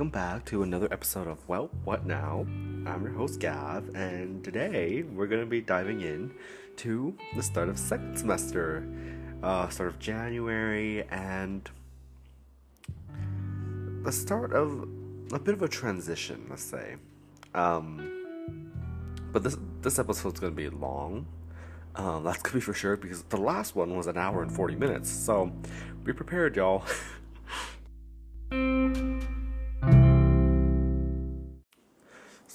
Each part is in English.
welcome back to another episode of Well, What Now? I'm your host Gav, and today we're going to be diving in to the start of second semester, uh, start of January, and the start of a bit of a transition, let's say. Um, but this this episode's going to be long. Um, that's gonna be for sure because the last one was an hour and 40 minutes. So be prepared, y'all.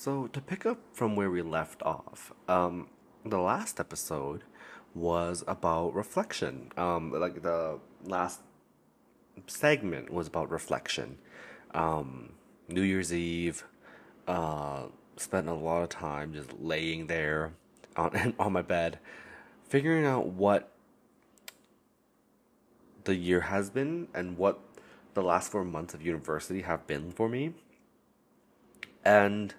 So, to pick up from where we left off, um, the last episode was about reflection. Um, like the last segment was about reflection. Um, New Year's Eve, uh, spent a lot of time just laying there on on my bed, figuring out what the year has been and what the last four months of university have been for me. And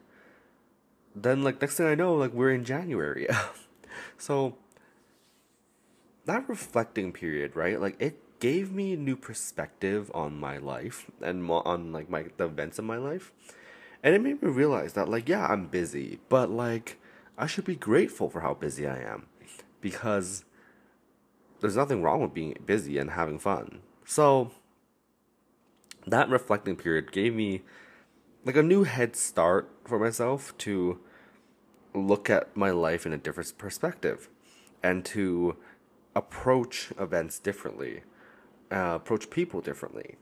then like next thing I know, like we're in January. so that reflecting period, right? Like it gave me a new perspective on my life and on like my the events in my life. And it made me realize that like yeah, I'm busy, but like I should be grateful for how busy I am because there's nothing wrong with being busy and having fun. So that reflecting period gave me like a new head start for myself to look at my life in a different perspective and to approach events differently, uh, approach people differently.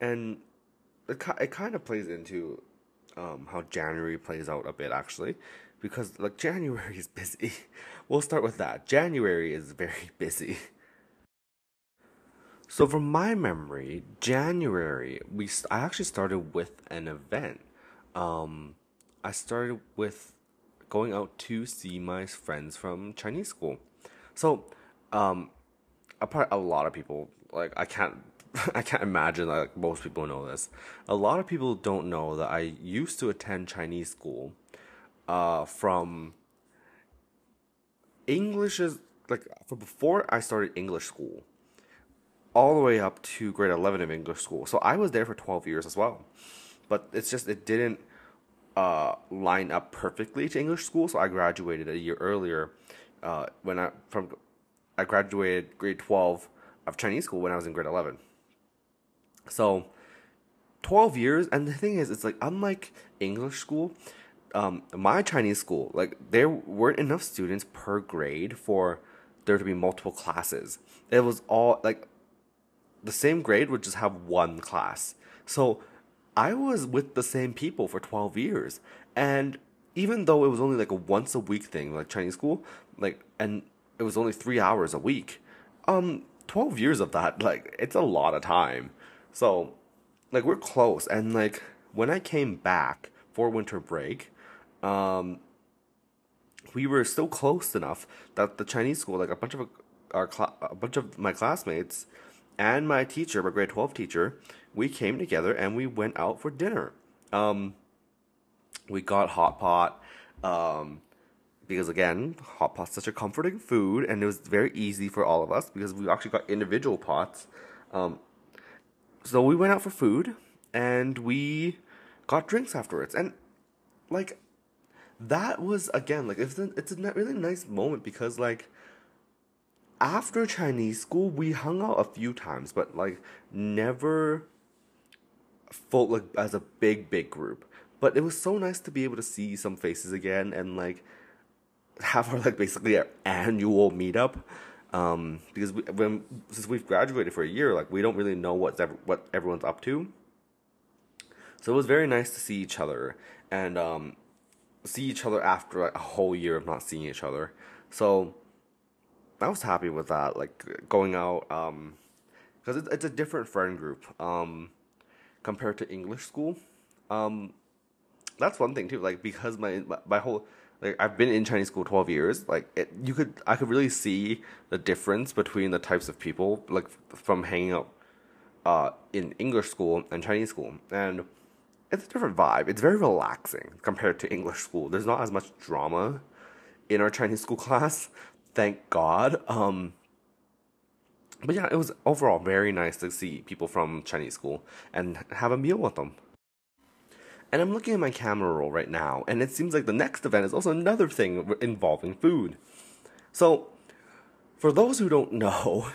And it, it kind of plays into um, how January plays out a bit actually, because like January is busy. we'll start with that. January is very busy. So from my memory, January we I actually started with an event. Um, I started with going out to see my friends from Chinese school. So, um, apart a lot of people like I can't I can't imagine like most people know this. A lot of people don't know that I used to attend Chinese school uh, from English is like from before I started English school all the way up to grade 11 of English school. So I was there for 12 years as well. But it's just it didn't uh, line up perfectly to English school, so I graduated a year earlier. Uh, when I from I graduated grade twelve of Chinese school when I was in grade eleven. So, twelve years, and the thing is, it's like unlike English school, um, my Chinese school, like there weren't enough students per grade for there to be multiple classes. It was all like the same grade would just have one class. So I was with the same people for 12 years. And even though it was only like a once a week thing, like Chinese school, like, and it was only three hours a week, um, 12 years of that, like, it's a lot of time. So, like, we're close. And, like, when I came back for winter break, um, we were still close enough that the Chinese school, like, a bunch of our, cl- a bunch of my classmates, and my teacher, my grade 12 teacher, we came together and we went out for dinner. Um, we got hot pot um, because again, hot pot's such a comforting food, and it was very easy for all of us because we actually got individual pots. Um, so we went out for food and we got drinks afterwards, and like that was again like it's a, it's a really nice moment because like after Chinese school, we hung out a few times, but like never full like as a big big group. But it was so nice to be able to see some faces again and like have our like basically our annual meetup. Um, because we, when since we've graduated for a year, like we don't really know what's ever, what everyone's up to. So it was very nice to see each other and um, see each other after like, a whole year of not seeing each other. So I was happy with that, like going out, um, because it's, it's a different friend group, um, compared to English school. Um, that's one thing too, like because my my whole like I've been in Chinese school twelve years, like it, you could I could really see the difference between the types of people, like from hanging out, uh, in English school and Chinese school, and it's a different vibe. It's very relaxing compared to English school. There's not as much drama in our Chinese school class thank God. Um, but yeah, it was overall very nice to see people from Chinese school and have a meal with them. And I'm looking at my camera roll right now, and it seems like the next event is also another thing involving food. So, for those who don't know,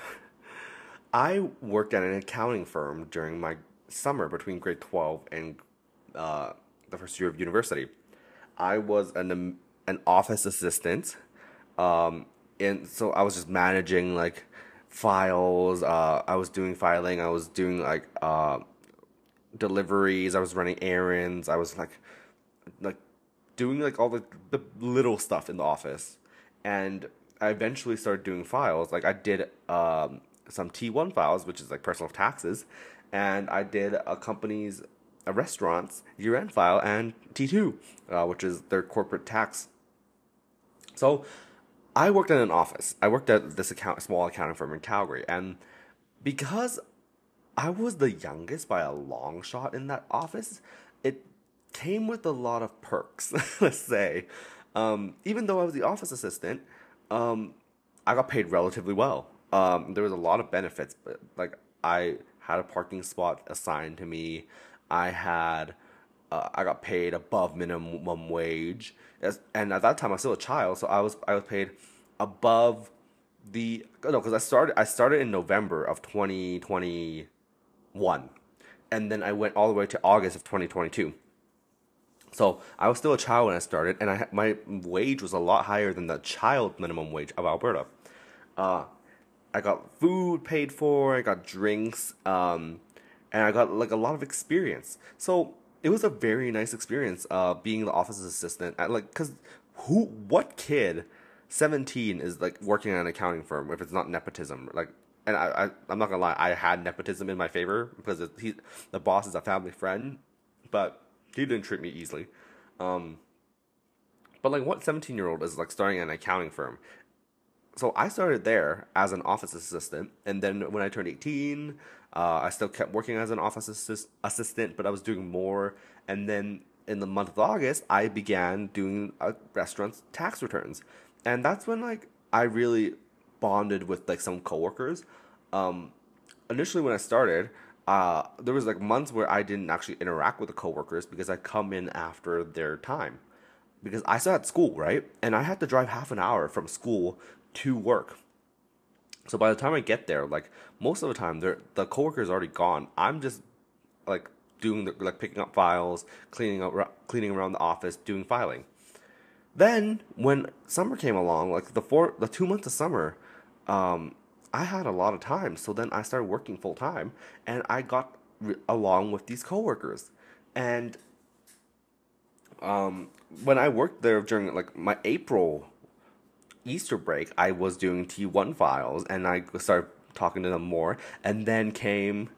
I worked at an accounting firm during my summer between grade 12 and uh, the first year of university. I was an an office assistant, um, and so I was just managing like files. Uh, I was doing filing. I was doing like uh, deliveries. I was running errands. I was like like doing like all the the little stuff in the office, and I eventually started doing files. Like I did um, some T1 files, which is like personal taxes, and I did a company's a restaurant's year end file and T2, uh, which is their corporate tax. So I worked in an office. I worked at this account, small accounting firm in Calgary, and because I was the youngest by a long shot in that office, it came with a lot of perks. let's say, um, even though I was the office assistant, um, I got paid relatively well. Um, there was a lot of benefits, but like I had a parking spot assigned to me. I had uh, I got paid above minimum wage, and at that time I was still a child, so I was I was paid above the no because I started I started in November of twenty twenty one, and then I went all the way to August of twenty twenty two. So I was still a child when I started, and I my wage was a lot higher than the child minimum wage of Alberta. Uh, I got food paid for, I got drinks, um, and I got like a lot of experience. So it was a very nice experience uh, being the office assistant. At, like, cause who, what kid, seventeen is like working at an accounting firm if it's not nepotism? Like, and I, I I'm not gonna lie, I had nepotism in my favor because it, he, the boss is a family friend, but he didn't treat me easily. Um, but like, what seventeen year old is like starting an accounting firm? So I started there as an office assistant, and then when I turned eighteen, uh, I still kept working as an office assist- assistant, but I was doing more. And then in the month of August, I began doing a restaurant's tax returns, and that's when like I really bonded with like some coworkers. Um, initially, when I started, uh, there was like months where I didn't actually interact with the coworkers because I come in after their time, because I still had school, right? And I had to drive half an hour from school to work. So by the time I get there, like most of the time, the coworker is already gone. I'm just like doing the, like picking up files, cleaning up, cleaning around the office, doing filing. Then when summer came along, like the four, the two months of summer, um, I had a lot of time. So then I started working full time, and I got re- along with these coworkers. And um, when I worked there during like my April Easter break, I was doing T1 files and I started talking to them more. And then came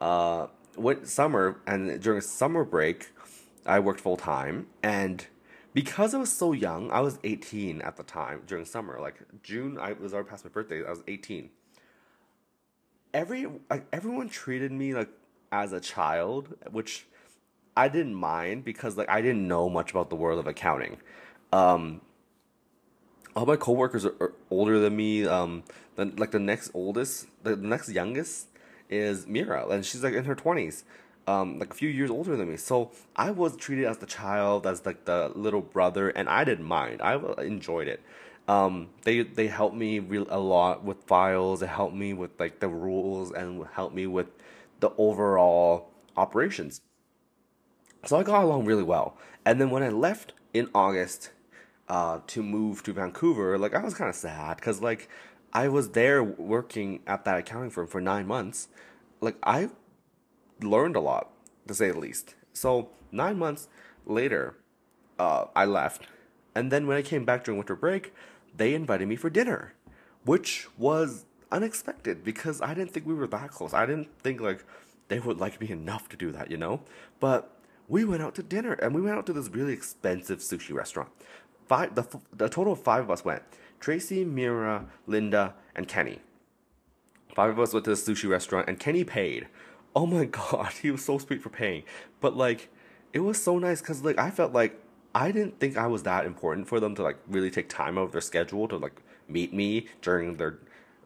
uh, went summer, and during summer break, I worked full time. And because I was so young, I was 18 at the time during summer. Like June, I was already past my birthday. I was 18. Every like everyone treated me like as a child, which I didn't mind because like I didn't know much about the world of accounting. Um, all my coworkers are, are older than me. Um, the, like the next oldest, the, next youngest is Mira, and she's like in her twenties, um, like a few years older than me. So I was treated as the child, as like the little brother, and I didn't mind. I enjoyed it. Um, they they helped me a lot with files. They helped me with like the rules and helped me with the overall operations. So I got along really well. And then when I left in August uh, to move to Vancouver, like I was kind of sad because like I was there working at that accounting firm for nine months. Like I learned a lot, to say the least. So nine months later, uh, I left, and then when I came back during winter break, they invited me for dinner, which was unexpected because I didn't think we were that close. I didn't think like they would like me enough to do that, you know. But we went out to dinner, and we went out to this really expensive sushi restaurant five the, the total of five of us went. Tracy, Mira, Linda, and Kenny. Five of us went to the sushi restaurant and Kenny paid. Oh my god, he was so sweet for paying. But like it was so nice cuz like I felt like I didn't think I was that important for them to like really take time out of their schedule to like meet me during their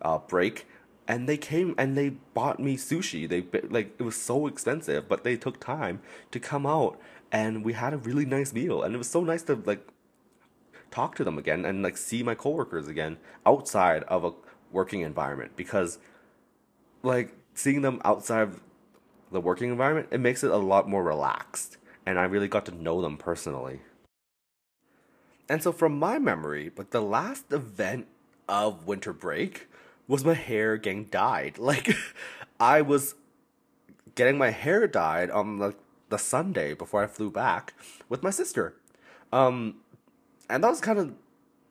uh, break and they came and they bought me sushi. They like it was so expensive, but they took time to come out and we had a really nice meal, and it was so nice to like talk to them again and like see my coworkers again outside of a working environment because like seeing them outside of the working environment it makes it a lot more relaxed and I really got to know them personally. And so from my memory, like the last event of winter break was my hair getting dyed. Like I was getting my hair dyed on the, the Sunday before I flew back with my sister. Um and that was kind of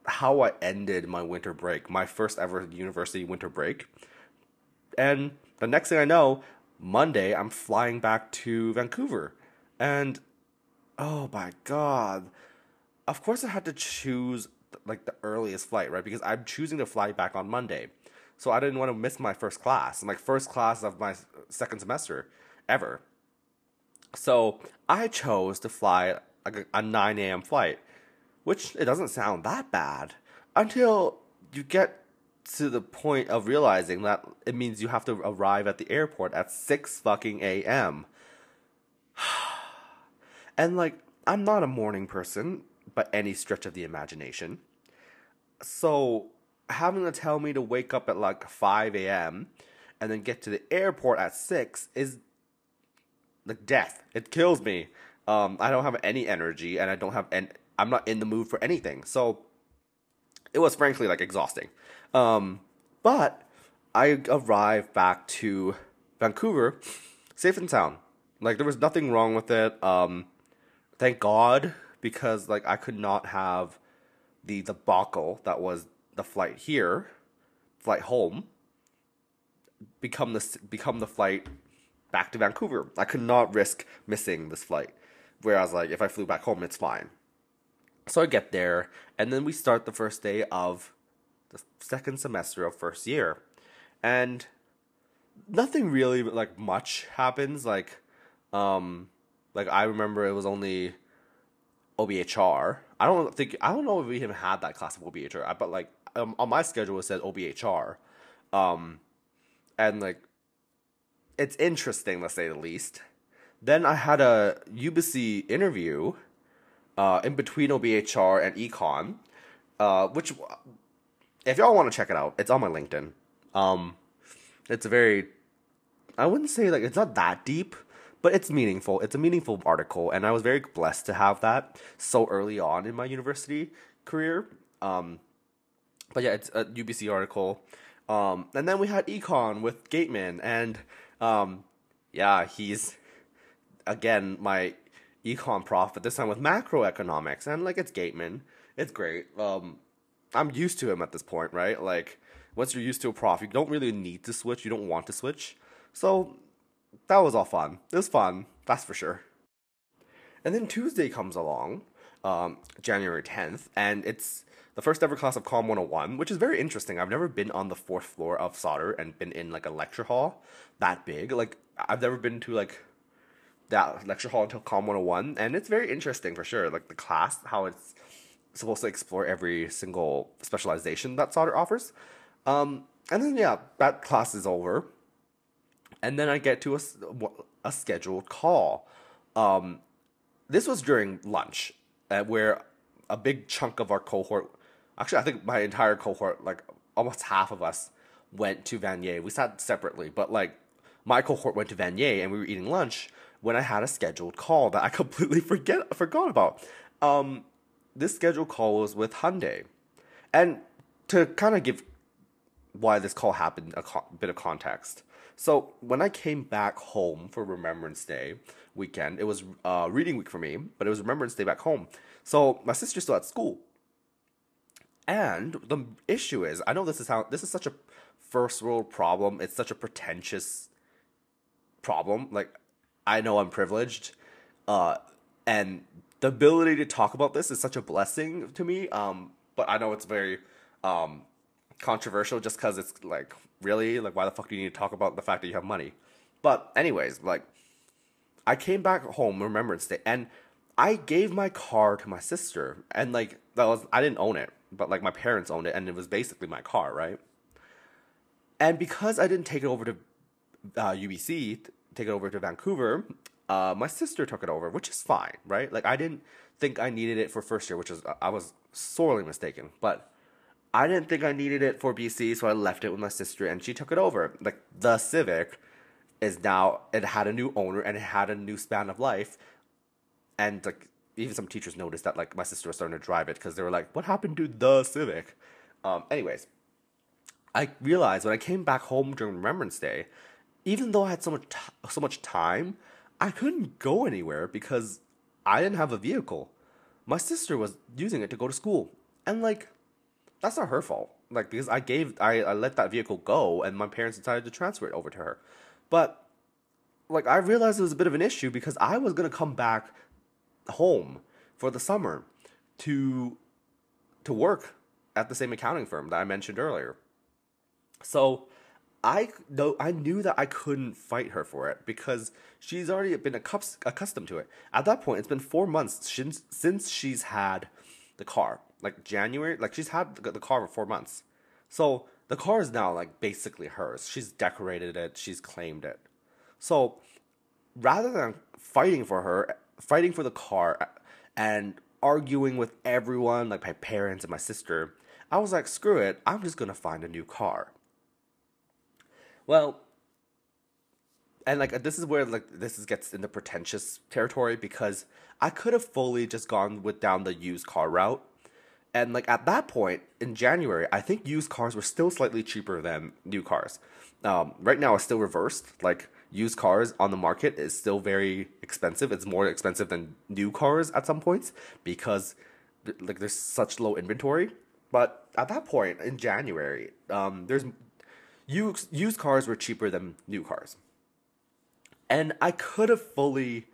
how I ended my winter break, my first ever university winter break. And the next thing I know, Monday I'm flying back to Vancouver. And oh my god. Of course I had to choose like the earliest flight, right? Because I'm choosing to fly back on Monday. So I didn't want to miss my first class, my first class of my second semester ever. So I chose to fly a, a 9 a.m. flight, which it doesn't sound that bad until you get to the point of realizing that it means you have to arrive at the airport at 6 fucking a.m. and like, I'm not a morning person by any stretch of the imagination. So having to tell me to wake up at like 5 a.m. and then get to the airport at 6 is like death. It kills me. Um, I don't have any energy and I don't have and I'm not in the mood for anything. So it was frankly like exhausting. Um, but I arrived back to Vancouver safe and sound. Like there was nothing wrong with it. Um, thank God because like I could not have the debacle that was the flight here, flight home, become the become the flight back to Vancouver. I could not risk missing this flight. Whereas like if I flew back home, it's fine. So I get there, and then we start the first day of the second semester of first year, and nothing really like much happens. Like, um, like I remember it was only OBHR. I don't think I don't know if we even had that class of OBHR, but like um, on my schedule it said OBHR, um, and like it's interesting to say the least. Then I had a UBC interview, uh, in between OBHR and Econ, uh, which if y'all want to check it out, it's on my LinkedIn. Um, it's a very, I wouldn't say like it's not that deep, but it's meaningful. It's a meaningful article, and I was very blessed to have that so early on in my university career. Um, but yeah, it's a UBC article. Um, and then we had Econ with Gateman, and um, yeah, he's again my econ prof, but this time with macroeconomics, and like it's Gateman, it's great. Um, I'm used to him at this point, right? Like once you're used to a prof, you don't really need to switch. You don't want to switch. So that was all fun. It was fun, that's for sure. And then Tuesday comes along, um, January 10th, and it's the first ever class of Com 101, which is very interesting. I've never been on the fourth floor of Sauder and been in like a lecture hall that big. Like, I've never been to like that lecture hall until Com 101, and it's very interesting for sure. Like, the class, how it's supposed to explore every single specialization that Sauder offers. Um, and then, yeah, that class is over and then I get to a, a scheduled call. Um, this was during lunch, uh, where a big chunk of our cohort, actually, I think my entire cohort, like almost half of us, went to Vanier. We sat separately, but like my cohort went to Vanier and we were eating lunch when I had a scheduled call that I completely forget forgot about. Um, this scheduled call was with Hyundai, and to kind of give why this call happened a co- bit of context. So when I came back home for Remembrance Day weekend, it was uh, reading week for me, but it was Remembrance Day back home. So my sister's still at school. And the issue is, I know this is how this is such a first world problem. It's such a pretentious problem. Like I know I'm privileged, uh, and the ability to talk about this is such a blessing to me. Um, but I know it's very um, controversial just because it's like really like why the fuck do you need to talk about the fact that you have money but anyways like i came back home remembrance day and i gave my car to my sister and like that was i didn't own it but like my parents owned it and it was basically my car right and because i didn't take it over to uh, ubc take it over to vancouver uh, my sister took it over, which is fine, right? Like I didn't think I needed it for first year, which is I was sorely mistaken, but I didn't think I needed it for BC, so I left it with my sister, and she took it over. Like the Civic is now it had a new owner and it had a new span of life, and like even some teachers noticed that like my sister was starting to drive it because they were like, "What happened to the Civic?" Um, anyways, I realized when I came back home during Remembrance Day, even though I had so much t- so much time, I couldn't go anywhere because I didn't have a vehicle. My sister was using it to go to school, and like, that's not her fault. Like because I gave I, I let that vehicle go, and my parents decided to transfer it over to her. But like I realized it was a bit of an issue because I was gonna come back home for the summer to to work at the same accounting firm that I mentioned earlier. So I know I knew that I couldn't fight her for it because she's already been accustomed to it. At that point, it's been four months since since she's had the car. Like January, like she's had the car for four months. So the car is now like basically hers. She's decorated it. She's claimed it. So rather than fighting for her, fighting for the car, and arguing with everyone, like my parents and my sister, I was like, screw it. I'm just gonna find a new car. Well, and like this is where like this is, gets into pretentious territory because I could have fully just gone with down the used car route. And like at that point in January, I think used cars were still slightly cheaper than new cars. Um, right now, it's still reversed. Like used cars on the market is still very expensive. It's more expensive than new cars at some points because like there's such low inventory. But at that point in January, um, there's used cars were cheaper than new cars, and I could have fully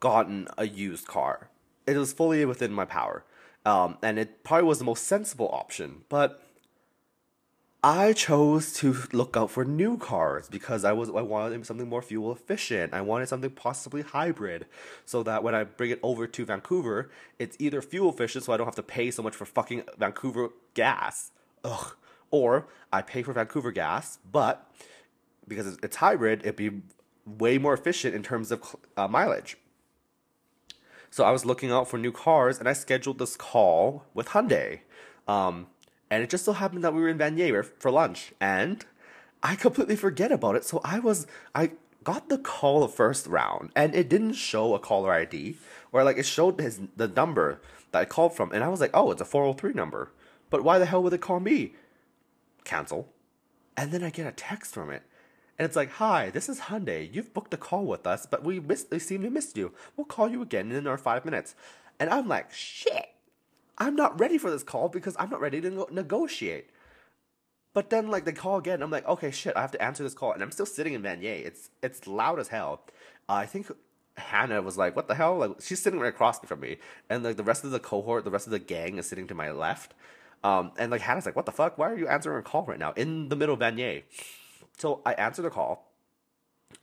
gotten a used car. It was fully within my power, um, and it probably was the most sensible option. But I chose to look out for new cars because I was I wanted something more fuel efficient. I wanted something possibly hybrid, so that when I bring it over to Vancouver, it's either fuel efficient, so I don't have to pay so much for fucking Vancouver gas. Ugh. Or I pay for Vancouver gas, but because it's hybrid, it'd be way more efficient in terms of uh, mileage. So I was looking out for new cars, and I scheduled this call with Hyundai. Um, and it just so happened that we were in Vanier for lunch, and I completely forget about it. So I was I got the call the first round, and it didn't show a caller ID, or like it showed his the number that I called from, and I was like, oh, it's a four hundred three number. But why the hell would it call me? Cancel. And then I get a text from it. And it's like, hi, this is Hyundai. You've booked a call with us, but we missed, we seem to missed you. We'll call you again in our five minutes. And I'm like, shit, I'm not ready for this call because I'm not ready to negotiate. But then like they call again, I'm like, okay, shit, I have to answer this call, and I'm still sitting in Vanier. It's it's loud as hell. Uh, I think Hannah was like, what the hell? Like she's sitting right across from me, and like the rest of the cohort, the rest of the gang is sitting to my left. Um, and like Hannah's like, what the fuck? Why are you answering a call right now in the middle of Vanier? So I answered the call,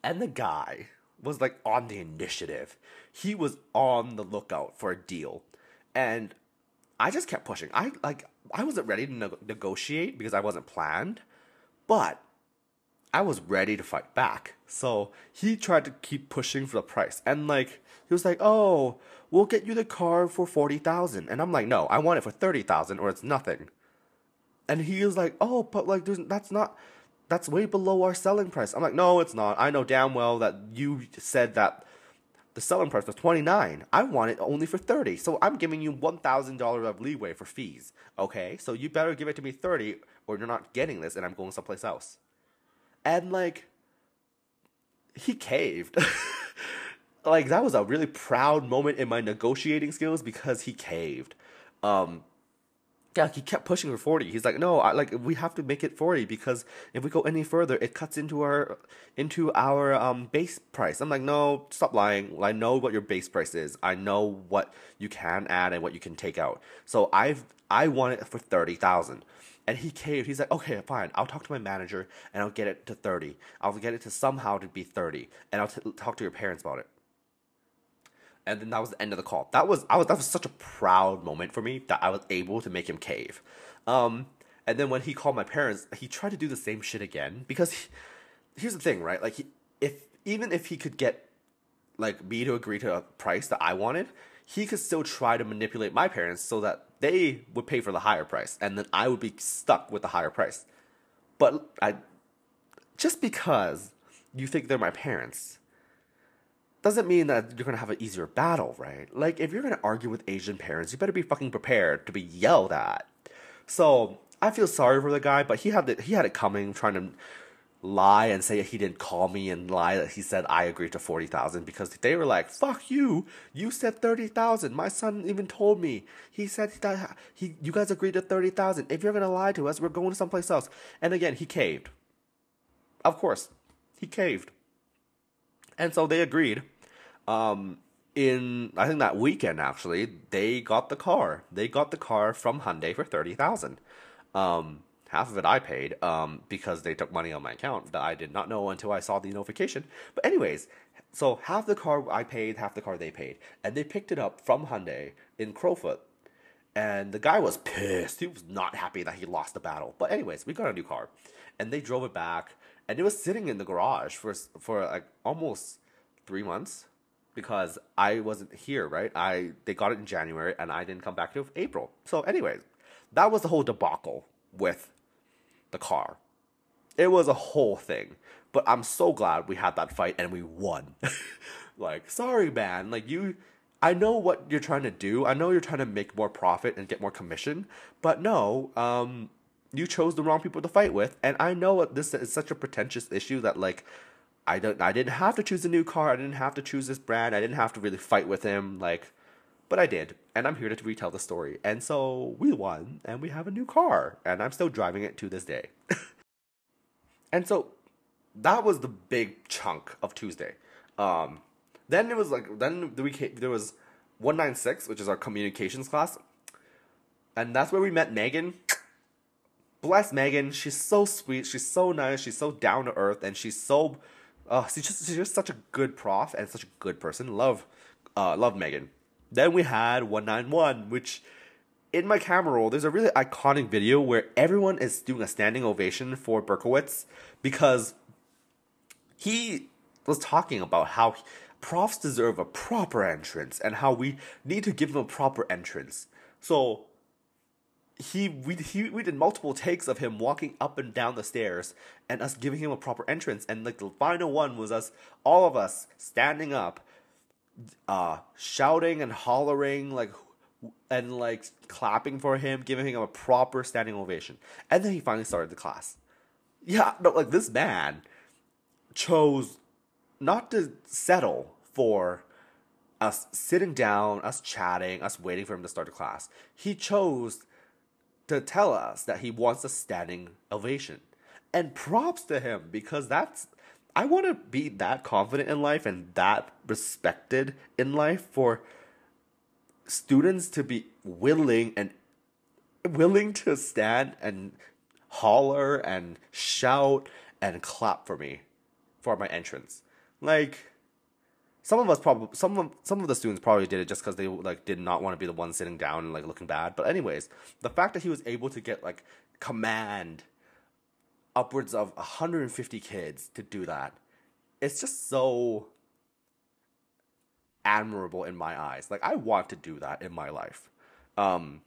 and the guy was like on the initiative. He was on the lookout for a deal, and I just kept pushing. I like I wasn't ready to ne- negotiate because I wasn't planned, but I was ready to fight back. So he tried to keep pushing for the price, and like he was like, "Oh, we'll get you the car for 40,000. And I'm like, no, I want it for 30,000 or it's nothing. And he was like, oh, but like, there's, that's not, that's way below our selling price. I'm like, no, it's not. I know damn well that you said that the selling price was 29. I want it only for 30. So I'm giving you $1,000 of leeway for fees. Okay. So you better give it to me 30 or you're not getting this and I'm going someplace else. And like, he caved. like that was a really proud moment in my negotiating skills because he caved. Um, yeah, he kept pushing for 40. He's like, no, I, like we have to make it 40 because if we go any further, it cuts into our into our um base price. I'm like, no, stop lying. I know what your base price is. I know what you can add and what you can take out. So I've I want it for 30,000. And he caved. He's like, okay, fine. I'll talk to my manager and I'll get it to 30. I'll get it to somehow to be 30. And I'll t- talk to your parents about it and then that was the end of the call. That was I was that was such a proud moment for me that I was able to make him cave. Um, and then when he called my parents, he tried to do the same shit again because he, here's the thing, right? Like he, if even if he could get like me to agree to a price that I wanted, he could still try to manipulate my parents so that they would pay for the higher price and then I would be stuck with the higher price. But I just because you think they're my parents doesn't mean that you're gonna have an easier battle, right? Like if you're gonna argue with Asian parents, you better be fucking prepared to be yelled at. So I feel sorry for the guy, but he had the, he had it coming, trying to lie and say he didn't call me and lie that he said I agreed to 40,000 because they were like, fuck you. You said 30,000. My son even told me. He said that he, you guys agreed to 30,000. If you're to lie to us, we're going someplace else. And again, he caved. Of course, he caved. And so they agreed. Um, in, I think that weekend actually, they got the car. They got the car from Hyundai for 30,000. Um, half of it I paid um, because they took money on my account that I did not know until I saw the notification. But anyways, so half the car I paid, half the car they paid, and they picked it up from Hyundai in Crowfoot. And the guy was pissed. He was not happy that he lost the battle. But anyways, we got a new car, and they drove it back, and it was sitting in the garage for for like almost three months because I wasn't here. Right? I they got it in January, and I didn't come back till April. So anyways, that was the whole debacle with the car. It was a whole thing. But I'm so glad we had that fight and we won. like, sorry, man. Like, you. I know what you're trying to do. I know you're trying to make more profit and get more commission. But no, um, you chose the wrong people to fight with. And I know this is such a pretentious issue that, like, I don't I didn't have to choose a new car. I didn't have to choose this brand. I didn't have to really fight with him. Like, but I did, and I'm here to retell the story. And so we won, and we have a new car, and I'm still driving it to this day. and so that was the big chunk of Tuesday. Um, then it was like then we came, there was 196, which is our communications class, and that's where we met Megan. Bless Megan, she's so sweet, she's so nice, she's so down to earth, and she's so, uh, she's just she's just such a good prof and such a good person. Love, uh, love Megan. Then we had 191, which in my camera roll, there's a really iconic video where everyone is doing a standing ovation for Berkowitz because he was talking about how profs deserve a proper entrance and how we need to give them a proper entrance. So he we he we did multiple takes of him walking up and down the stairs and us giving him a proper entrance and like the final one was us all of us standing up uh, shouting and hollering like and like clapping for him, giving him a proper standing ovation. And then he finally started the class. Yeah, no, like this man chose not to settle for us sitting down, us chatting, us waiting for him to start the class. He chose to tell us that he wants a standing ovation. And props to him because that's I want to be that confident in life and that respected in life for students to be willing and willing to stand and holler and shout and clap for me for my entrance. Like some of us probably some of some of the students probably did it just because they like did not want to be the one sitting down and like looking bad. But anyways, the fact that he was able to get like command upwards of 150 kids to do that. It's just so admirable in my eyes. Like I want to do that in my life. Um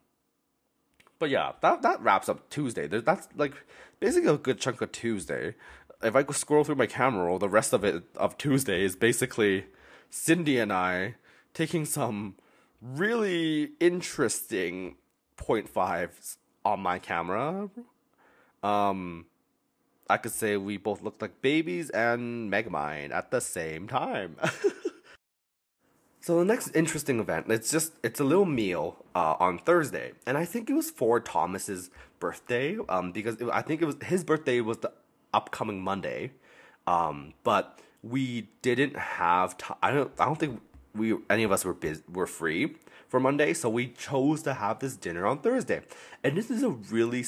but yeah, that that wraps up Tuesday. That's like basically a good chunk of Tuesday. If I scroll through my camera roll, the rest of it of Tuesday is basically Cindy and I taking some really interesting point fives on my camera. Um I could say we both looked like babies and Megamind at the same time. so the next interesting event, it's just it's a little meal uh, on Thursday, and I think it was for Thomas's birthday. Um, because it, I think it was his birthday was the upcoming Monday, um, but we didn't have. I don't. I don't think we any of us were biz- were free for Monday, so we chose to have this dinner on Thursday, and this is a really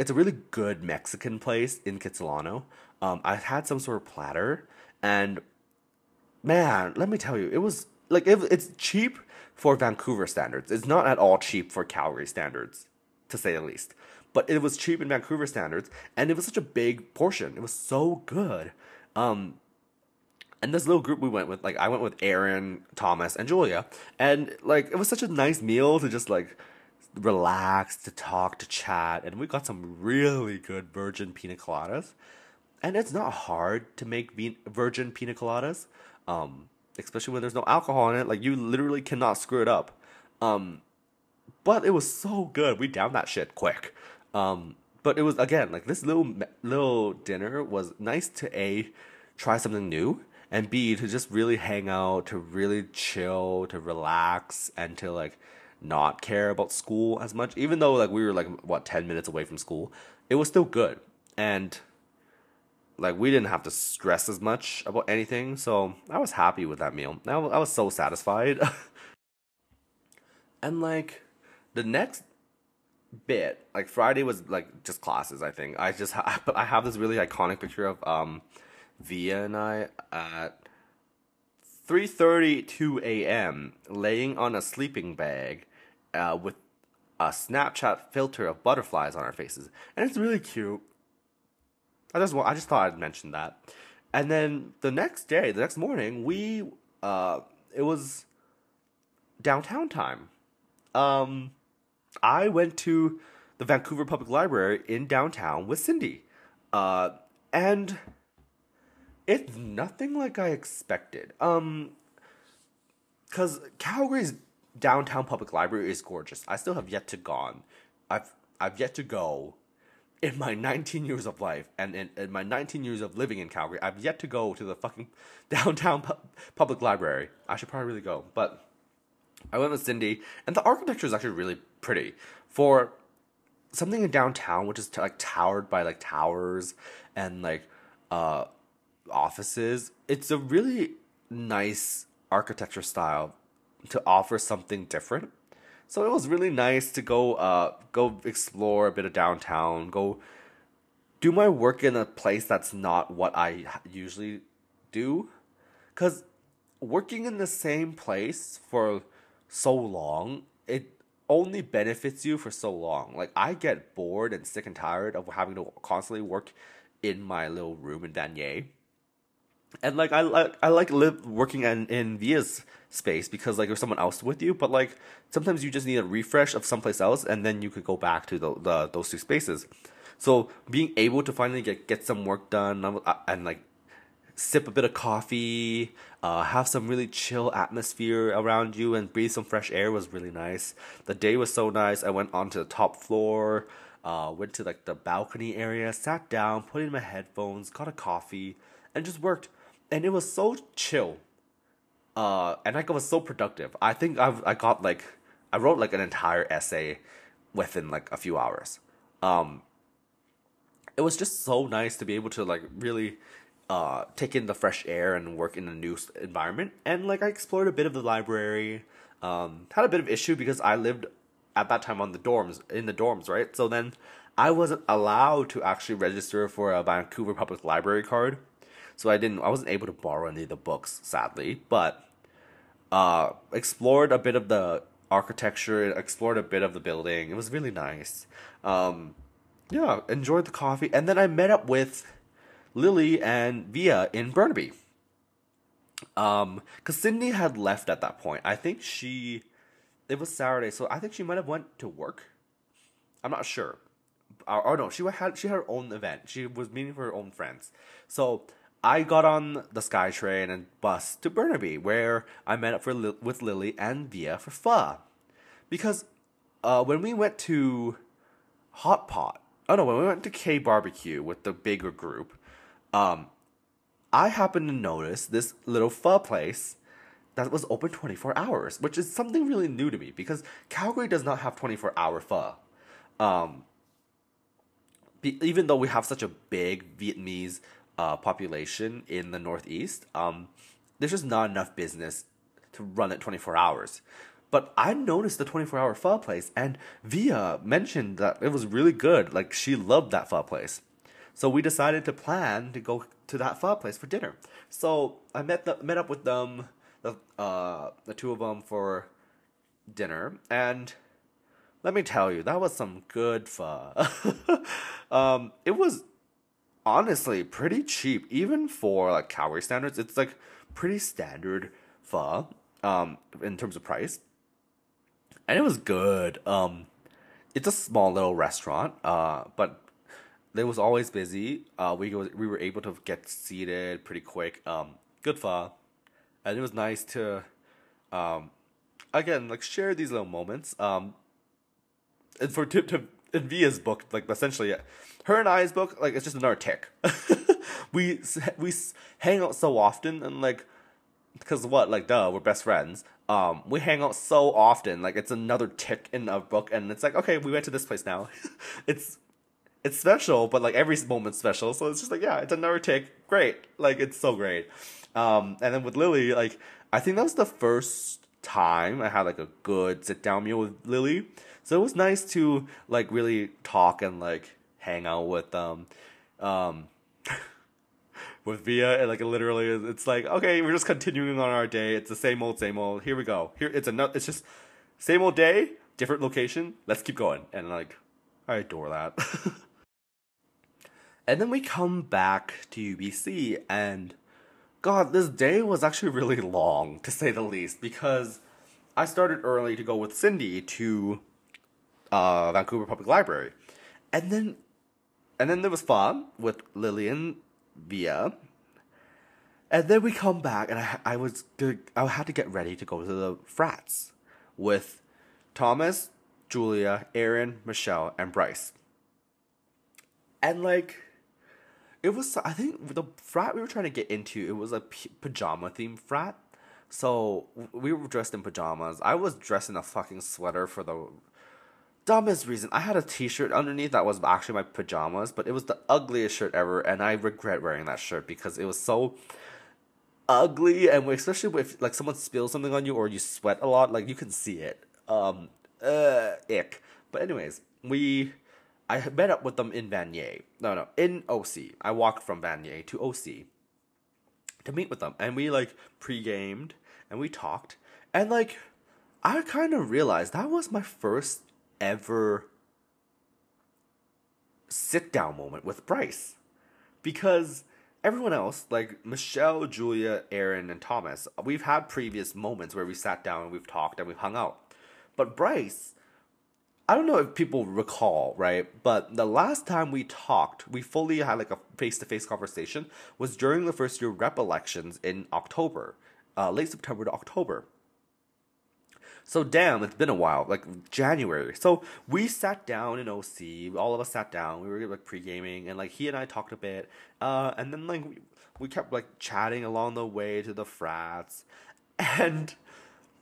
it's a really good Mexican place in Kitsilano. Um, I had some sort of platter, and man, let me tell you, it was like it, it's cheap for Vancouver standards. It's not at all cheap for Calgary standards, to say the least. But it was cheap in Vancouver standards, and it was such a big portion. It was so good. Um, and this little group we went with, like I went with Aaron, Thomas, and Julia, and like it was such a nice meal to just like relax, to talk, to chat, and we got some really good virgin pina coladas. And it's not hard to make virgin pina coladas, um, especially when there's no alcohol in it. Like you literally cannot screw it up. Um, but it was so good. We downed that shit quick. Um, but it was again like this little little dinner was nice to a try something new and b to just really hang out to really chill to relax and to like not care about school as much. Even though like we were like what 10 minutes away from school it was still good. And like we didn't have to stress as much about anything so i was happy with that meal. I, I was so satisfied. And like the next bit like friday was like just classes i think i just ha- i have this really iconic picture of um via and i at 3:32 a.m. laying on a sleeping bag uh, with a Snapchat filter of butterflies on our faces, and it's really cute. I just I just thought I'd mention that, and then the next day, the next morning, we uh, it was downtown time. Um, I went to the Vancouver Public Library in downtown with Cindy. Uh, and it's nothing like I expected. Um, cause Calgary's downtown public library is gorgeous. I still have yet to gone. I've I've yet to go in my 19 years of life and in, in my 19 years of living in Calgary. I've yet to go to the fucking downtown pu- public library. I should probably really go, but I went with Cindy, and the architecture is actually really pretty for something in downtown, which is t- like towered by like towers and like uh offices. It's a really nice architecture style to offer something different. So it was really nice to go uh go explore a bit of downtown, go do my work in a place that's not what I usually do cuz working in the same place for so long, it only benefits you for so long. Like I get bored and sick and tired of having to constantly work in my little room in Vanier. And like I like I like live working in in Via's space because like there's someone else with you, but like sometimes you just need a refresh of someplace else and then you could go back to the, the those two spaces. So being able to finally get get some work done uh, and like sip a bit of coffee, uh, have some really chill atmosphere around you, and breathe some fresh air was really nice. The day was so nice. I went onto the top floor, uh, went to like the balcony area, sat down, put in my headphones, got a coffee, and just worked. And it was so chill. Uh, and I was so productive. I think I I got like I wrote like an entire essay within like a few hours. Um, it was just so nice to be able to like really uh, take in the fresh air and work in a new environment. And like I explored a bit of the library. Um, had a bit of issue because I lived at that time on the dorms in the dorms, right? So then I wasn't allowed to actually register for a Vancouver Public Library card. So I didn't I wasn't able to borrow any of the books, sadly. But uh explored a bit of the architecture, explored a bit of the building. It was really nice. Um yeah, enjoyed the coffee. And then I met up with Lily and Via in Burnaby. Um, cause Cindy had left at that point. I think she, it was Saturday, so I think she might have went to work. I'm not sure. Or, or no, she had she had her own event. She was meeting for her own friends. So I got on the SkyTrain and bus to Burnaby, where I met up for with Lily and Via for pho, because uh, when we went to Hot Pot, oh no, when we went to K Barbecue with the bigger group, um, I happened to notice this little pho place that was open 24 hours, which is something really new to me because Calgary does not have 24 hour pho. Um, be, even though we have such a big Vietnamese uh, population in the Northeast, um, there's just not enough business to run it 24 hours. But I noticed the 24 hour pho place, and Via mentioned that it was really good. Like, she loved that pho place. So we decided to plan to go to that pho place for dinner. So I met the, met up with them, the uh the two of them for dinner, and let me tell you, that was some good pho. um, it was honestly pretty cheap, even for like Calgary standards. It's like pretty standard pho, um, in terms of price, and it was good. Um, it's a small little restaurant, uh, but it was always busy. Uh, we was, we were able to get seated pretty quick. Um, good pho, and it was nice to, um, again like share these little moments. Um, and for to, to in Via's book, like essentially, her and I's book, like it's just another tick. we we hang out so often, and like, because what, like, duh, we're best friends. Um, we hang out so often, like it's another tick in a book, and it's like, okay, we went to this place now. it's it's special, but like every moment's special, so it's just like, yeah, it's another tick, great, like it's so great. Um, and then with Lily, like I think that was the first time I had like a good sit down meal with Lily so it was nice to like really talk and like hang out with them. Um, with Via, and like literally, it's like okay, we're just continuing on our day. It's the same old, same old. Here we go. Here it's a it's just same old day, different location. Let's keep going. And like, I adore that. and then we come back to UBC, and God, this day was actually really long to say the least because I started early to go with Cindy to uh, Vancouver Public Library, and then and then there was fun with Lillian Via. And then we come back, and I I was I had to get ready to go to the frats with Thomas, Julia, Aaron, Michelle, and Bryce. And like, it was I think the frat we were trying to get into it was a p- pajama themed frat. So we were dressed in pajamas. I was dressed in a fucking sweater for the dumbest reason. I had a t-shirt underneath that was actually my pajamas, but it was the ugliest shirt ever, and I regret wearing that shirt because it was so ugly, and especially if like someone spills something on you or you sweat a lot, like you can see it. Um, uh, ick. But anyways, we, I met up with them in Vanier. No, no, in OC. I walked from Vanier to OC to meet with them, and we like pre-gamed and we talked, and like. I kind of realized that was my first ever sit down moment with Bryce. Because everyone else, like Michelle, Julia, Aaron, and Thomas, we've had previous moments where we sat down and we've talked and we've hung out. But Bryce, I don't know if people recall, right? But the last time we talked, we fully had like a face to face conversation, was during the first year rep elections in October, uh, late September to October. So damn, it's been a while, like January. So we sat down in OC. All of us sat down. We were like pre gaming, and like he and I talked a bit. Uh, and then like we, we kept like chatting along the way to the frats. And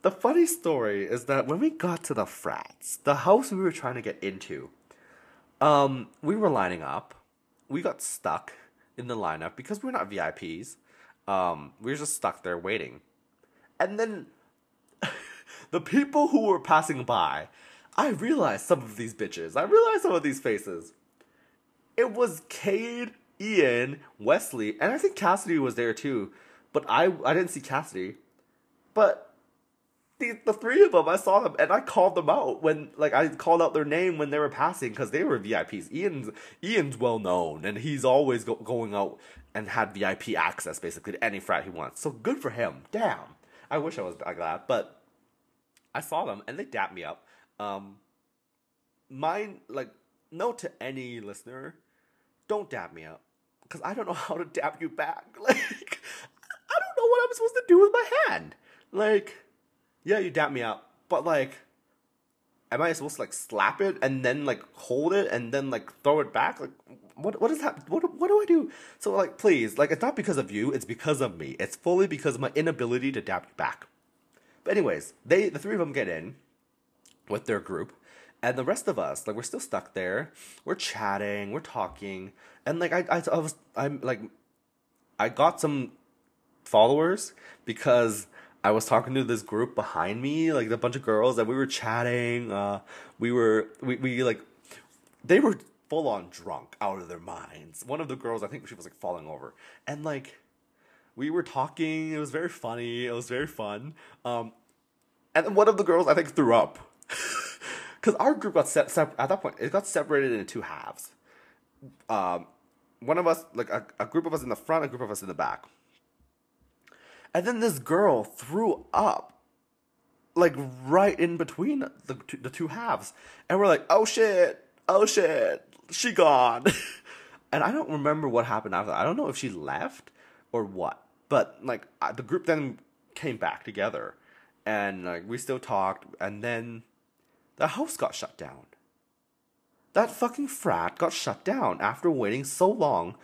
the funny story is that when we got to the frats, the house we were trying to get into, um, we were lining up. We got stuck in the lineup because we're not VIPs. Um, we were just stuck there waiting. And then the people who were passing by, I realized some of these bitches. I realized some of these faces. It was Cade, Ian, Wesley, and I think Cassidy was there too. But I I didn't see Cassidy. But the the three of them, I saw them and I called them out when like I called out their name when they were passing because they were VIPs. Ian's Ian's well known and he's always go, going out and had VIP access basically to any frat he wants. So good for him. Damn. I wish I was like that, but I saw them and they dapped me up. Um, mine, like, note to any listener, don't dap me up because I don't know how to dap you back. Like, I don't know what I'm supposed to do with my hand. Like, yeah, you dap me up, but like, am I supposed to like slap it and then like hold it and then like throw it back? Like, what what is that? What what do I do? So like, please, like, it's not because of you. It's because of me. It's fully because of my inability to dap you back. But anyways, they the three of them get in with their group, and the rest of us like we're still stuck there. We're chatting, we're talking, and like I I, I was I'm like I got some followers because I was talking to this group behind me, like a bunch of girls, and we were chatting. Uh, we were we we like they were full on drunk out of their minds. One of the girls, I think she was like falling over, and like we were talking. It was very funny. It was very fun. Um, and one of the girls I think threw up because our group got set, at that point. It got separated into two halves. Um, one of us, like a, a group of us in the front, a group of us in the back. And then this girl threw up, like right in between the two, the two halves, and we're like, "Oh shit! Oh shit! She gone." and I don't remember what happened after. that. I don't know if she left or what, but like the group then came back together, and like we still talked, and then the house got shut down. That fucking frat got shut down after waiting so long.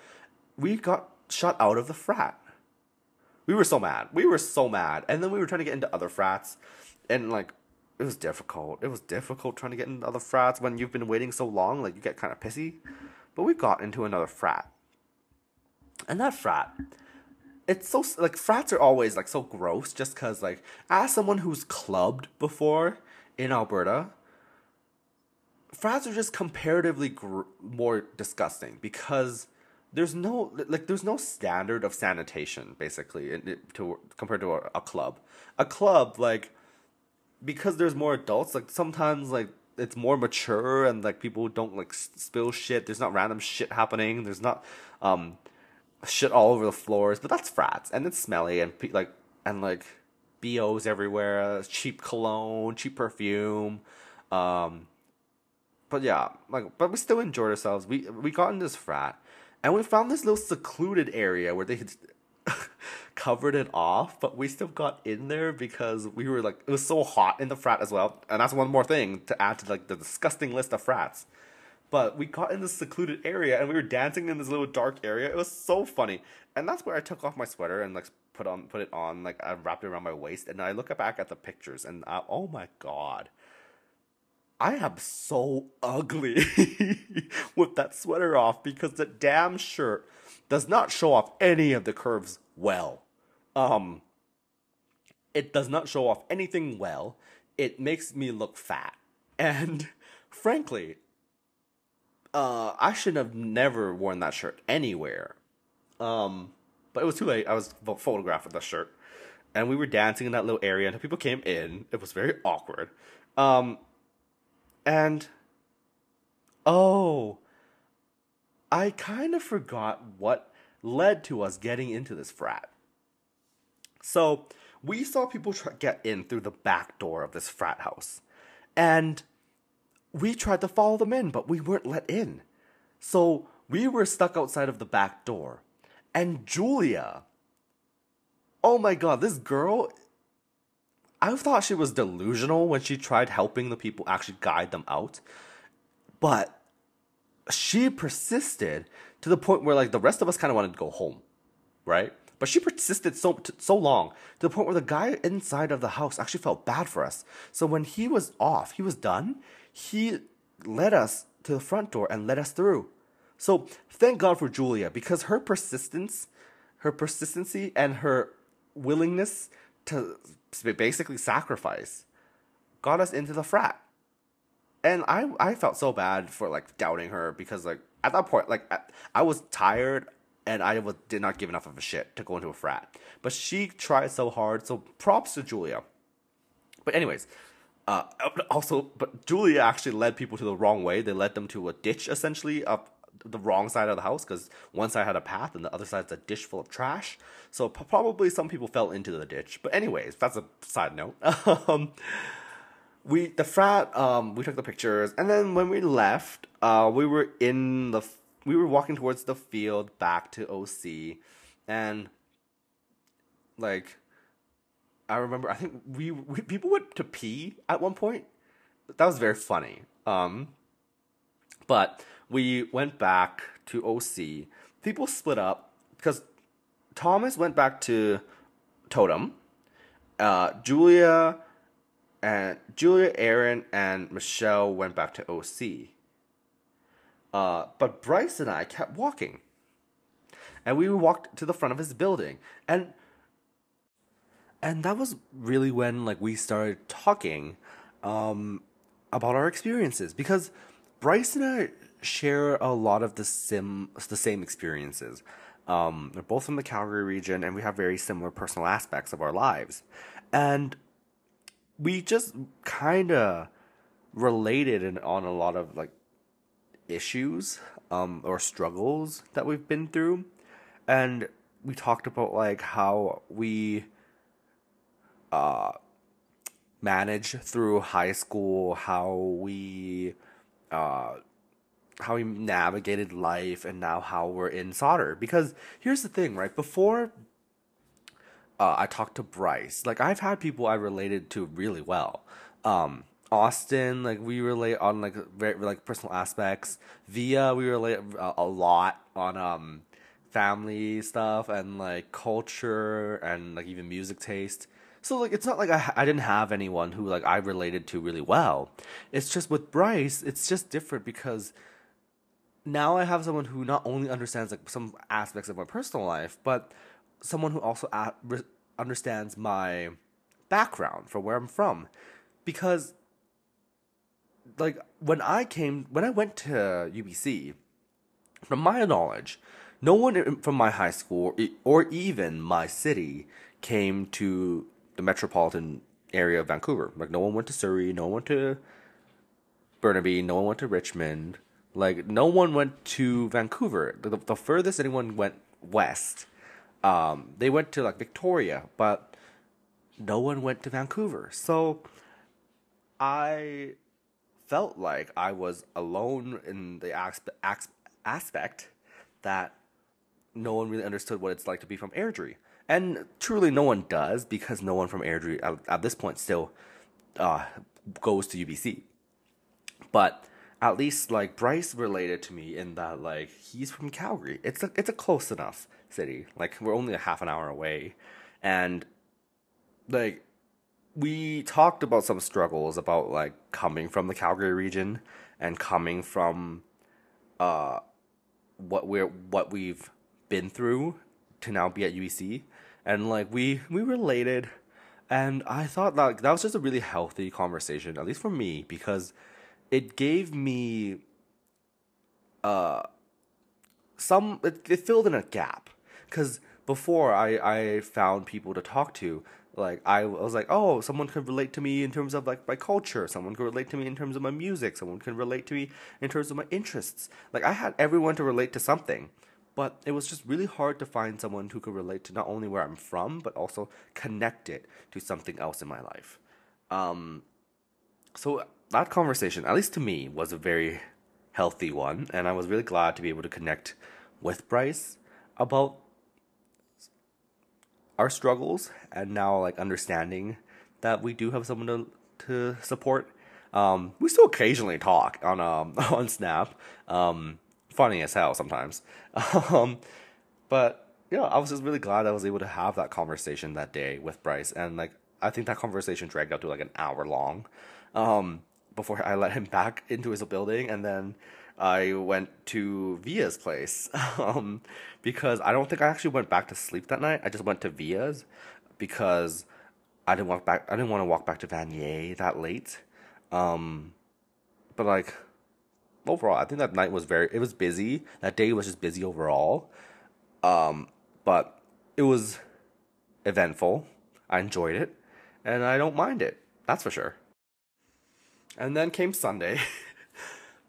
We got shut out of the frat. We were so mad. We were so mad. And then we were trying to get into other frats. And like it was difficult. It was difficult trying to get into other frats when you've been waiting so long, like you get kind of pissy. But we got into another frat. And that frat it's so like frats are always like so gross just cuz like as someone who's clubbed before in Alberta, frats are just comparatively gr- more disgusting because there's no like there's no standard of sanitation basically in, to compared to a, a, club. A club like because there's more adults like sometimes like it's more mature and like people don't like spill shit. There's not random shit happening. There's not um shit all over the floors. But that's frats and it's smelly and like and like bos everywhere. Cheap cologne, cheap perfume. Um, but yeah, like but we still enjoyed ourselves. We we got in this frat and we found this little secluded area where they had covered it off, but we still got in there because we were like, it was so hot in the frat as well. And that's one more thing to add to like the disgusting list of frats. But we got in this secluded area and we were dancing in this little dark area. It was so funny. And that's where I took off my sweater and like put on put it on like I wrapped it around my waist and I look back at the pictures and I, oh my god. I am so ugly with that sweater off because the damn shirt does not show off any of the curves well. Um, it does not show off anything well. It makes me look fat. And frankly, uh, I should have never worn that shirt anywhere. Um, but it was too late. I was photographed with that shirt. And we were dancing in that little area, and people came in. It was very awkward. Um, and oh, I kind of forgot what led to us getting into this frat. So we saw people get in through the back door of this frat house, and we tried to follow them in, but we weren't let in. So we were stuck outside of the back door, and Julia. Oh my god, this girl I thought she was delusional when she tried helping the people actually guide them out. But she persisted to the point where like the rest of us kind of wanted to go home, right? But she persisted so so long to the point where the guy inside of the house actually felt bad for us. So when he was off, he was done. He led us to the front door and let us through. So thank God for Julia because her persistence, her persistency, and her willingness to basically sacrifice got us into the frat. And I I felt so bad for like doubting her because like at that point like I was tired and I was, did not give enough of a shit to go into a frat. But she tried so hard, so props to Julia. But anyways, uh, also, but Julia actually led people to the wrong way. They led them to a ditch essentially up the wrong side of the house because one side had a path and the other side's a dish full of trash. So probably some people fell into the ditch. But anyways, that's a side note. um, we the frat um we took the pictures and then when we left uh we were in the we were walking towards the field back to OC and like I remember I think we, we people went to pee at one point. That was very funny. Um but we went back to OC. People split up because Thomas went back to Totem. Uh, Julia and Julia, Aaron, and Michelle went back to OC. Uh, but Bryce and I kept walking, and we walked to the front of his building, and and that was really when like we started talking um, about our experiences because Bryce and I share a lot of the sim the same experiences. Um, we're both from the Calgary region, and we have very similar personal aspects of our lives, and we just kind of related in, on a lot of like issues. um, or struggles that we've been through, and we talked about like how we uh, manage through high school, how we uh, how we navigated life, and now how we're in Sauder. Because here's the thing, right? Before uh, I talked to Bryce, like I've had people I related to really well. Um, Austin, like we relate on like very like personal aspects. Via, we relate a, a lot on um family stuff and like culture and like even music taste. So like it's not like I I didn't have anyone who like I related to really well. It's just with Bryce, it's just different because now I have someone who not only understands like some aspects of my personal life, but someone who also a- re- understands my background from where I'm from because like when I came when I went to UBC, from my knowledge, no one from my high school or even my city came to the metropolitan area of Vancouver. Like no one went to Surrey, no one went to Burnaby, no one went to Richmond. Like no one went to Vancouver. The, the furthest anyone went west, um, they went to like Victoria, but no one went to Vancouver. So I felt like I was alone in the aspe- aspect that no one really understood what it's like to be from Airdrie. And truly, no one does because no one from Airdrie at, at this point still uh, goes to UBC. But at least like Bryce related to me in that like he's from Calgary. It's a it's a close enough city. Like we're only a half an hour away, and like we talked about some struggles about like coming from the Calgary region and coming from uh what we're what we've been through to now be at UBC and like we we related and I thought like that was just a really healthy conversation at least for me because it gave me uh some it, it filled in a gap cuz before I I found people to talk to like I was like, oh, someone could relate to me in terms of like my culture. Someone could relate to me in terms of my music. Someone can relate to me in terms of my interests. Like I had everyone to relate to something, but it was just really hard to find someone who could relate to not only where I'm from, but also connect it to something else in my life. Um, so that conversation, at least to me, was a very healthy one, and I was really glad to be able to connect with Bryce about our struggles and now like understanding that we do have someone to to support. Um, we still occasionally talk on um on Snap. Um, funny as hell sometimes. Um, but yeah, I was just really glad I was able to have that conversation that day with Bryce, and like I think that conversation dragged out to like an hour long. Um, before I let him back into his building, and then I went to Via's place um, because I don't think I actually went back to sleep that night. I just went to Via's because I didn't walk back. I didn't want to walk back to Vanier that late. Um, but like overall, I think that night was very. It was busy. That day was just busy overall. Um, but it was eventful. I enjoyed it, and I don't mind it. That's for sure. And then came Sunday.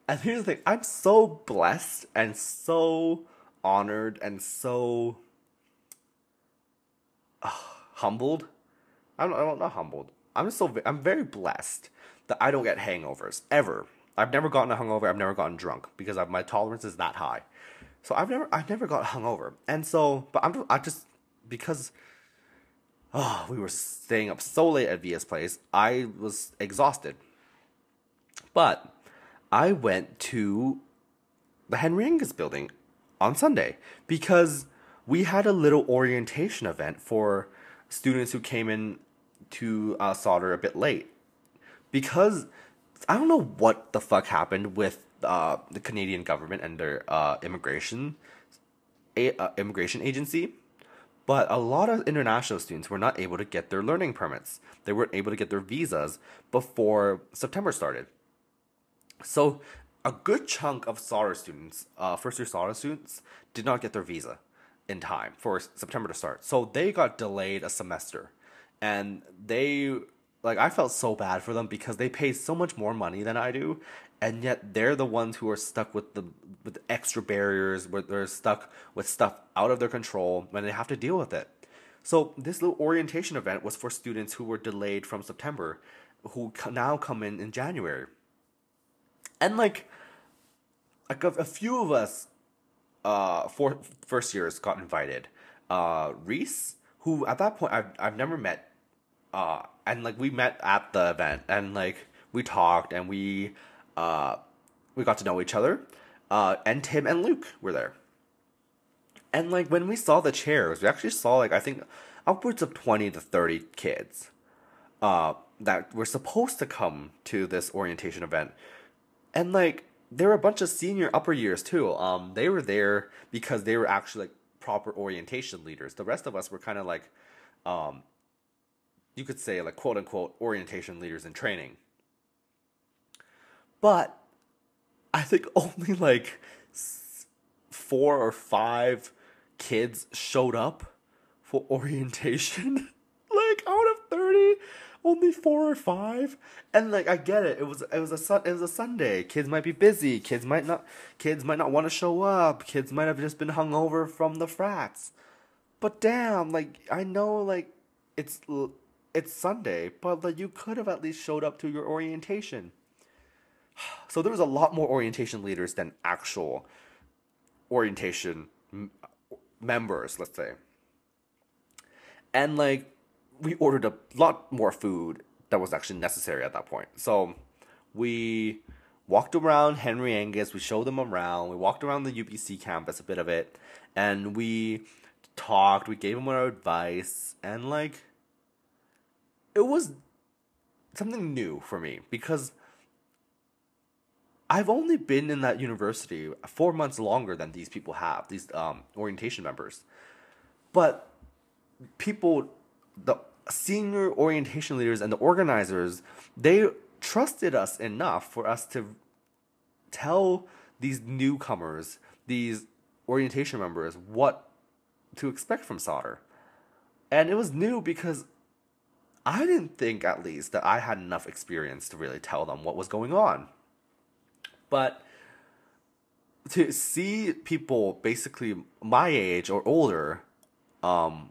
And here's the thing I'm so blessed and so honored and so uh, humbled. I'm, not humbled. I'm so I'm very blessed that I don't get hangovers ever. I've never gotten a hangover. I've never gotten drunk because I've, my tolerance is that high. So I've never I've never got hungover. And so, but I'm I just because oh we were staying up so late at Via's place. I was exhausted. But I went to the Henry Angus building on Sunday because we had a little orientation event for students who came in to uh, Sauder a bit late. Because I don't know what the fuck happened with uh, the Canadian government and their uh, immigration a, uh, immigration agency, but a lot of international students were not able to get their learning permits. They weren't able to get their visas before September started. So a good chunk of Sauder students, uh, first year Sauder students, did not get their visa in time for September to start. So they got delayed a semester. And they like I felt so bad for them because they pay so much more money than I do and yet they're the ones who are stuck with the with extra barriers where they're stuck with stuff out of their control when they have to deal with it so this little orientation event was for students who were delayed from september who now come in in january and like like a, a few of us uh for first years got invited uh reese who at that point i've, I've never met uh and like we met at the event and like we talked and we uh, we got to know each other. Uh, and Tim and Luke were there. And like when we saw the chairs, we actually saw like I think upwards of twenty to thirty kids uh, that were supposed to come to this orientation event. And like there were a bunch of senior upper years too. Um, they were there because they were actually like proper orientation leaders. The rest of us were kind of like, um, you could say like quote unquote orientation leaders in training. But I think only like four or five kids showed up for orientation. like out of 30, only four or five. And like I get it. It was it was a sun it was a Sunday. Kids might be busy. Kids might not kids might not want to show up. Kids might have just been hung over from the frats. But damn, like I know like it's it's Sunday, but like you could have at least showed up to your orientation. So there was a lot more orientation leaders than actual orientation m- members, let's say. And like we ordered a lot more food that was actually necessary at that point. So we walked around Henry Angus, we showed them around, we walked around the UBC campus a bit of it, and we talked, we gave them our advice, and like it was something new for me because I've only been in that university four months longer than these people have, these um, orientation members. But people, the senior orientation leaders and the organizers, they trusted us enough for us to tell these newcomers, these orientation members, what to expect from Sauder. And it was new because I didn't think, at least, that I had enough experience to really tell them what was going on. But to see people basically my age or older um,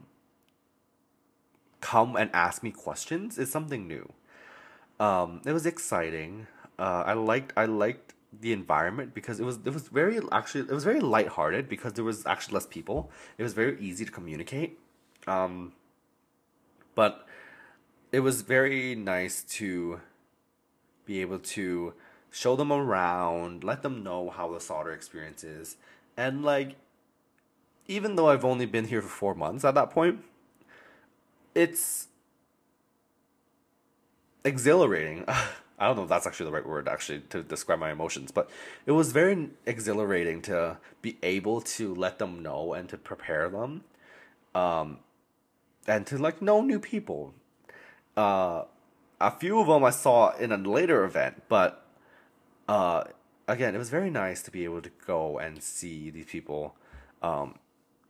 come and ask me questions is something new. Um, it was exciting. Uh, I liked I liked the environment because it was it was very actually it was very lighthearted because there was actually less people. It was very easy to communicate. Um, but it was very nice to be able to show them around, let them know how the Sauder experience is. And like even though I've only been here for 4 months at that point, it's exhilarating. I don't know if that's actually the right word actually to describe my emotions, but it was very exhilarating to be able to let them know and to prepare them, um, and to like know new people. Uh, a few of them I saw in a later event, but uh, again, it was very nice to be able to go and see these people, um,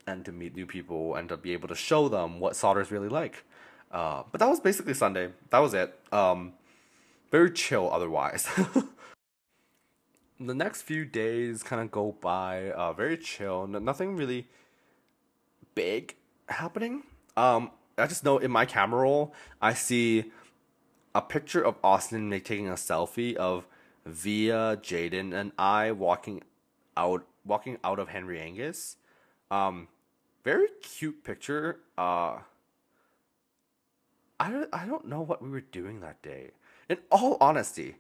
and to meet new people and to be able to show them what Sauder is really like. Uh, but that was basically Sunday. That was it. Um, very chill otherwise. the next few days kind of go by uh, very chill. nothing really big happening. Um, I just know in my camera roll, I see a picture of Austin taking a selfie of via Jaden and I walking out walking out of Henry Angus. Um, very cute picture. Uh, I don't, I don't know what we were doing that day. In all honesty,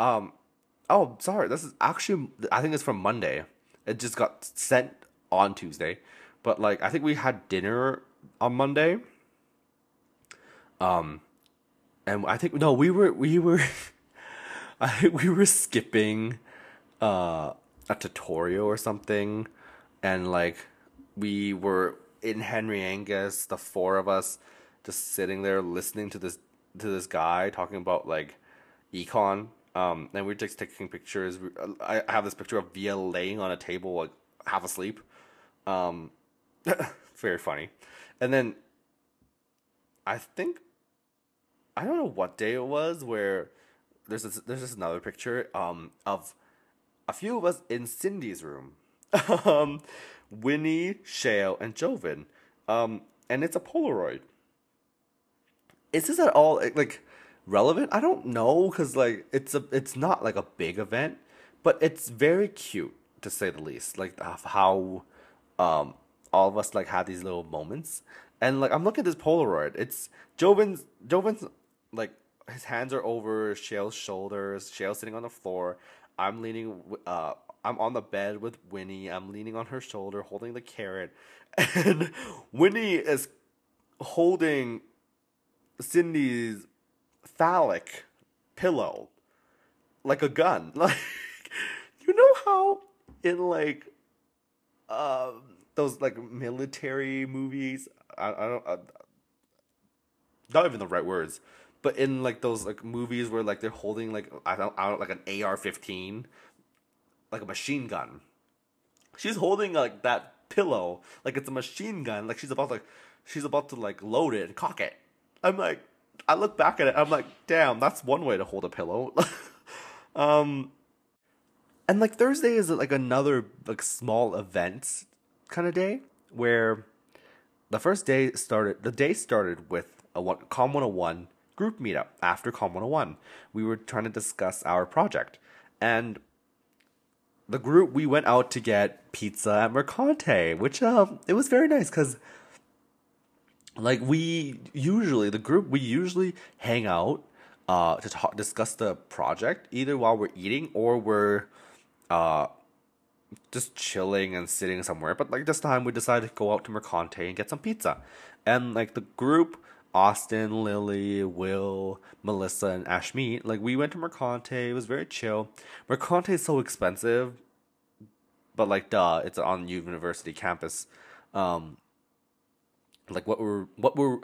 um, oh sorry, this is actually I think it's from Monday. It just got sent on Tuesday, but like I think we had dinner on Monday. Um, and I think no, we were we were. I, we were skipping uh, a tutorial or something, and like we were in Henry Angus, the four of us, just sitting there listening to this to this guy talking about like econ. Um, and we're just taking pictures. I have this picture of Via laying on a table, like half asleep. Um, very funny. And then I think I don't know what day it was where there's this, there's just another picture um of a few of us in Cindy's room, um, Winnie, Shale, and Joven, um, and it's a Polaroid. Is this at all like relevant? I don't know because like it's a it's not like a big event, but it's very cute to say the least. Like how um all of us like had these little moments, and like I'm looking at this Polaroid. It's Joven's Joven's like his hands are over Shale's shoulders. Shale's sitting on the floor. I'm leaning. Uh, I'm on the bed with Winnie. I'm leaning on her shoulder, holding the carrot, and Winnie is holding Cindy's phallic pillow like a gun. Like you know how in like um those like military movies, I, I don't. Uh, not even the right words, but in like those like movies where like they're holding like I don't, I don't like an AR fifteen, like a machine gun. She's holding like that pillow like it's a machine gun, like she's about to, like she's about to like load it and cock it. I'm like, I look back at it, I'm like, damn, that's one way to hold a pillow. um, and like Thursday is like another like small event kind of day where the first day started. The day started with a one, Com 101 group meetup after Com 101. We were trying to discuss our project, and the group we went out to get pizza at Mercante, which um it was very nice because like we usually the group we usually hang out uh to talk, discuss the project either while we're eating or we're uh just chilling and sitting somewhere but like this time we decided to go out to mercante and get some pizza. And like the group austin lily will melissa and ashmeet. Like we went to mercante. It was very chill. Mercante is so expensive but like duh it's on university campus. Um like what were what were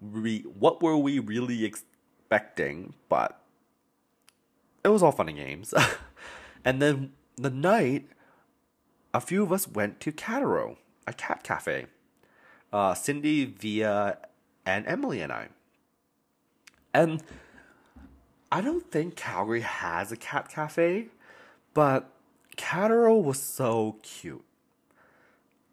we what were we really expecting? But it was all fun and games. And then the night a few of us went to Cataro, a cat cafe. Uh, Cindy, Via, and Emily and I. And I don't think Calgary has a cat cafe, but Cataro was so cute.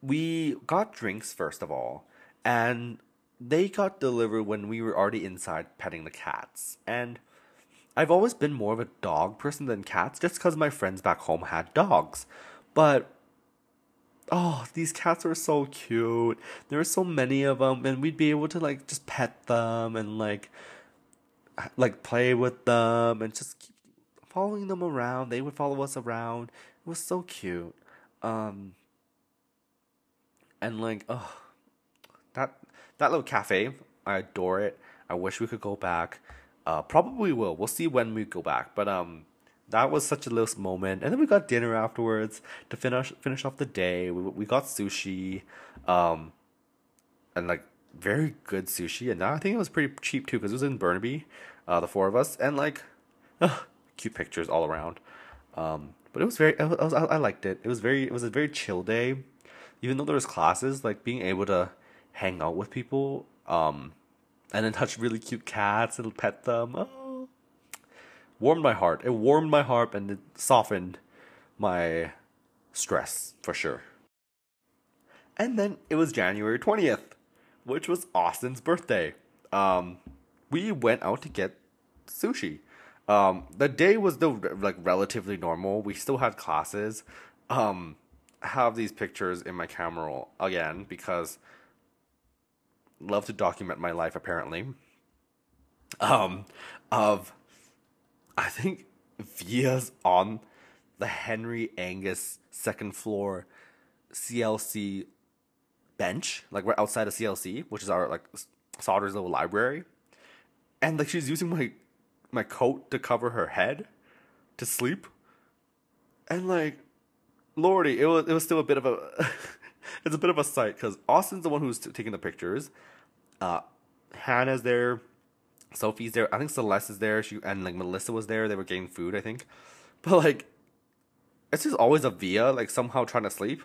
We got drinks first of all, and they got delivered when we were already inside petting the cats. And I've always been more of a dog person than cats just because my friends back home had dogs. But oh, these cats are so cute. There were so many of them, and we'd be able to like just pet them and like like play with them and just keep following them around. They would follow us around. It was so cute. Um and like oh that that little cafe, I adore it. I wish we could go back. Uh probably will. We'll see when we go back. But um that was such a little moment. And then we got dinner afterwards to finish finish off the day. We we got sushi, um, and like very good sushi. And I think it was pretty cheap too because it was in Burnaby, uh, the four of us, and like, uh, cute pictures all around. Um, but it was very, I, was, I liked it. It was very, it was a very chill day, even though there was classes. Like being able to hang out with people, um, and then touch really cute cats and pet them. Oh, warmed my heart. It warmed my heart and it softened my stress for sure. And then it was January 20th, which was Austin's birthday. Um, we went out to get sushi. Um, the day was still like relatively normal. We still had classes. Um, have these pictures in my camera roll again because love to document my life apparently. Um, of I think Via's on the Henry Angus second floor CLC bench, like right outside of CLC, which is our like Sauder's little library, and like she's using my my coat to cover her head to sleep, and like, lordy, it was it was still a bit of a it's a bit of a sight because Austin's the one who's taking the pictures. Uh, Hannah's there. Sophie's there. I think Celeste is there. She and like Melissa was there. They were getting food, I think. But like, it's just always a Via like somehow trying to sleep.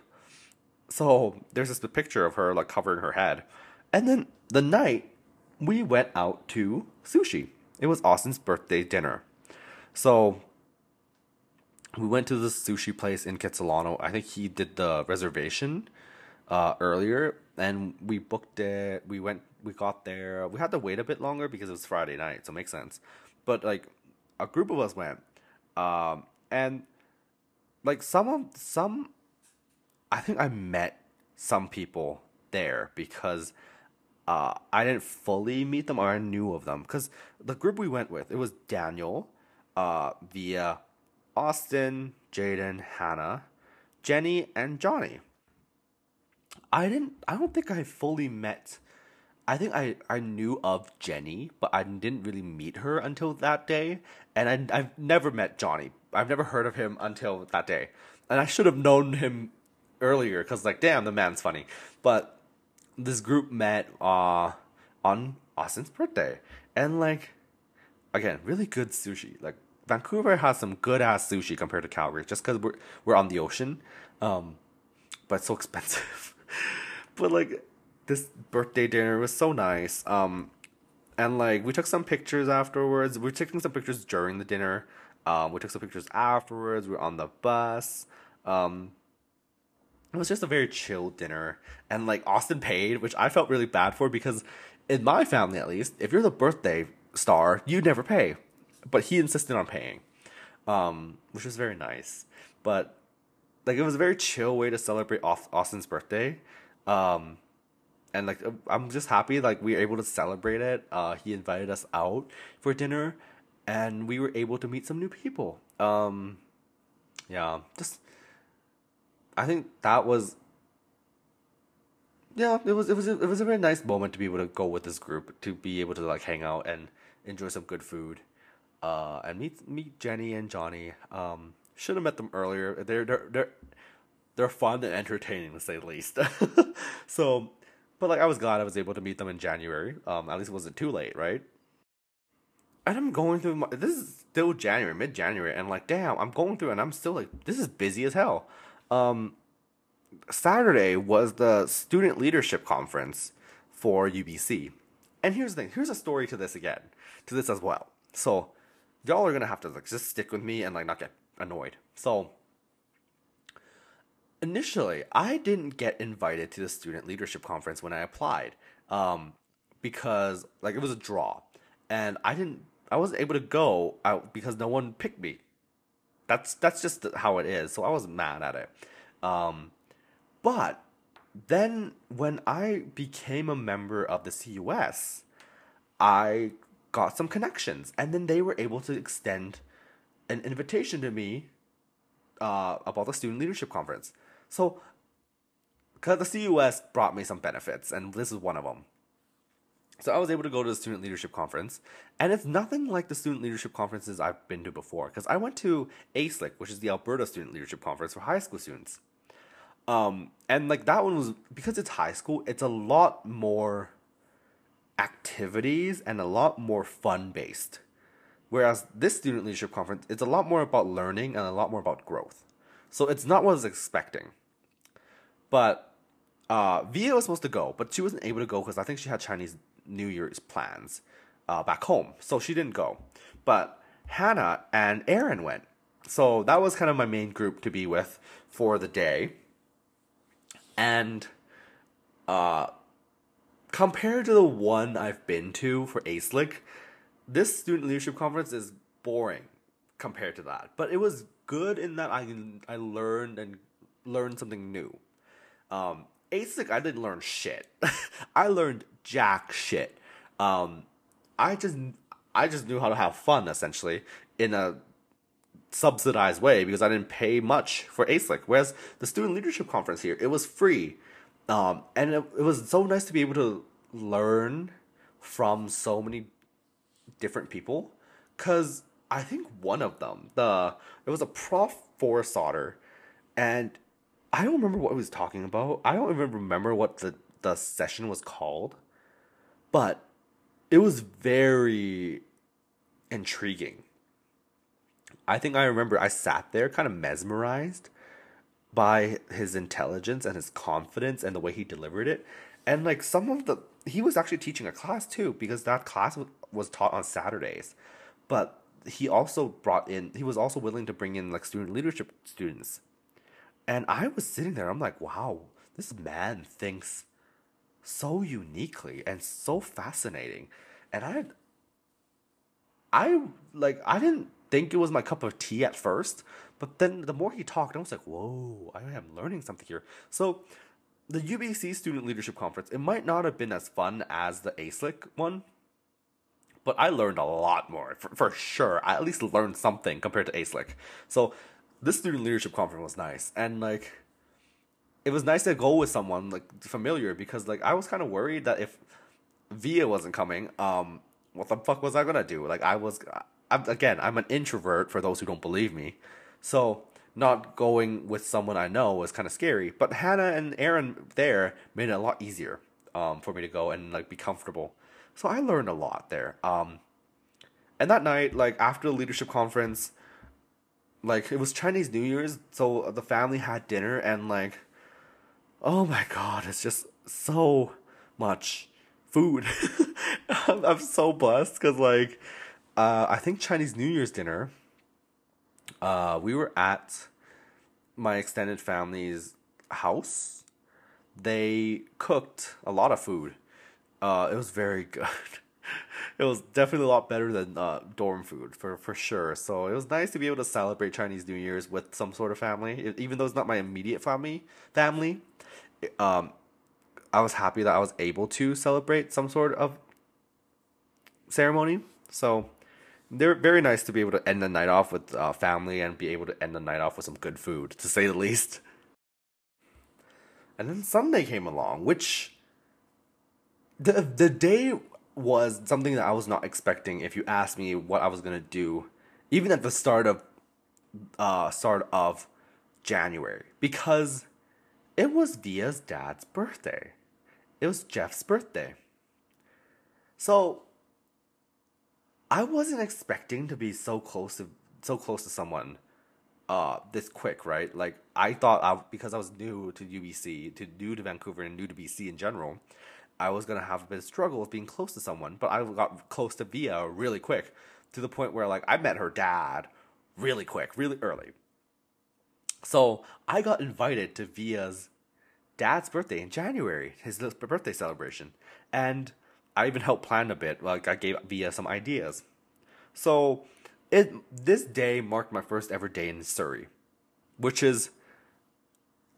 So there's this picture of her like covering her head, and then the night we went out to sushi. It was Austin's birthday dinner. So we went to the sushi place in Kitsilano. I think he did the reservation uh, earlier, and we booked it. We went, we got there. We had to wait a bit longer because it was Friday night, so it makes sense. But like, a group of us went, um, and like some of some, I think I met some people there because uh, I didn't fully meet them or I knew of them because the group we went with it was Daniel, uh, via Austin, Jaden, Hannah, Jenny, and Johnny. I didn't. I don't think I fully met. I think I, I knew of Jenny, but I didn't really meet her until that day. And I, I've never met Johnny. I've never heard of him until that day. And I should have known him earlier because, like, damn, the man's funny. But this group met uh, on Austin's birthday. And, like, again, really good sushi. Like, Vancouver has some good ass sushi compared to Calgary just because we're, we're on the ocean. Um, but it's so expensive. but, like, this birthday dinner was so nice. Um, and like we took some pictures afterwards. We were taking some pictures during the dinner. Um, we took some pictures afterwards. We were on the bus. Um, it was just a very chill dinner, and like Austin paid, which I felt really bad for because in my family at least, if you're the birthday star, you never pay, but he insisted on paying, um, which was very nice. But like it was a very chill way to celebrate Austin's birthday. Um, and like I'm just happy like we were able to celebrate it. Uh, he invited us out for dinner, and we were able to meet some new people. Um, yeah, just I think that was yeah, it was it was a, it was a very nice moment to be able to go with this group to be able to like hang out and enjoy some good food, uh, and meet meet Jenny and Johnny. Um, should have met them earlier. They're they're they're they're fun and entertaining to say the least. so but like I was glad I was able to meet them in January. Um, at least it wasn't too late, right? And I'm going through my, this is still January, mid January, and like damn, I'm going through and I'm still like this is busy as hell. Um, Saturday was the student leadership conference for UBC. And here's the thing, here's a story to this again, to this as well. So y'all are gonna have to like just stick with me and like not get annoyed. So initially, I didn't get invited to the student leadership conference when I applied, um, because like it was a draw, and I didn't, I wasn't able to go out because no one picked me. That's that's just how it is. So I was mad at it. Um, but then when I became a member of the CUS, I got some connections, and then they were able to extend an invitation to me uh, about the student leadership conference. So, because the CUS brought me some benefits, and this is one of them. So I was able to go to the student leadership conference, and it's nothing like the student leadership conferences I've been to before. Because I went to ASLIC, which is the Alberta Student Leadership Conference for high school students. Um, and like that one was because it's high school, it's a lot more activities and a lot more fun based. Whereas this student leadership conference, it's a lot more about learning and a lot more about growth. So it's not what I was expecting. But uh, Via was supposed to go, but she wasn't able to go because I think she had Chinese New Year's plans uh, back home. So she didn't go. But Hannah and Aaron went. So that was kind of my main group to be with for the day. And uh, compared to the one I've been to for ASLIC, this student leadership conference is boring compared to that. But it was good in that I I learned and learned something new. Um, ASLIC, I didn't learn shit. I learned jack shit. Um, I just I just knew how to have fun essentially in a subsidized way because I didn't pay much for ASLIC. Whereas the student leadership conference here, it was free, um, and it, it was so nice to be able to learn from so many different people. Cause I think one of them, the it was a prof for Sauder, and I don't remember what he was talking about. I don't even remember what the the session was called, but it was very intriguing. I think I remember I sat there kind of mesmerized by his intelligence and his confidence and the way he delivered it. And like some of the he was actually teaching a class too because that class was taught on Saturdays. But he also brought in he was also willing to bring in like student leadership students. And i was sitting there i'm like wow this man thinks so uniquely and so fascinating. And i i like i didn't think it was my cup of tea at first but then the more he talked i was like whoa i am learning something here. So the ubc student leadership conference it might not have been as fun as the ASLIC one but I learned a lot more for, for sure. I at least learned something compared to ASLIC. So this student leadership conference was nice, and like it was nice to go with someone like familiar because like I was kind of worried that if Via wasn't coming, um, what the fuck was I gonna do? Like I was, I'm, again, I'm an introvert for those who don't believe me, so not going with someone I know was kind of scary. But Hannah and Aaron there made it a lot easier um, for me to go and like be comfortable. So I learned a lot there. Um, and that night, like after the leadership conference, like it was Chinese New Year's, so the family had dinner, and like, oh my god, it's just so much food. I'm, so blessed because like, uh, I think Chinese New Year's dinner. Uh, we were at my extended family's house. They cooked a lot of food uh, it was very good. it was definitely a lot better than uh, dorm food for for sure. So it was nice to be able to celebrate Chinese New Year's with some sort of family, even though it's not my immediate family. Family, um, I was happy that I was able to celebrate some sort of ceremony. So they're very nice to be able to end the night off with uh, family and be able to end the night off with some good food, to say the least. And then Sunday came along, which the the day was something that I was not expecting. If you asked me what I was gonna do, even at the start of uh start of January, because it was Via's dad's birthday. It was Jeff's birthday. So I wasn't expecting to be so close to so close to someone uh this quick, right? Like I thought I because I was new to UBC, to new to Vancouver and new to BC in general, I was gonna have a bit of struggle with being close to someone, but I got close to Via really quick, to the point where like I met her dad really quick, really early. So I got invited to Via's dad's birthday in January, his birthday celebration, and I even helped plan a bit. Like I gave Via some ideas. So it this day marked my first ever day in Surrey, which is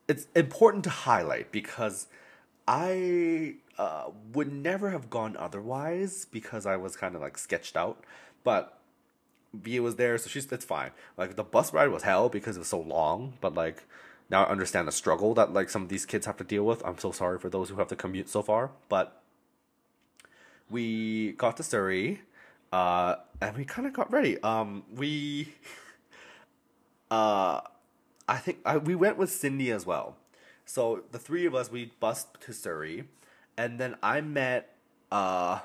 it's important to highlight because I uh, would never have gone otherwise because I was kind of like sketched out. But Via was there, so she's it's fine. Like the bus ride was hell because it was so long, but like now I understand the struggle that like some of these kids have to deal with. I'm so sorry for those who have to commute so far, but we got to Surrey, uh, and we kind of got ready. Um, we, uh, I think I, we went with Cindy as well. So the three of us we bussed to Surrey and then I met uh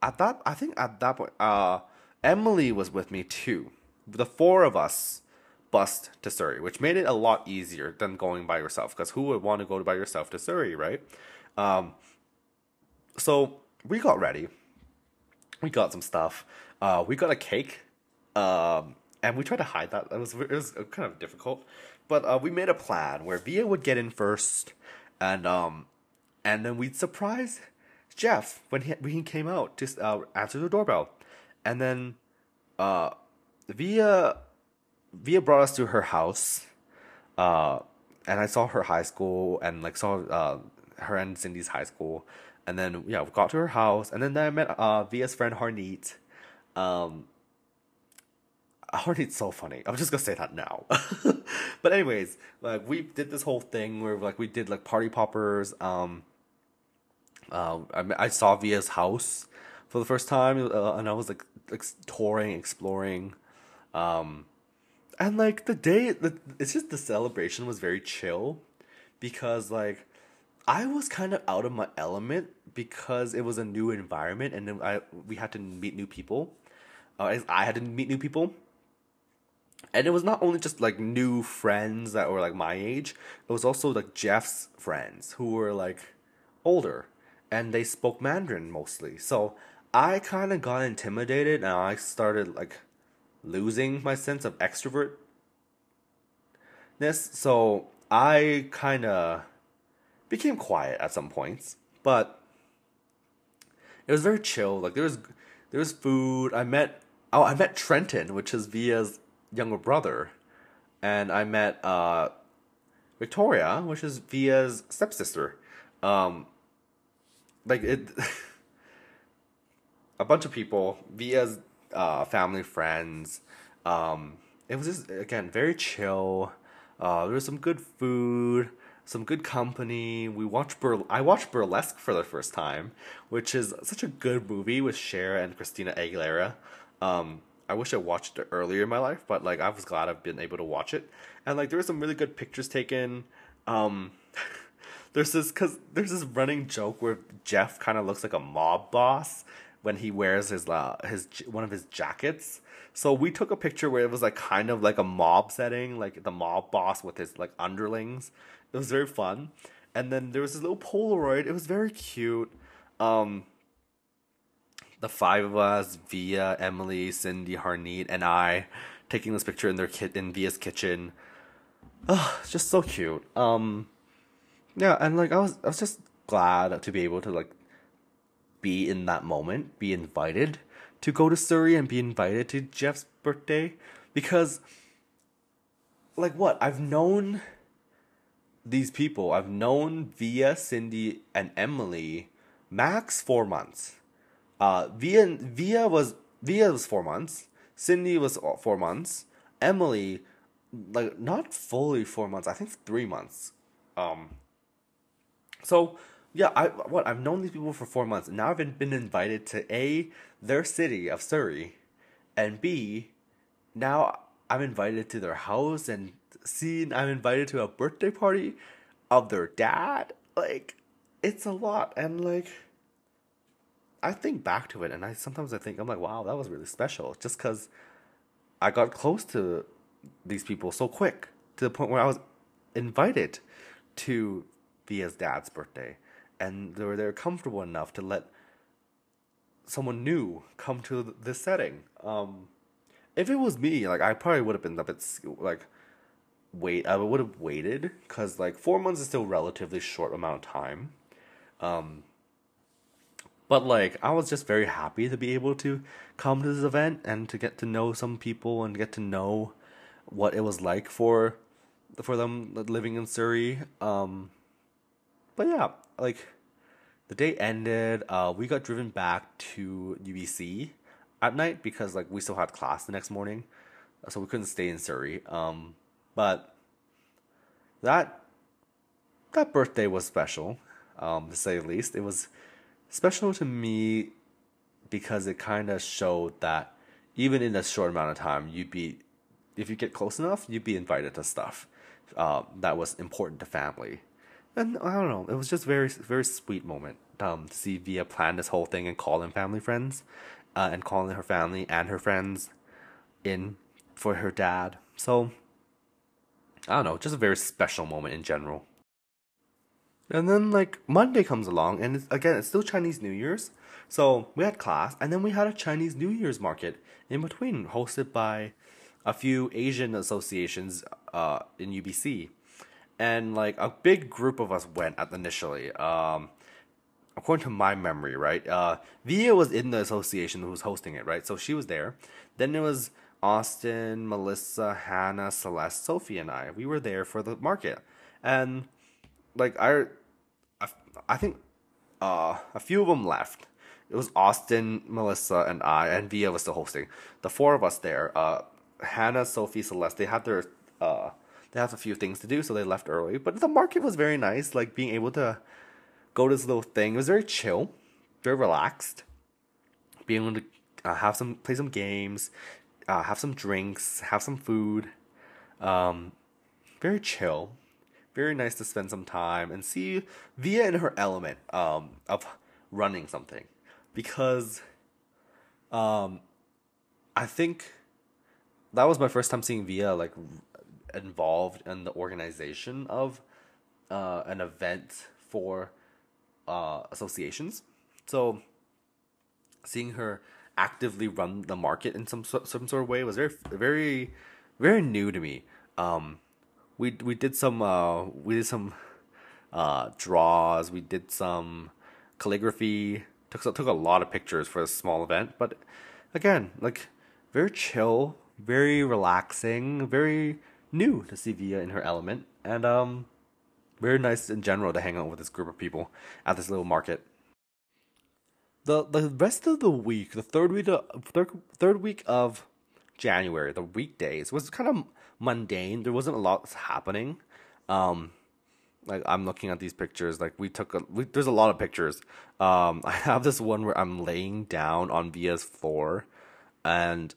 at that I think at that point uh Emily was with me too. The four of us bussed to Surrey, which made it a lot easier than going by yourself. Because who would want to go by yourself to Surrey, right? Um, so we got ready. We got some stuff. Uh, we got a cake. Um, and we tried to hide that. It was it was kind of difficult, but uh, we made a plan where Via would get in first, and um, and then we'd surprise Jeff when he when he came out to uh, answer the doorbell, and then uh, Via Via brought us to her house, uh, and I saw her high school and like saw uh, her and Cindy's high school, and then yeah, we got to her house, and then I met uh, Via's friend Harneet, um, Harneet's so funny. I'm just gonna say that now. but anyways, like we did this whole thing where like we did like party poppers. Um, uh, I I saw Via's house for the first time, uh, and I was like like touring, exploring. Um, and like the day, the, it's just the celebration was very chill, because like I was kind of out of my element because it was a new environment, and then I we had to meet new people. Uh, I had to meet new people and it was not only just like new friends that were like my age it was also like jeff's friends who were like older and they spoke mandarin mostly so I kind of got intimidated and I started like losing my sense of extrovertness. So I kind of became quiet at some points, but it was very chill. Like there was there was food. I met oh I met Trenton, which is Via's younger brother, and I met uh Victoria, which is Via's stepsister. Um, like it. a bunch of people, Via's uh, family, friends. Um, it was just again very chill. Uh, there was some good food, some good company. We watched Bur- I watched Burlesque for the first time, which is such a good movie with Cher and Christina Aguilera. Um, I wish I watched it earlier in my life, but like I was glad I've been able to watch it. And like there were some really good pictures taken. Um, there's this because there's this running joke where Jeff kind of looks like a mob boss when he wears his uh, his one of his jackets. So we took a picture where it was like kind of like a mob setting, like the mob boss with his like underlings. It was very fun. And then there was this little Polaroid. It was very cute. Um, the five of us, Via, Emily, Cindy, Harneet, and I, taking this picture in their kit in Via's kitchen. Oh, it's just so cute. Um, yeah, and like I was, I was just glad to be able to like be in that moment, be invited to go to Surrey and be invited to Jeff's birthday because like what? I've known these people. I've known Via, Cindy, and Emily max 4 months. Uh Via Via was Via was 4 months. Cindy was 4 months. Emily like not fully 4 months. I think 3 months. Um so yeah, I what I've known these people for four months. Now I've been, been invited to a their city of Surrey, and b now I'm invited to their house and c I'm invited to a birthday party of their dad. Like it's a lot, and like I think back to it, and I sometimes I think I'm like, wow, that was really special, just because I got close to these people so quick to the point where I was invited to Via's dad's birthday and they were they're comfortable enough to let someone new come to this setting. Um, if it was me, like I probably would have been a bit like wait. I would have waited because like four months is still relatively short amount of time. Um, but like I was just very happy to be able to come to this event and to get to know some people and get to know what it was like for for them living in Surrey. Um, but yeah, like the day ended. Uh, we got driven back to UBC at night because like we still had class the next morning, so we couldn't stay in Surrey. Um, but that that birthday was special, um, to say the least. It was special to me because it kind of showed that even in a short amount of time, you'd be, if you get close enough, you'd be invited to stuff uh, that was important to family and I don't know, it was just very very sweet moment um, to see Via plan this whole thing and call in family friends, uh, and calling her family and her friends in for her dad. So I don't know, just a very special moment in general. And then like Monday comes along, and it's, again it's still Chinese New Year's. So we had class, and then we had a Chinese New Year's market in between, hosted by a few Asian associations uh, in UBC and like a big group of us went at initially. Um, according to my memory, right? Uh, Via was in the association who was hosting it, right? So she was there. Then it was Austin, Melissa, Hannah, Celeste, Sophie, and I. We were there for the market, and like I, I, I think uh, a few of them left. It was Austin, Melissa, and I, and Via was still hosting. The four of us there. Uh, Hannah, Sophie, Celeste. They had their uh, they have a few things to do, so they left early. But the market was very nice, like being able to go to this little thing. It was very chill, very relaxed. Being able to uh, have some, play some games, uh, have some drinks, have some food. Um, very chill, very nice to spend some time and see Via in her element um, of running something, because um, I think that was my first time seeing Via like involved in the organization of uh, an event for uh, associations. So seeing her actively run the market in some some sort of way was very very very new to me. Um, we we did some uh, we did some uh, draws. We did some calligraphy. Took took a lot of pictures for a small event, but again, like very chill, very relaxing, very new to see Via in her element, and um, very nice in general to hang out with this group of people at this little market. The the rest of the week, the third week, of, third third week of January, the weekdays was kind of mundane. There wasn't a lot happening. Um, like I'm looking at these pictures. Like we took a, we, there's a lot of pictures. Um, I have this one where I'm laying down on Via's floor, and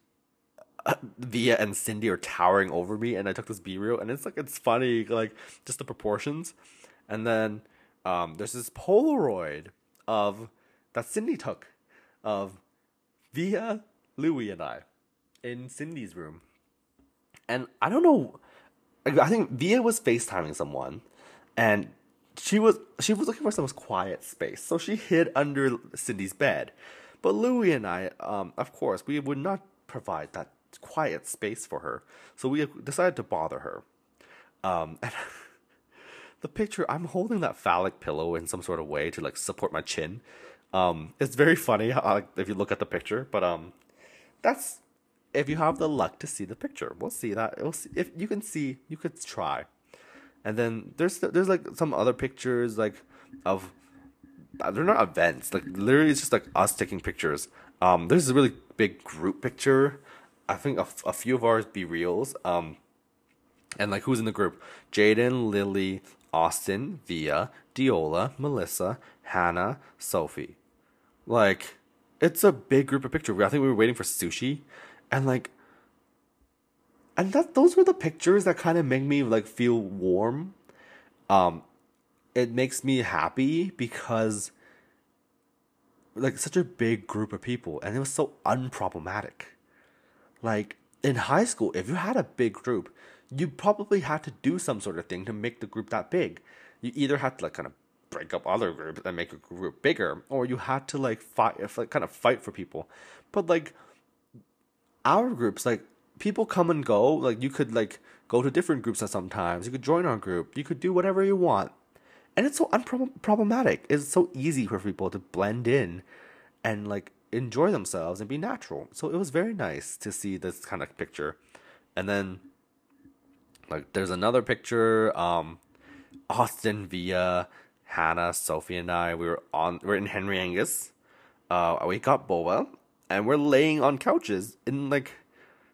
Via and Cindy are towering over me, and I took this BeReal, and it's like it's funny, like just the proportions. And then um, there's this Polaroid of that Cindy took of Via, Louie, and I in Cindy's room. And I don't know. I think Via was FaceTiming someone, and she was she was looking for some quiet space, so she hid under Cindy's bed. But Louie and I, um, of course, we would not provide that quiet space for her, so we decided to bother her. Um, and the picture, I'm holding that phallic pillow in some sort of way to like support my chin. Um, it's very funny how, if you look at the picture, but um, that's if you have the luck to see the picture, we'll see that. We'll see if you can see. You could try, and then there's there's like some other pictures like of they're not events. Like literally, it's just like us taking pictures. Um, there's a really big group picture. I think a, a few of ours BeReals. Um, and like who's in the group? Jaden, Lily, Austin, Via, Diola, Melissa, Hannah, Sophie. Like, it's a big group of pictures. I think we were waiting for sushi, and like, and that those were the pictures that kind of make me like feel warm. Um, it makes me happy because like such a big group of people, and it was so unproblematic. Like in high school, if you had a big group, you probably had to do some sort of thing to make the group that big. You either had to like kind of break up other groups and make a group bigger, or you had to like fight, like kind of fight for people. But like our groups, like people come and go. Like you could like go to different groups at sometimes. You could join our group. You could do whatever you want, and it's so unproblematic. It's so easy for people to blend in, and like enjoy themselves and be natural. So it was very nice to see this kind of picture, and then like there's another picture. Um, Austin Via Hannah, Sophie, and I, we were on, we're in Henry Angus. Uh, we got boba, and we're laying on couches in like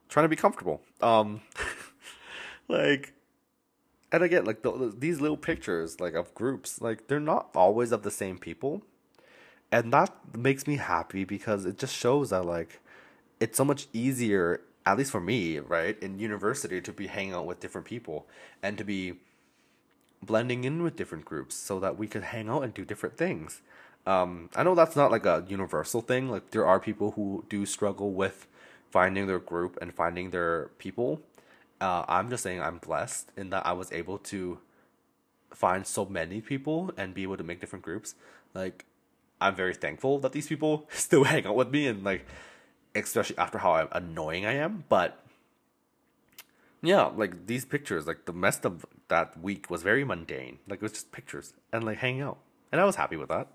trying to be comfortable. Um, like, and again, like the, these little pictures, like of groups, like they're not always of the same people, and that makes me happy because it just shows that like it's so much easier, at least for me, right, in university to be hanging out with different people and to be blending in with different groups so that we could hang out and do different things. Um, I know that's not like a universal thing. Like there are people who do struggle with finding their group and finding their people. Uh, I'm just saying I'm blessed in that I was able to find so many people and be able to make different groups. Like I'm very thankful that these people still hang out with me and like especially after how annoying I am. But yeah, like these pictures, like the rest of that week was very mundane. Like it was just pictures and like hanging out. And I was happy with that.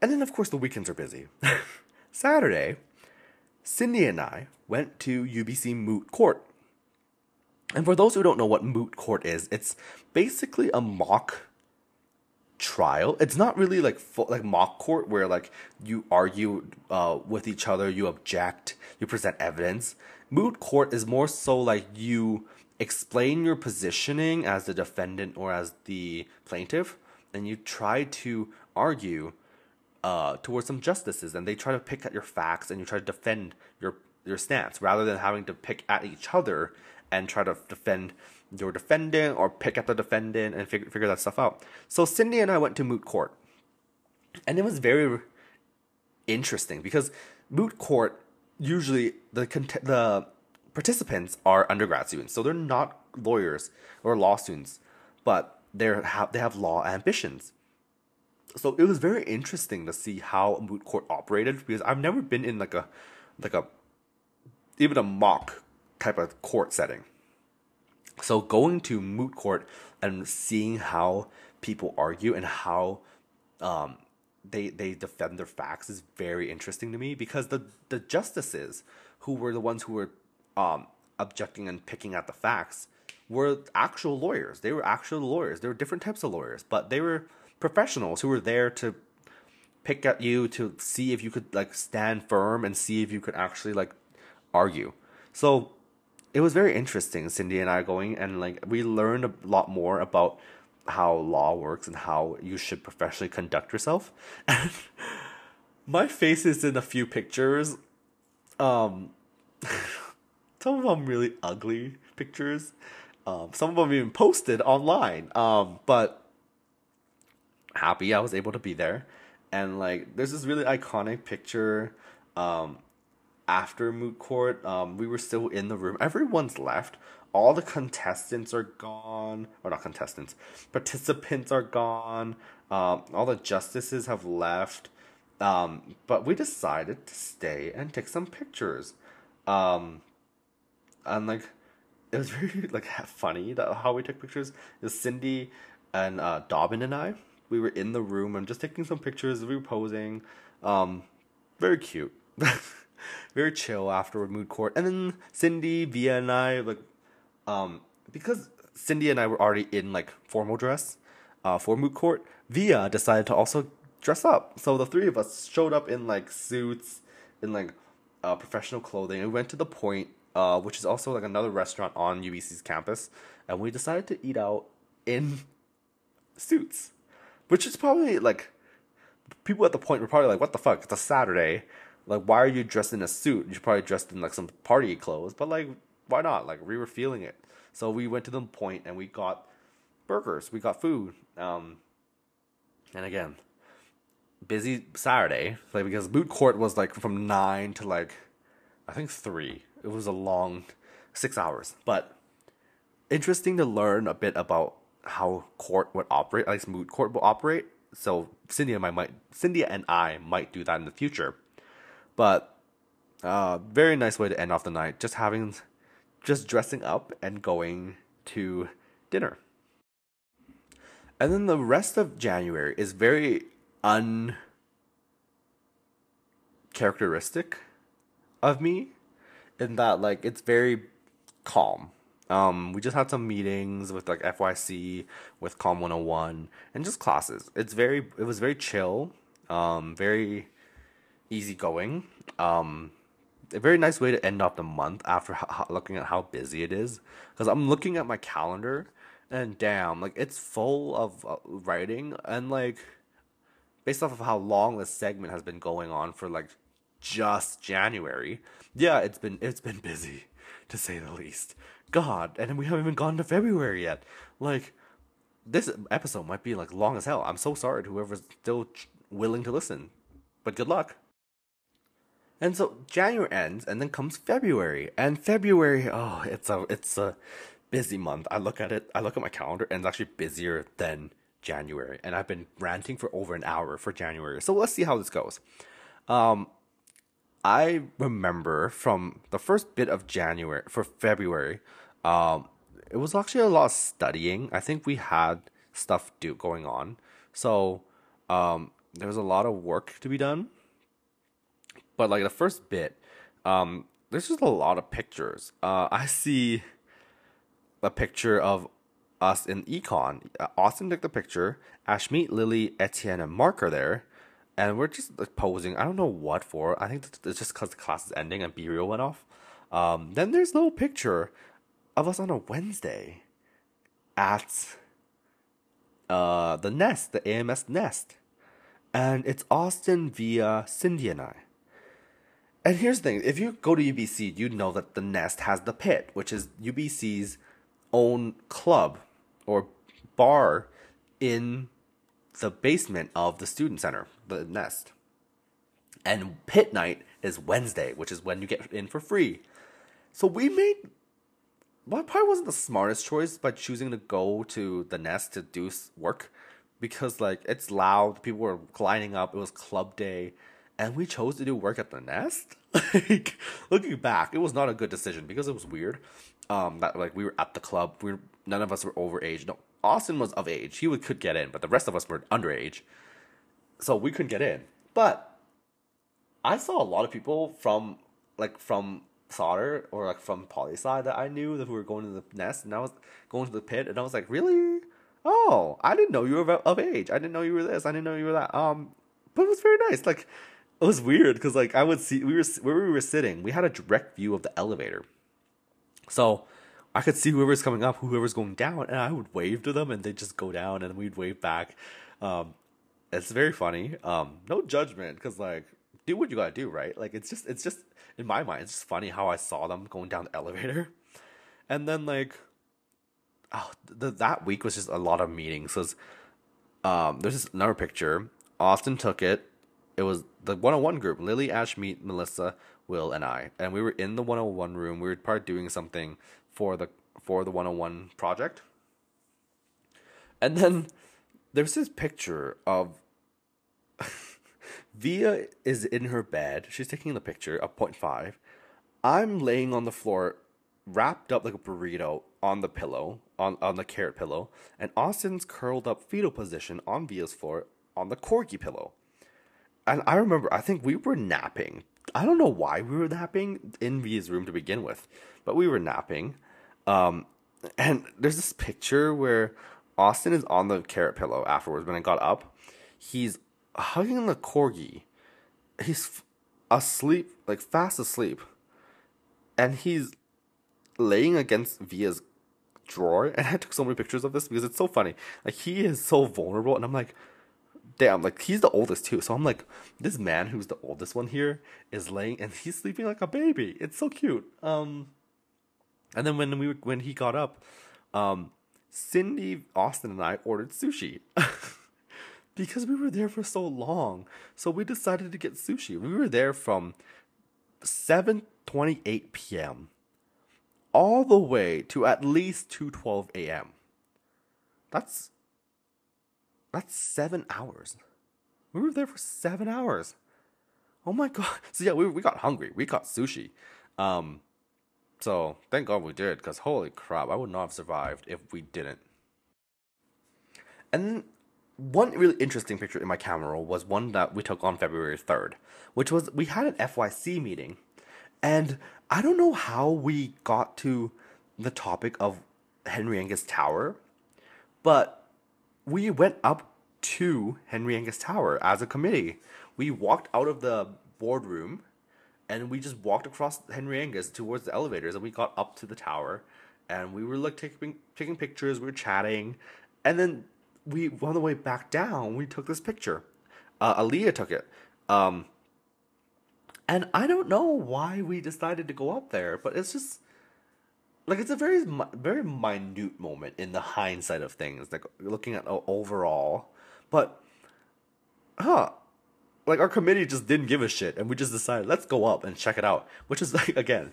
And then of course the weekends are busy. Saturday, Cindy and I went to UBC Moot Court. And for those who don't know what moot court is, it's basically a mock trial. It's not really like full, like mock court where like you argue uh, with each other, you object, you present evidence moot court is more so like you explain your positioning as the defendant or as the plaintiff, and you try to argue uh, towards some justices, and they try to pick at your facts, and you try to defend your your stance rather than having to pick at each other and try to defend your defendant or pick at the defendant and figure figure that stuff out. So Cindy and I went to moot court, and it was very interesting because moot court usually the the participants are undergrad students, so they're not lawyers or law students, but they have they have law ambitions. So it was very interesting to see how a moot court operated because I've never been in like a like a even a mock type of court setting. So going to moot court and seeing how people argue and how um, they they defend their facts is very interesting to me because the the justices who were the ones who were um, objecting and picking at the facts were actual lawyers. They were actual lawyers. There were different types of lawyers, but they were professionals who were there to pick at you to see if you could like stand firm and see if you could actually like argue. So it was very interesting, Cindy and I going and like we learned a lot more about how law works and how you should professionally conduct yourself. My face is in a few pictures. Um some of them really ugly pictures. Um, some of them even posted online. Um, but happy I was able to be there. And like there's this really iconic picture um after moot court. Um we were still in the room. Everyone's left. All the contestants are gone. Or not contestants. Participants are gone. Um all the justices have left. Um but we decided to stay and take some pictures. Um and like it was very like funny that how we took pictures. Was Cindy and uh Dobbin and I we were in the room and just taking some pictures. We were posing. Um, very cute. very chill afterward moot court. And then Cindy, Via, and I like, um, because Cindy and I were already in like formal dress, uh, for moot court. Via decided to also dress up. So the three of us showed up in like suits, in like uh, professional clothing. We went to the Point, uh, which is also like another restaurant on UBC's campus, and we decided to eat out in suits which is probably like people at the point were probably like, "What the fuck? It's a Saturday. Like, why are you dressed in a suit? You're probably dressed in like some party clothes." But like, why not? Like, we were feeling it, so we went to the point and we got burgers. We got food. Um, and again, busy Saturday, like because moot court was like from nine to like, I think three. It was a long six hours, but interesting to learn a bit about how court would operate, at least moot court will operate. So Cindy and I might, Cindy and I might do that in the future. But uh, very nice way to end off the night. Just having, just dressing up and going to dinner. And then the rest of January is very uncharacteristic of me in that like it's very calm um, we just had some meetings with like FYC, with Com 101, and just classes. It's very, it was very chill, um, very easygoing. Um, a very nice way to end off the month after looking at how busy it is. Because I'm looking at my calendar, and damn, like it's full of uh, writing, and like based off of how long this segment has been going on for like just January, yeah, it's been it's been busy to say the least. God, and we haven't even gone to February yet. Like, this episode might be like long as hell. I'm so sorry to whoever's still willing to listen, but good luck. And so January ends, and then comes February, and February, oh, it's a it's a busy month. I look at it, I look at my calendar, and it's actually busier than January, and I've been ranting for over an hour for January. So let's see how this goes. Um, I remember from the first bit of January for February, um, it was actually a lot of studying. I think we had stuff do going on, so um, there was a lot of work to be done. But like the first bit, um, there's just a lot of pictures. Uh, I see a picture of us in econ. Austin took the picture. Ashmeet, Lily, Etienne, and Mark are there and we're just like, posing. I don't know what for. I think it's just because the class is ending and BeReal went off. Um, then there's no picture of us on a Wednesday at uh, the Nest, the AMS Nest, and it's Austin Via Cindy and I. And here's the thing: if you go to UBC, you know that the Nest has the Pit, which is UBC's own club or bar in the basement of the student center, the nest. And pit night is Wednesday, which is when you get in for free. So we made well, probably wasn't the smartest choice by choosing to go to the nest to do work, because like it's loud. People were lining up. It was club day, and we chose to do work at the nest. like looking back, it was not a good decision because it was weird. Um, that like we were at the club. We were, none of us were over age. No, Austin was of age. He would could get in, but the rest of us were underage, so we couldn't get in. But I saw a lot of people from like from Sauder or like from poli sci that I knew that who were going to the nest, and I was going to the pit, and I was like, really? Oh, I didn't know you were of age. I didn't know you were this. I didn't know you were that. Um, but it was very nice. Like it was weird because like I would see we were where we were sitting, we had a direct view of the elevator, so I could see whoever's coming up, whoever's going down, and I would wave to them, and they'd just go down, and we'd wave back. Um, it's very funny. Um, no judgment, because like do what you gotta do, right? Like it's just it's just in my mind, it's just funny how I saw them going down the elevator, and then like oh, the, that week was just a lot of meetings. Cause um, there's this another picture. Austin took it. It was the 101 group: Lily, Ashmeet, Melissa, Will, and I. And we were in the 101 room. We were part doing something for the for the 101 project. And then there's this picture of Via is in her bed. She's taking the picture of point five. I'm laying on the floor, wrapped up like a burrito on the pillow, on, on the carrot pillow, and Austin's curled up fetal position on Via's floor on the corgi pillow. And I remember, I think we were napping. I don't know why we were napping in Via's room to begin with, but we were napping. Um, and there's this picture where Austin is on the carrot pillow afterwards when I got up. He's hugging the corgi. He's asleep, like fast asleep. And he's laying against Via's drawer. And I took so many pictures of this because it's so funny. Like, he is so vulnerable. And I'm like, damn, like, he's the oldest too. So I'm like, this man who's the oldest one here is laying and he's sleeping like a baby. It's so cute. Um, and then when we when he got up, um, Cindy, Austin, and I ordered sushi. because we were there for so long. So we decided to get sushi. We were there from 7:28 p.m. all the way to at least 2:12 a.m. That's that's 7 hours. We were there for 7 hours. Oh my god. So yeah, we we got hungry. We got sushi. Um so thank God we did cuz holy crap, I would not have survived if we didn't. And one really interesting picture in my camera roll was one that we took on February 3rd, which was we had an FYC meeting. And I don't know how we got to the topic of Henry Angus Tower, but we went up to Henry Angus Tower as a committee. We walked out of the boardroom and we just walked across Henry Angus towards the elevators and we got up to the tower and we were like taking taking pictures, we were chatting, and then we on the way back down, we took this picture. Uh, Aaliyah took it. Um, and I don't know why we decided to go up there, but it's just like it's a very very minute moment in the hindsight of things, like looking at overall. But huh, like our committee just didn't give a shit, and we just decided let's go up and check it out. Which is like again,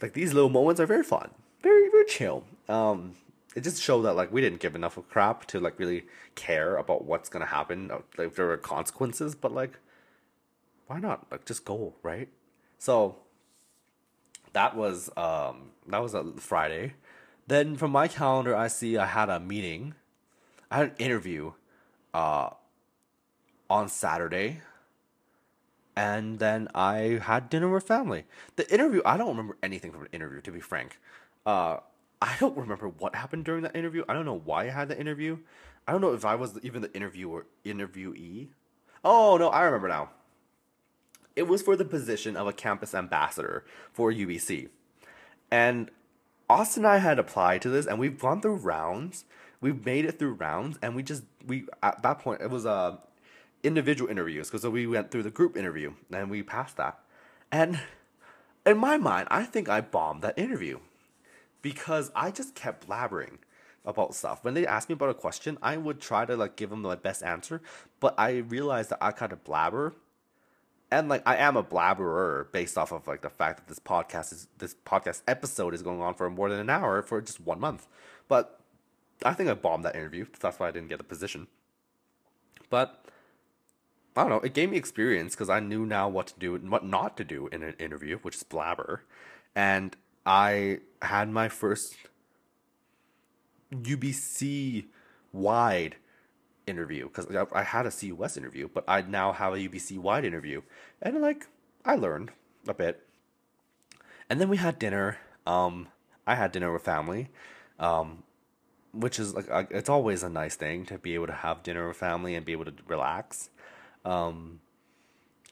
like these little moments are very fun, very very chill. Um, it just showed that like we didn't give enough of crap to like really care about what's gonna happen, uh, like if there were consequences. But like, why not? Like just go right. So that was um that was a Friday. Then from my calendar, I see I had a meeting. I had an interview, uh, on Saturday. And then I had dinner with family. The interview, I don't remember anything from an interview, to be frank. Uh, I don't remember what happened during that interview. I don't know why I had the interview. I don't know if I was even the interviewer interviewee. Oh no, I remember now. It was for the position of a campus ambassador for UBC. And Austin and I had applied to this and we've gone through rounds. We've made it through rounds and we just we at that point it was a uh, individual interviews because we went through the group interview and we passed that. And in my mind, I think I bombed that interview because I just kept blabbering about stuff. When they asked me about a question, I would try to like give them my best answer, but I realized that I kind of blabber. And like I am a blabberer based off of like the fact that this podcast is this podcast episode is going on for more than an hour for just one month. But I think I bombed that interview. That's why I didn't get the position. But I don't know. It gave me experience because I knew now what to do and what not to do in an interview, which is blabber. And I had my first UBC wide interview because I had a CUS interview, but I now have a UBC wide interview, and like I learned a bit. And then we had dinner. Um, I had dinner with family, um, which is like it's always a nice thing to be able to have dinner with family and be able to relax. Um,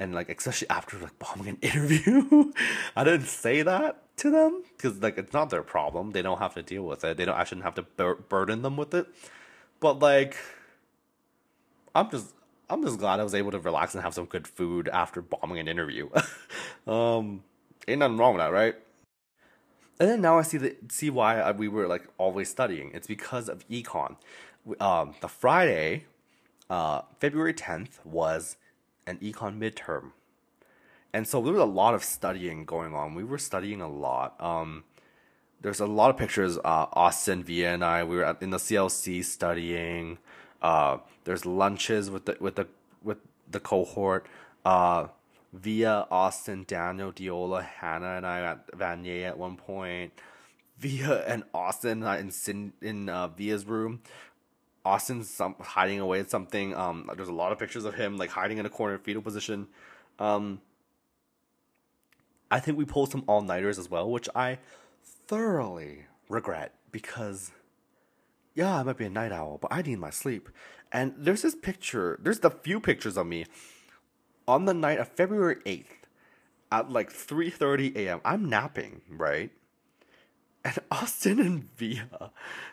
and like especially after like bombing an interview, I didn't say that to them because like it's not their problem. They don't have to deal with it. They don't. I shouldn't have to bur- burden them with it. But like, I'm just I'm just glad I was able to relax and have some good food after bombing an interview. um, ain't nothing wrong with that, right? And then now I see the see why we were like always studying. It's because of econ. Um, the Friday, uh, February tenth was an econ midterm, and so there was a lot of studying going on. We were studying a lot. Um, there's a lot of pictures. Uh, Austin, Via, and I we were at, in the CLC studying. Uh, there's lunches with the with the with the cohort. Uh, Via, Austin, Daniel, Diola, Hannah, and I at Vanier at one point. Via and Austin uh, in in uh, Via's room. Austin's some, hiding away at something. Um, there's a lot of pictures of him like hiding in a corner, fetal position. Um, I think we pulled some all nighters as well, which I thoroughly regret because, yeah, I might be a night owl, but I need my sleep. And there's this picture. There's the few pictures of me on the night of February 8th at like 3:30 a.m. I'm napping, right? And Austin and Via,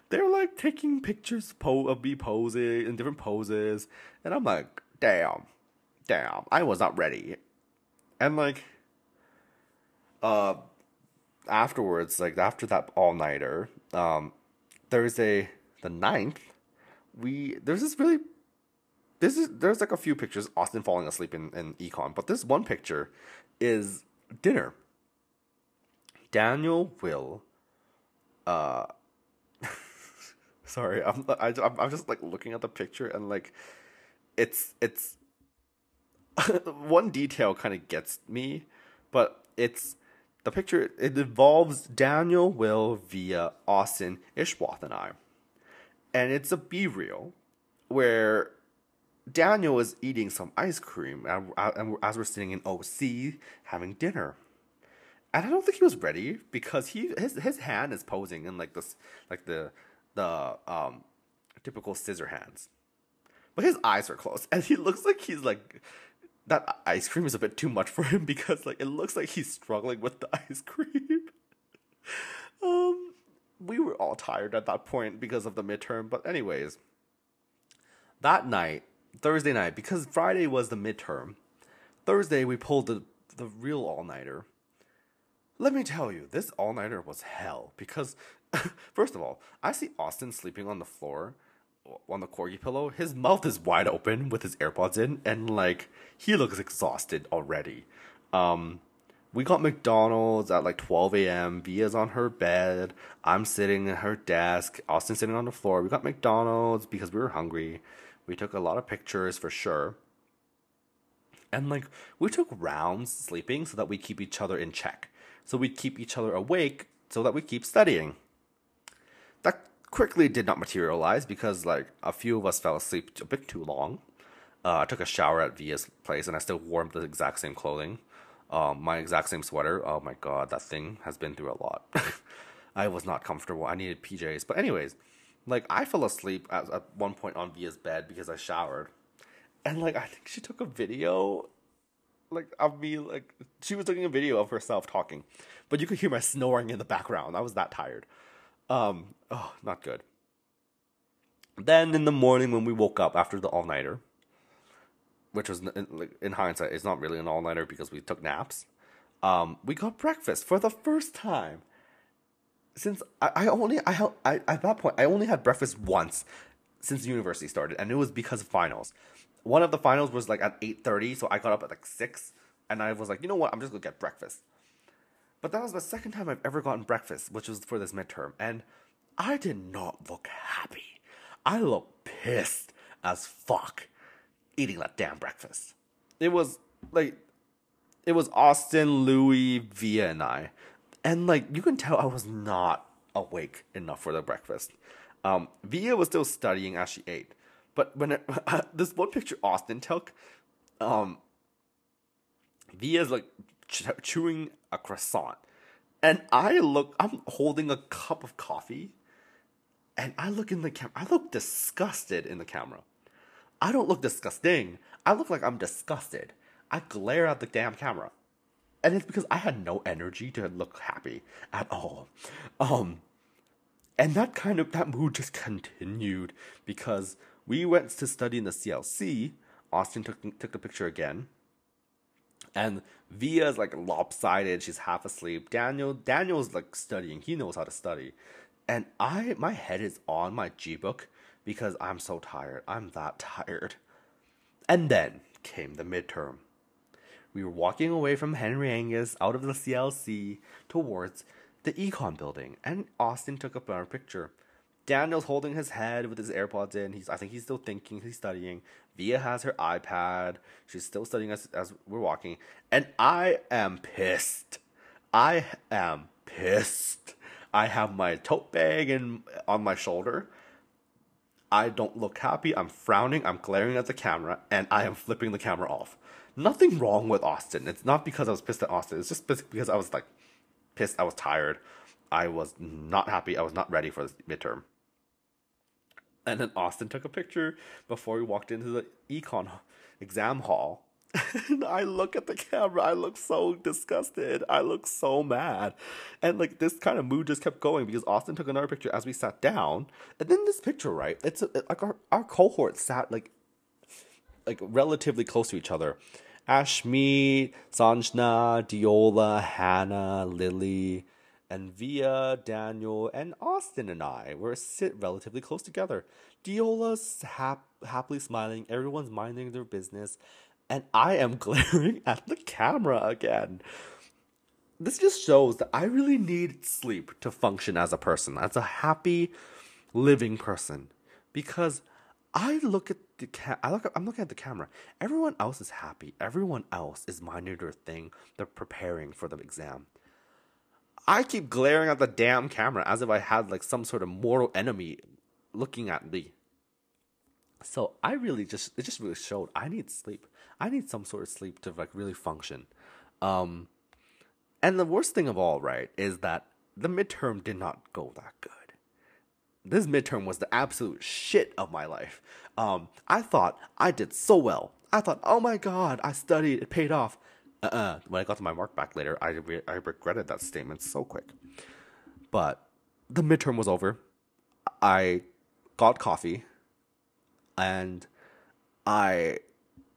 they're like taking pictures po- of me posing in different poses, and I'm like, damn, damn, I was not ready. And like, uh, afterwards, like after that all nighter, um, Thursday the 9th, we there's this really this is there's like a few pictures Austin falling asleep in, in econ, but this one picture is dinner. Daniel will, uh, sorry, I'm I, I'm I'm just like looking at the picture and like, it's it's one detail kind of gets me, but it's the picture. It involves Daniel, Will, Via, Austin, Ishwath, and I, and it's a BeReal where Daniel is eating some ice cream, and, as we're sitting in OC having dinner, and I don't think he was ready because he his his hand is posing in like this like the the um typical scissor hands, but his eyes are closed, and he looks like he's like that ice cream is a bit too much for him because like it looks like he's struggling with the ice cream. um, we were all tired at that point because of the midterm, but anyways, that night Thursday night because Friday was the midterm. Thursday we pulled the the real all nighter. Let me tell you, this all nighter was hell because first of all, I see Austin sleeping on the floor on the corgi pillow. His mouth is wide open with his AirPods in, and like he looks exhausted already. Um, we got McDonald's at like 12 a.m. Via's on her bed. I'm sitting at her desk. Austin sitting on the floor. We got McDonald's because we were hungry. We took a lot of pictures for sure. And like we took rounds sleeping so that we keep each other in check. So we'd keep each other awake so that we keep studying. That quickly did not materialize because like a few of us fell asleep a bit too long. Uh, I took a shower at Via's place and I still wore the exact same clothing. Um, my exact same sweater. Oh my god, that thing has been through a lot. I was not comfortable. I needed PJs. But anyways, like I fell asleep at, at one point on Via's bed because I showered, and like I think she took a video, like of me like she was taking a video of herself talking, but you could hear my snoring in the background. I was that tired. Um, oh, not good. Then in the morning when we woke up after the all nighter, which was in, in hindsight, it's not really an all nighter because we took naps. Um, we got breakfast for the first time since I, I only I, I at that point I only had breakfast once since university started, and it was because of finals. One of the finals was like at eight thirty, so I got up at like six, and I was like, you know what, I'm just gonna get breakfast. But that was the second time I've ever gotten breakfast, which was for this midterm, and I did not look happy. I looked pissed as fuck. eating that damn breakfast. It was like it was Austin, Louis, Via, and I. And like you can tell I was not awake enough for the breakfast. Um, Via was still studying as she ate. But when it, this one picture Austin took, um, Via's like ch- chewing a croissant, and I look. I'm holding a cup of coffee, and I look in the camera. I look disgusted in the camera. I don't look disgusting. I look like I'm disgusted. I glare at the damn camera, and it's because I had no energy to look happy at all. Um, and that kind of that mood just continued because we went to study in the CLC. Austin took took the picture again. And Via's like lopsided, she's half asleep. Daniel Daniel's like studying, he knows how to study. And I my head is on my G book because I'm so tired. I'm that tired. And then came the midterm. We were walking away from Henry Angus out of the CLC towards the econ building, and Austin took up our picture. Daniel's holding his head with his AirPods in. He's I think he's still thinking, he's studying. Via has her iPad. She's still studying as as we're walking. And I am pissed. I am pissed. I have my tote bag and on my shoulder. I don't look happy. I'm frowning. I'm glaring at the camera, and I am flipping the camera off. Nothing wrong with Austin. It's not because I was pissed at Austin. It's just because I was like pissed. I was tired. I was not happy. I was not ready for this midterm. And then Austin took a picture before we walked into the econ exam hall. and I look at the camera, I look so disgusted. I look so mad. And like this kind of mood just kept going because Austin took another picture as we sat down. And then this picture, right? It's a, like our, our cohort sat like like relatively close to each other. Ashmeet, Sanjna, Diola, Hannah, Lily, and Via, Daniel, and Austin and I were sit relatively close together. Diola's hap- happily smiling, everyone's minding their business, and I am glaring at the camera again. This just shows that I really need sleep to function as a person, as a happy, living person, because I look at the ca- I look at, I'm looking at the camera. Everyone else is happy. Everyone else is minding their thing. They're preparing for the exam. I keep glaring at the damn camera as if I had like some sort of mortal enemy looking at me. So I really just it just really showed I need sleep. I need some sort of sleep to like really function. Um and the worst thing of all, right, is that the midterm did not go that good. This midterm was the absolute shit of my life. Um I thought I did so well. I thought, "Oh my god, I studied, it paid off." Uh-uh. When I got to my mark back later, I, re- I regretted that statement so quick. But the midterm was over. I got coffee and I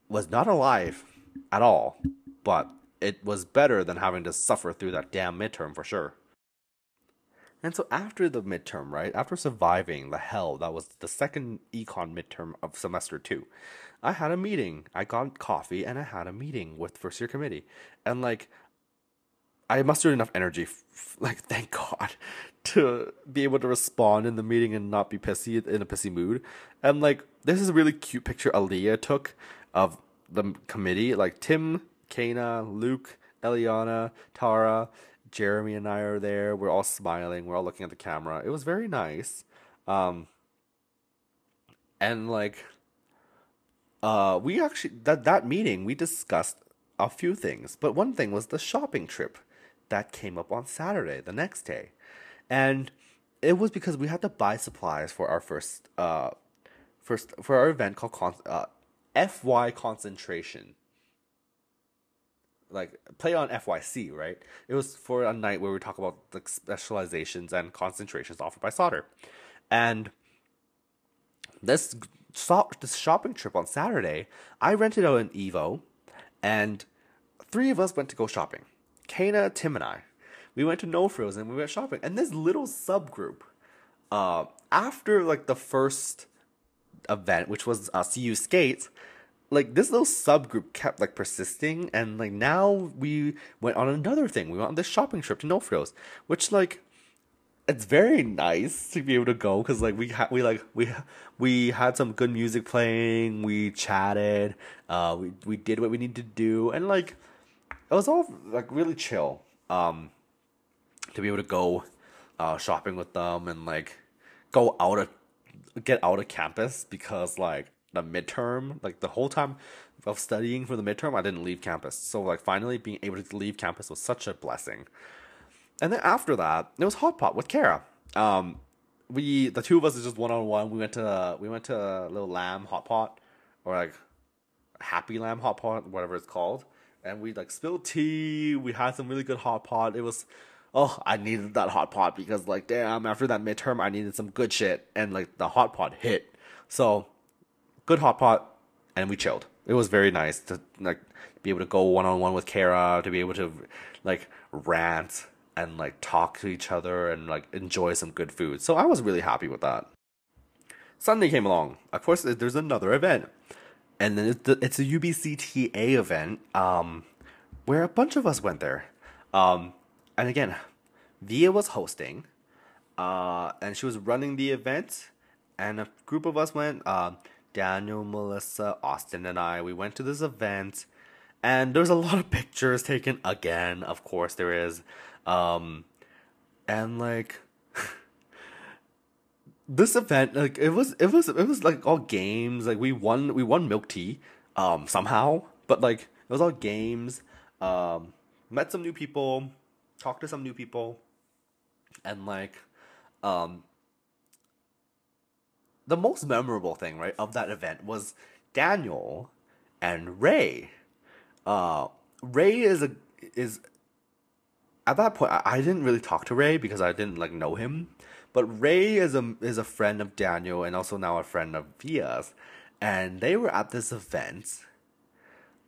was not alive at all, but it was better than having to suffer through that damn midterm for sure. And so after the midterm, right, after surviving the hell that was the second econ midterm of semester two, I had a meeting. I got coffee and I had a meeting with first year committee. And like I mustered enough energy, like thank God, to be able to respond in the meeting and not be pissy in a pissy mood. And like this is a really cute picture Aaliyah took of the committee, like Tim, Kana, Luke, Eliana, Tara, Jeremy, and I are there. We're all smiling. We're all looking at the camera. It was very nice. Um, and like uh, we actually that that meeting we discussed a few things, but one thing was the shopping trip that came up on Saturday, the next day, and it was because we had to buy supplies for our first uh first for our event called con- uh, FY concentration. Like play on FYC, right? It was for a night where we talk about the specializations and concentrations offered by Sauder, and this this shopping trip on Saturday, I rented out an Evo, and three of us went to go shopping. Kana, Tim, and I. We went to No Frills and we went shopping. And this little subgroup, uh, after like the first event, which was uh, CU Skates, like this little subgroup kept like persisting, and like now we went on another thing. We went on this shopping trip to No Frills, which like it's very nice to be able to go because like we had we like we we had some good music playing we chatted uh we, we did what we needed to do and like it was all like really chill um to be able to go uh shopping with them and like go out of get out of campus because like the midterm like the whole time of studying for the midterm i didn't leave campus so like finally being able to leave campus was such a blessing and then after that, it was hot pot with Kara. Um, we the two of us is just one on one. We went to we went to a little lamb hot pot, or like happy lamb hot pot, whatever it's called. And we like spilled tea. We had some really good hot pot. It was, oh, I needed that hot pot because like damn, after that midterm, I needed some good shit, and like the hot pot hit. So, good hot pot, and we chilled. It was very nice to like be able to go one on one with Kara, to be able to like rant and like talk to each other and like enjoy some good food. So I was really happy with that. Sunday came along. Of course, there's another event, and then it's, a UBCTA event um, where a bunch of us went there. Um, and again, Via was hosting, uh, and she was running the event, and a group of us went. Uh, Daniel, Melissa, Austin, and I. We went to this event, and there's a lot of pictures taken again. Of course, there is. Um, and like this event, like it was, it was, it was like all games. Like we won, we won milk tea, um, somehow. But like it was all games. Um, met some new people, talked to some new people, and like, um, the most memorable thing, right, of that event was Daniel and Ray. Uh, Ray is a is at that point, I, didn't really talk to Ray because I didn't like know him. But Ray is a is a friend of Daniel and also now a friend of Via's, and they were at this event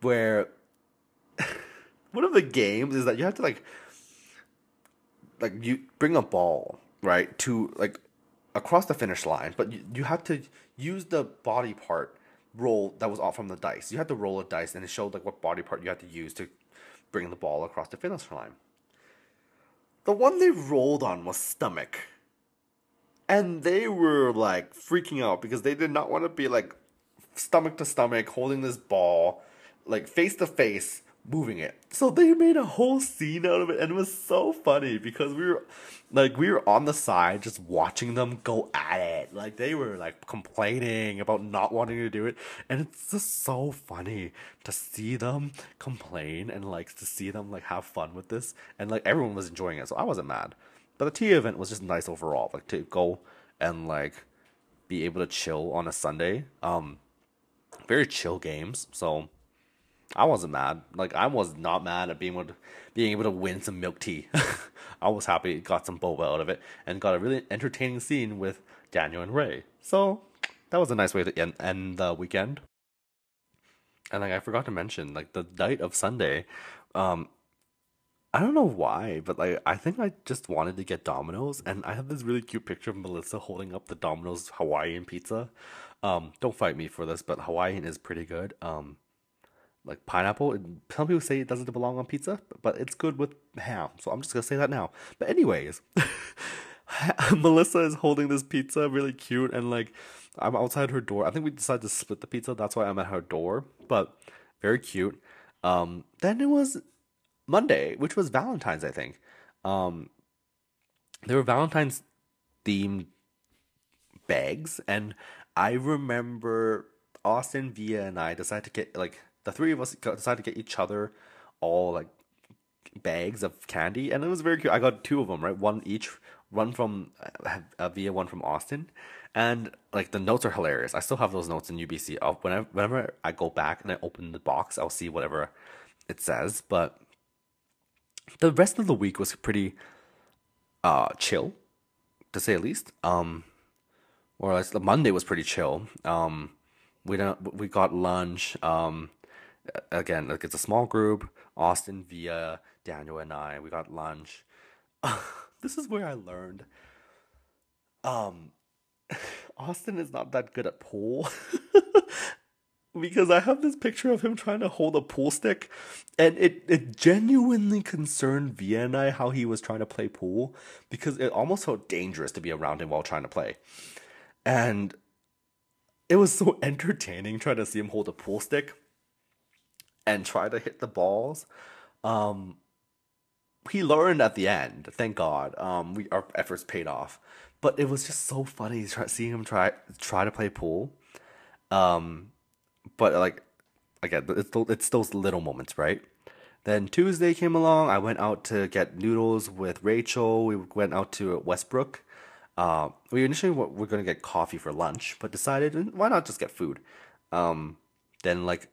where one of the games is that you have to like like you bring a ball right to like across the finish line, but you, you have to use the body part roll that was off from the dice. You had to roll a dice and it showed like what body part you had to use to bring the ball across the finish line. The one they rolled on was stomach. And they were like freaking out because they did not want to be like stomach to stomach holding this ball, like face to face moving it. So they made a whole scene out of it and it was so funny because we were like we were on the side just watching them go at it. Like they were like complaining about not wanting to do it and it's just so funny to see them complain and like to see them like have fun with this and like everyone was enjoying it. So I wasn't mad. But the tea event was just nice overall. Like to go and like be able to chill on a Sunday. Um very chill games. So I wasn't mad. Like I was not mad at being able to, being able to win some milk tea. I was happy got some boba out of it and got a really entertaining scene with Daniel and Ray. So that was a nice way to end, end the weekend. And like I forgot to mention, like the night of Sunday, um, I don't know why, but like I think I just wanted to get Domino's, and I have this really cute picture of Melissa holding up the Domino's Hawaiian pizza. Um, don't fight me for this, but Hawaiian is pretty good. Um, like pineapple. Some people say it doesn't belong on pizza, but it's good with ham. So I'm just gonna say that now. But anyways, Melissa is holding this pizza, really cute, and like I'm outside her door. I think we decided to split the pizza. That's why I'm at her door. But very cute. Um, then it was Monday, which was Valentine's, I think. Um, there were Valentine's themed bags, and I remember Austin, Via, and I decided to get like the three of us decided to get each other all like bags of candy, and it was very cute. I got two of them, right? One each, one from uh, uh Via, one from Austin, and like the notes are hilarious. I still have those notes in UBC. I'll, whenever whenever I go back and I open the box, I'll see whatever it says. But the rest of the week was pretty uh chill, to say at least. Um, or the Monday was pretty chill. Um, we don't we got lunch. Um, again, like it's a small group. Austin, Via, Daniel, and I. We got lunch. this is where I learned. Um, Austin is not that good at pool. because I have this picture of him trying to hold a pool stick, and it, it genuinely concerned Via and I how he was trying to play pool because it almost felt dangerous to be around him while trying to play. And it was so entertaining trying to see him hold a pool stick and try to hit the balls. Um, he learned at the end, thank God. Um, we our efforts paid off, but it was just so funny seeing him try try to play pool. Um, but like again, it's those little moments, right? Then Tuesday came along. I went out to get noodles with Rachel. We went out to Westbrook. Uh, we initially were, were going to get coffee for lunch, but decided why not just get food. Um, then like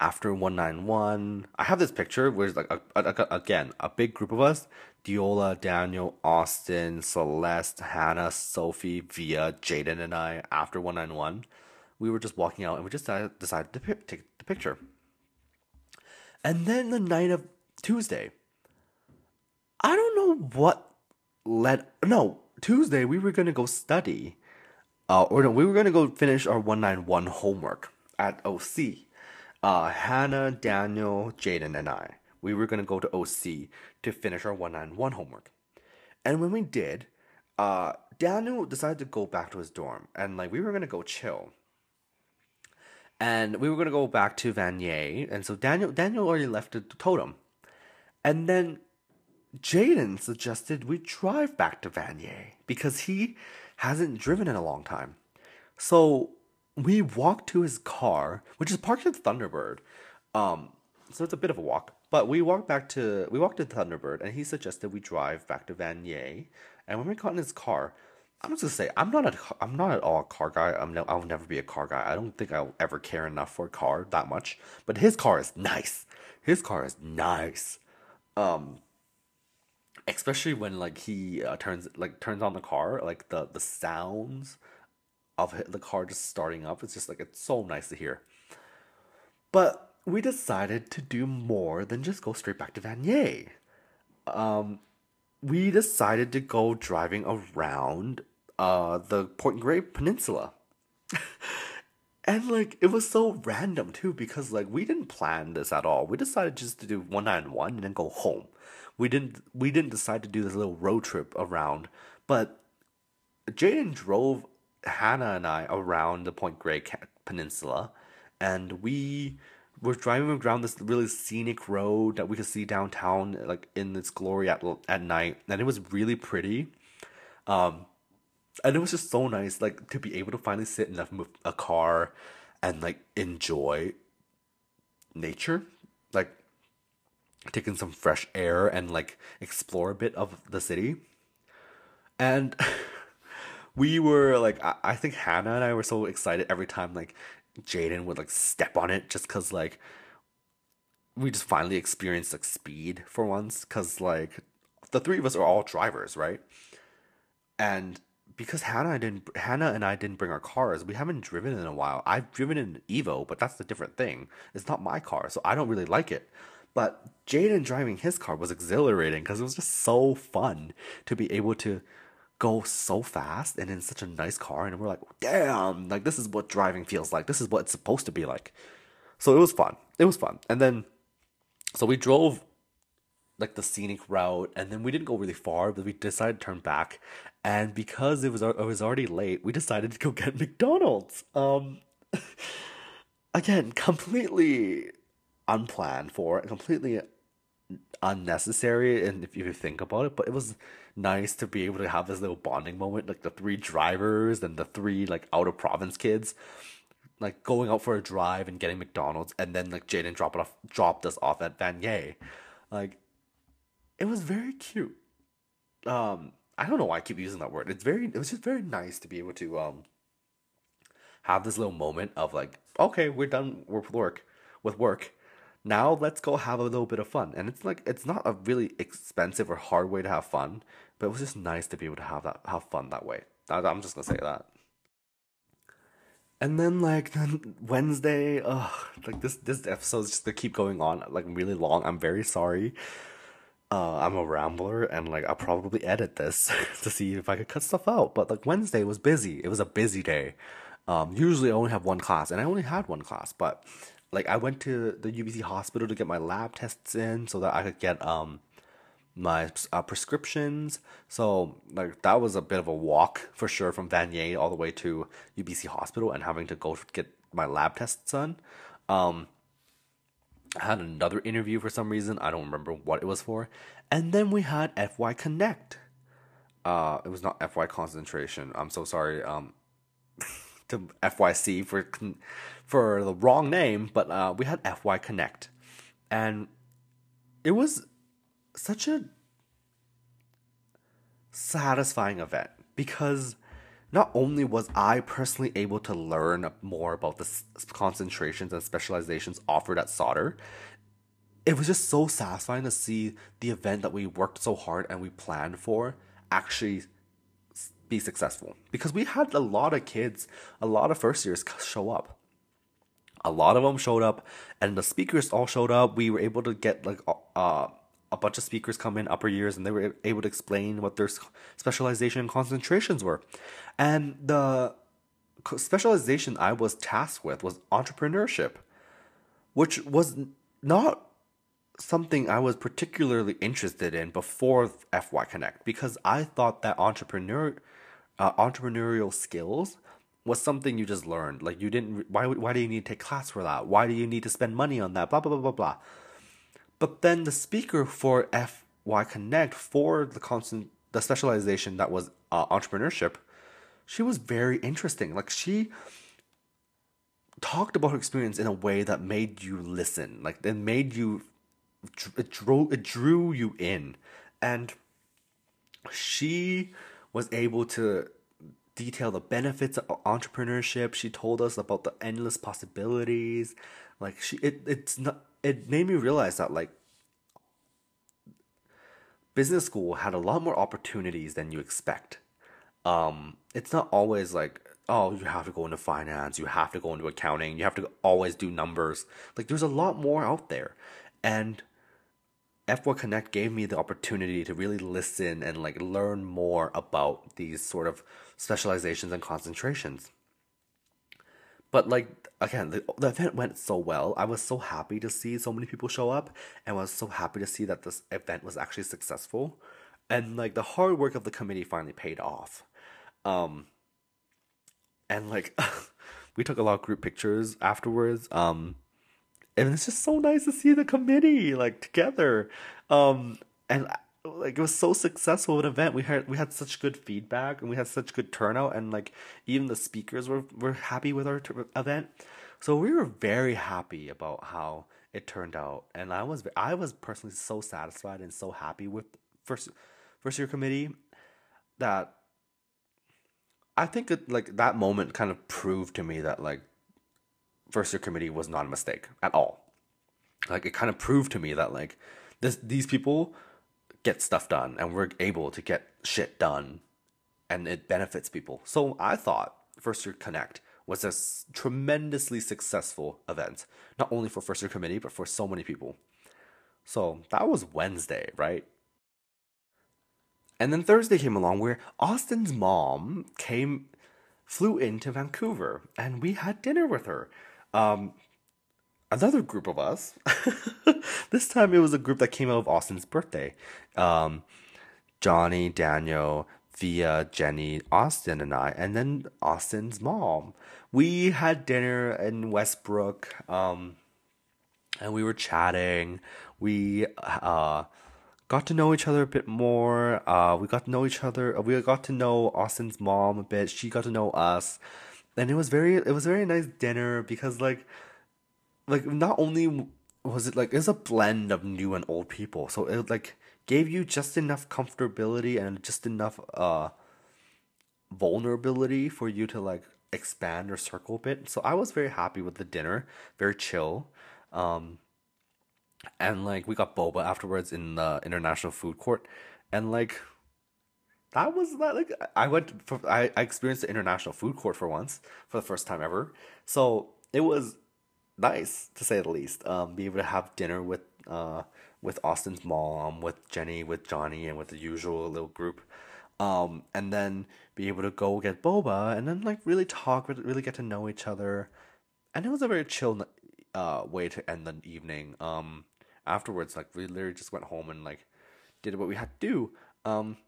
after 191 i have this picture where it's like a, a, a, again a big group of us. Diola daniel austin celeste hannah sophie via jaden and i after 191 we were just walking out and we just decided, to take the picture. And then the night of tuesday i don't know what led no tuesday we were going to go study uh, or no we were going to go finish our 191 homework at oc uh, Hannah, Daniel, Jaden, and I, we were going to go to OC to finish our 191 homework. And when we did, uh, Daniel decided to go back to his dorm and like we were going to go chill. And we were going to go back to Vanier. And so Daniel, Daniel already left the totem. And then Jaden suggested we drive back to Vanier because he hasn't driven in a long time. So we walked to his car, which is parked at Thunderbird. Um, so it's a bit of a walk. But we walked back to we walked to Thunderbird, and he suggested we drive back to Vanier. And when we got in his car, I'm just gonna say I'm not a I'm not at all a car guy. I'm no, I'll never be a car guy. I don't think I'll ever care enough for a car that much. But his car is nice. His car is nice. Um, especially when like he uh, turns like turns on the car, like the the sounds of the car just starting up. It's just like it's so nice to hear. But we decided to do more than just go straight back to Vanier. Um, we decided to go driving around uh, the Point Grey Peninsula. and like it was so random too because like we didn't plan this at all. We decided just to do 191 and then go home. We didn't we didn't decide to do this little road trip around, but Jaden drove Hannah and I around the Point Grey Peninsula, and we were driving around this really scenic road that we could see downtown, like in its glory at at night, and it was really pretty. Um, and it was just so nice, like to be able to finally sit in a, a car and like enjoy nature, like taking some fresh air and like explore a bit of the city. And we were like, I, I think Hannah and I were so excited every time like Jaden would like step on it just because like we just finally experienced like speed for once because like the three of us are all drivers, right? And because Hannah I didn't Hannah and I didn't bring our cars, we haven't driven in a while. I've driven in Evo, but that's a different thing. It's not my car, so I don't really like it. But Jaden driving his car was exhilarating because it was just so fun to be able to go so fast and in such a nice car and we're like damn like this is what driving feels like. This is what it's supposed to be like. So it was fun. It was fun. And then so we drove like the scenic route and then we didn't go really far but we decided to turn back. And because it was it was already late we decided to go get mcdonald's. Um again completely unplanned for completely unnecessary and if you think about it but it was nice to be able to have this little bonding moment like the three drivers and the three like out of province kids like going out for a drive and getting mcdonald's and then like jaden dropped off dropped us off at vanier like it was very cute. Um i don't know why i keep using that word. It's very it was just very nice to be able to um have this little moment of like okay we're done with work with work now let's go have a little bit of fun. And it's like it's not a really expensive or hard way to have fun, but it was just nice to be able to have that have fun that way. I'm just gonna say that. And then like then Wednesday, ugh, like this this episode's just gonna keep going on like really long. I'm very sorry. Uh, I'm a rambler and like I'll probably edit this to see if I could cut stuff out. But like Wednesday was busy. It was a busy day. Um, usually I only have one class, and I only had one class, but like I went to the UBC hospital to get my lab tests in so that I could get um my uh, prescriptions. So like that was a bit of a walk for sure from Vanier all the way to UBC hospital and having to go get my lab tests done. Um, I had another interview for some reason. I don't remember what it was for. And then we had FY Connect. Uh, it was not FY Concentration. I'm so sorry. Um, to FYC for for the wrong name, but uh, we had FY Connect, and it was such a satisfying event because not only was I personally able to learn more about the concentrations and specializations offered at Sauder, it was just so satisfying to see the event that we worked so hard and we planned for actually be successful. Because we had a lot of kids, a lot of first years show up. A lot of them showed up, and the speakers all showed up. We were able to get like uh, a bunch of speakers come in upper years and they were able to explain what their specialization and concentrations were. And the specialization I was tasked with was entrepreneurship, which was not something I was particularly interested in before FY Connect because I thought that entrepreneur uh, entrepreneurial skills was something you just learned. Like you didn't why why do you need to take class for that? Why do you need to spend money on that? Blah blah blah blah blah. But then the speaker for FY Connect for the constant the specialization that was uh, entrepreneurship, she was very interesting. Like she talked about her experience in a way that made you listen. Like it made you it drew it drew you in, and she was able to detail the benefits of entrepreneurship. She told us about the endless possibilities. Like she it it's not it made me realize that like business school had a lot more opportunities than you expect. Um, it's not always like oh you have to go into finance, you have to go into accounting, you have to always do numbers. Like there's a lot more out there, and FY Connect gave me the opportunity to really listen and like learn more about these sort of specializations and concentrations. But like again, the, the event went so well. I was so happy to see so many people show up, and was so happy to see that this event was actually successful, and like the hard work of the committee finally paid off. Um, and like we took a lot of group pictures afterwards. Um, and it's just so nice to see the committee like together. Um, and like it was so successful an event. We had we had such good feedback and we had such good turnout, and like even the speakers were were happy with our t- event. So we were very happy about how it turned out, and I was I was personally so satisfied and so happy with first first year committee that I think it, like that moment kind of proved to me that like first year committee was not a mistake at all. Like it kind of proved to me that like this these people get stuff done and we're able to get shit done and it benefits people. So I thought First Year Connect was a tremendously successful event, not only for First Year Committee, but for so many people. So that was Wednesday, right? And then Thursday came along where Austin's mom came, flew into Vancouver, and we had dinner with her. Um, another group of us. this time it was a group that came out of Austin's birthday. Um, Johnny, Daniel, Via, Jenny, Austin, and I, and then Austin's mom. We had dinner in Westbrook, um, and we were chatting. We uh, got to know each other a bit more. Uh, we got to know each other. We got to know Austin's mom a bit. She got to know us, and it was very it was very nice dinner because like like not only was it like it's a blend of new and old people, so it like gave you just enough comfortability and just enough uh vulnerability for you to like expand or circle a bit. So I was very happy with the dinner, very chill. Um and like we got boba afterwards in the international food court and like that was like I went for I, I experienced the international food court for once for the first time ever. So it was nice to say the least. Um, be able to have dinner with uh with Austin's mom, with Jenny, with Johnny, and with the usual little group. um, and then be able to go get boba and then like really talk, really get to know each other, and it was a very chill uh way to end the evening. Um, afterwards, like we literally just went home and like did what we had to do. Um,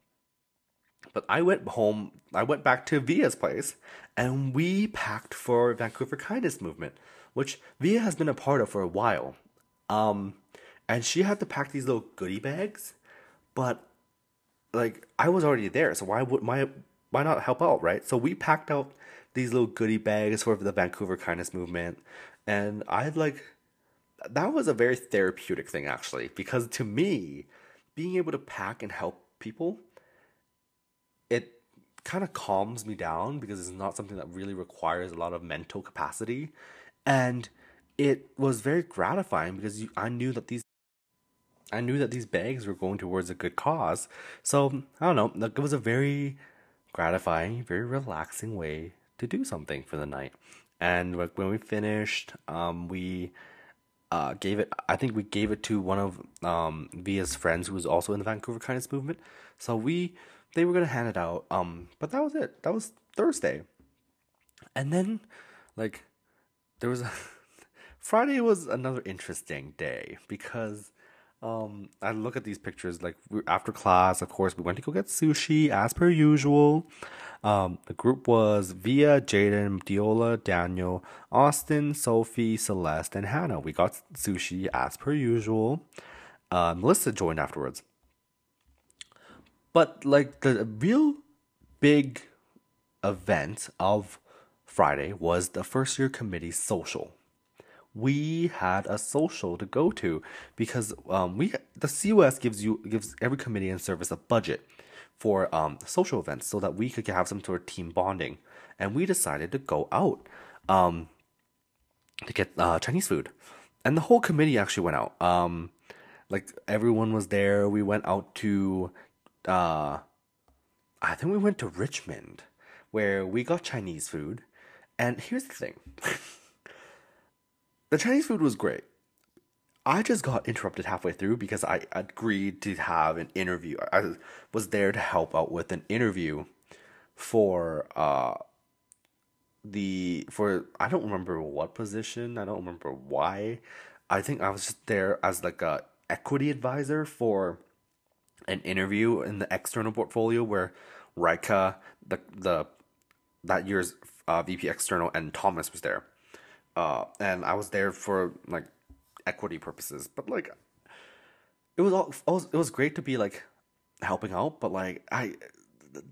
but I went home. I went back to Via's place, and we packed for Vancouver Kindness Movement, which Via has been a part of for a while. Um, and she had to pack these little goodie bags, but like I was already there, so why would my why not help out, right? So we packed out these little goodie bags for the Vancouver Kindness Movement, and I like that was a very therapeutic thing actually because to me, being able to pack and help people, kind of calms me down because it's not something that really requires a lot of mental capacity, and it was very gratifying because you, I knew that these I knew that these bags were going towards a good cause. So I don't know. It was a very gratifying, very relaxing way to do something for the night. And like when we finished, um, we uh, gave it. I think we gave it to one of um, Via's friends who was also in the Vancouver Kindness Movement. So we they were gonna hand it out. Um, but that was it. That was Thursday, and then like there was a Friday was another interesting day because um, I look at these pictures like after class. Of course, we went to go get sushi as per usual. Um, the group was Via, Jaden, Diola, Daniel, Austin, Sophie, Celeste, and Hannah. We got sushi as per usual. Uh, Melissa joined afterwards. But like the real big event of Friday was the first year committee social we had a social to go to because um, we the COS gives you gives every committee and service a budget for um, social events so that we could have some sort of team bonding, and we decided to go out um, to get uh, Chinese food, and the whole committee actually went out. Um, like everyone was there. We went out to, uh, I think we went to Richmond, where we got Chinese food, and here's the thing. The Chinese food was great. I just got interrupted halfway through because I agreed to have an interview. I was there to help out with an interview for uh the for I don't remember what position, I don't remember why. I think I was just there as like a equity advisor for an interview in the external portfolio where Rika, the the that year's uh, VP external, and Thomas was there uh, and I was there for like equity purposes. But like, it was all it was, great to be like helping out. But like, I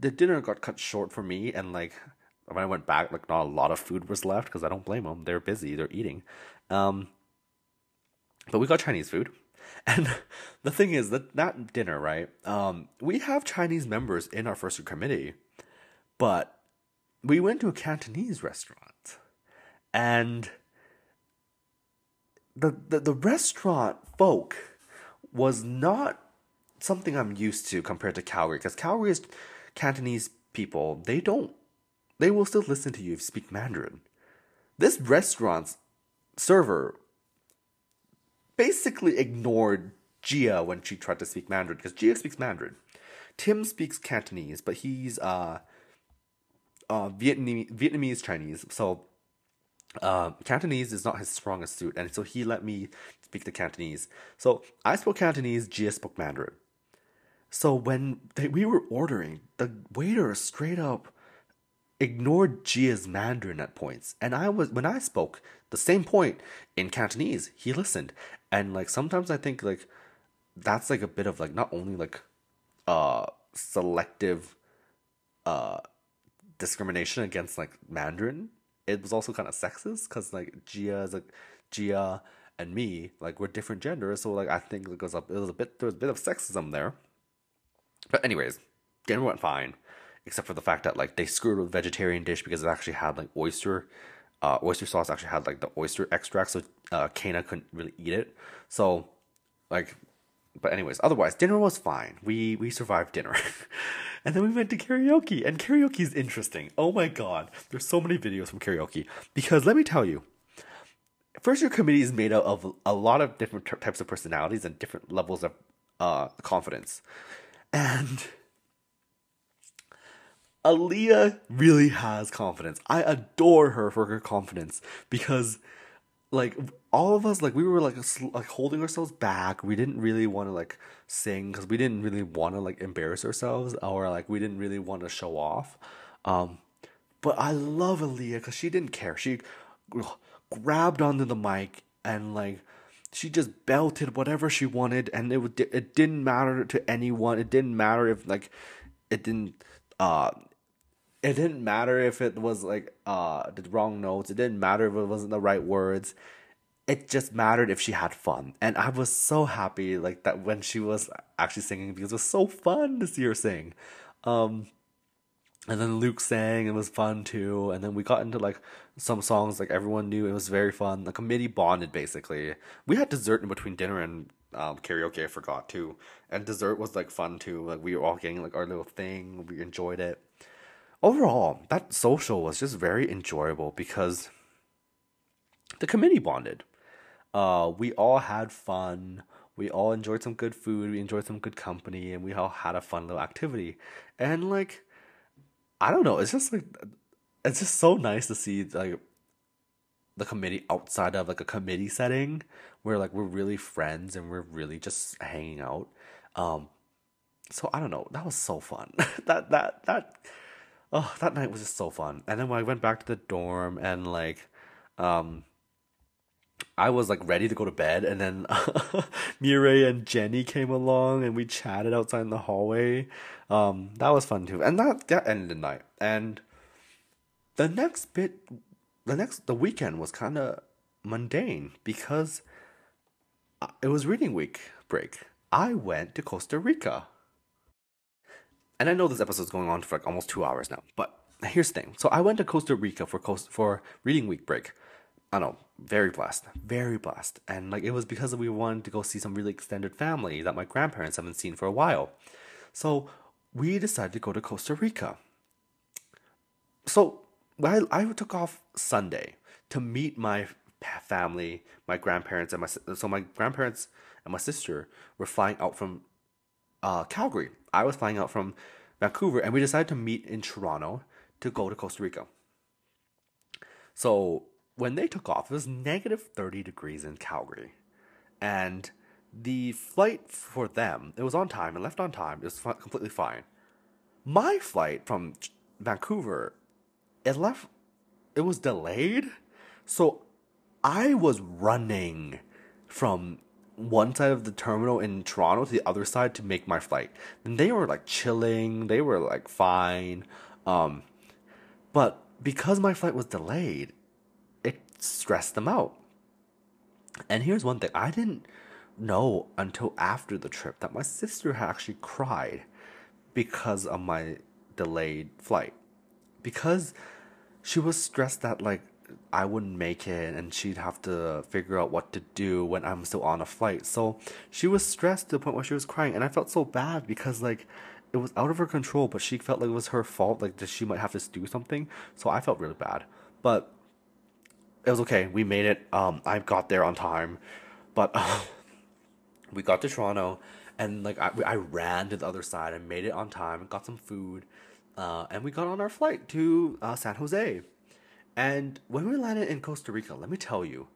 the dinner got cut short for me, and like when I went back, like not a lot of food was left because I don't blame them. They're busy, they're eating. Um, but we got Chinese food. And the thing is that that dinner, right? Um, we have Chinese members in our first committee, but we went to a Cantonese restaurant and the, the the restaurant folk was not something I'm used to compared to Calgary because Calgary is Cantonese people. They don't. They will still listen to you if you speak Mandarin. This restaurant's server basically ignored Gia when she tried to speak Mandarin because Gia speaks Mandarin. Tim speaks Cantonese, but he's uh, uh Vietnamese Vietnamese Chinese. So uh, Cantonese is not his strongest suit, and so he let me speak the Cantonese. So I spoke Cantonese, Gia spoke Mandarin. So when they, we were ordering, the waiter straight up ignored Gia's Mandarin at points, and I was when I spoke the same point in Cantonese, he listened, and like sometimes I think like that's like a bit of like not only like uh selective uh discrimination against like Mandarin it was also kind of sexist because like Gia is like Gia and me like we're different genders, so like I think it goes up it was a bit there was a bit of sexism there. But anyways, dinner went fine, except for the fact that like they screwed with vegetarian dish because it actually had like oyster. Uh, oyster sauce actually had like the oyster extract, so uh, Kana couldn't really eat it. So, like, but anyways, otherwise dinner was fine. We we survived dinner. And then we went to karaoke, and karaoke is interesting. Oh my god, there's so many videos from karaoke. Because let me tell you, first year committee is made up of a lot of different types of personalities and different levels of uh, confidence. And Aaliyah really has confidence. I adore her for her confidence because, like, all of us, like, we were like, like holding ourselves back. We didn't really want to like sing because we didn't really want to like embarrass ourselves or like we didn't really want to show off. Um, but I love Aaliyah because she didn't care. She grabbed onto the mic and like she just belted whatever she wanted, and it it didn't matter to anyone. It didn't matter if like it didn't uh it didn't matter if it was like uh the wrong notes. It didn't matter if it wasn't the right words. It just mattered if she had fun. And I was so happy like that when she was actually singing because it was so fun to see her sing. Um and then Luke sang, it was fun too. And then we got into like some songs like everyone knew it was very fun. The committee bonded basically. We had dessert in between dinner and um, karaoke. I forgot too, and dessert was like fun too. Like we were all getting like our little thing. We enjoyed it. Overall, that social was just very enjoyable because the committee bonded. Uh, we all had fun. We all enjoyed some good food. We enjoyed some good company, and we all had a fun little activity. And like I don't know. It's just like it's just so nice to see like the committee outside of like a committee setting where like we're really friends and we're really just hanging out. Um, so I don't know. That was so fun. that that that oh that night was just so fun. And then when I went back to the dorm and like um I was like ready to go to bed, and then Mireille and Jenny came along, and we chatted outside in the hallway. Um, that was fun too, and that that ended the night. And the next bit, the next the weekend was kind of mundane because uh, it was reading week break. I went to Costa Rica, and I know this episode is going on for like almost two hours now, but here's the thing. So I went to Costa Rica for Coast for reading week break. I know, very blessed, very blessed. And like it was because we wanted to go see some really extended family that my grandparents haven't seen for a while. So we decided to go to Costa Rica. So I, I took off Sunday to meet my family, my grandparents, and my so my grandparents and my sister were flying out from uh, Calgary. I was flying out from Vancouver, and we decided to meet in Toronto to go to Costa Rica. So when they took off, it was negative 30 degrees in Calgary. And the flight for them, it was on time and left on time. It was completely fine. My flight from Vancouver, it left, it was delayed. So I was running from one side of the terminal in Toronto to the other side to make my flight. And they were like chilling, they were like fine. Um, but because my flight was delayed, it stressed them out. And here's one thing I didn't know until after the trip that my sister had actually cried because of my delayed flight. Because she was stressed that like I wouldn't make it and she'd have to figure out what to do when I'm still on a flight. So she was stressed to the point where she was crying and I felt so bad because like it was out of her control, but she felt like it was her fault, like that she might have to do something. So I felt really bad. But it was okay. We made it. Um, I got there on time, but uh, we got to Toronto, and like I, I ran to the other side. I made it on time. Got some food, uh, and we got on our flight to uh, San Jose. And when we landed in Costa Rica, let me tell you,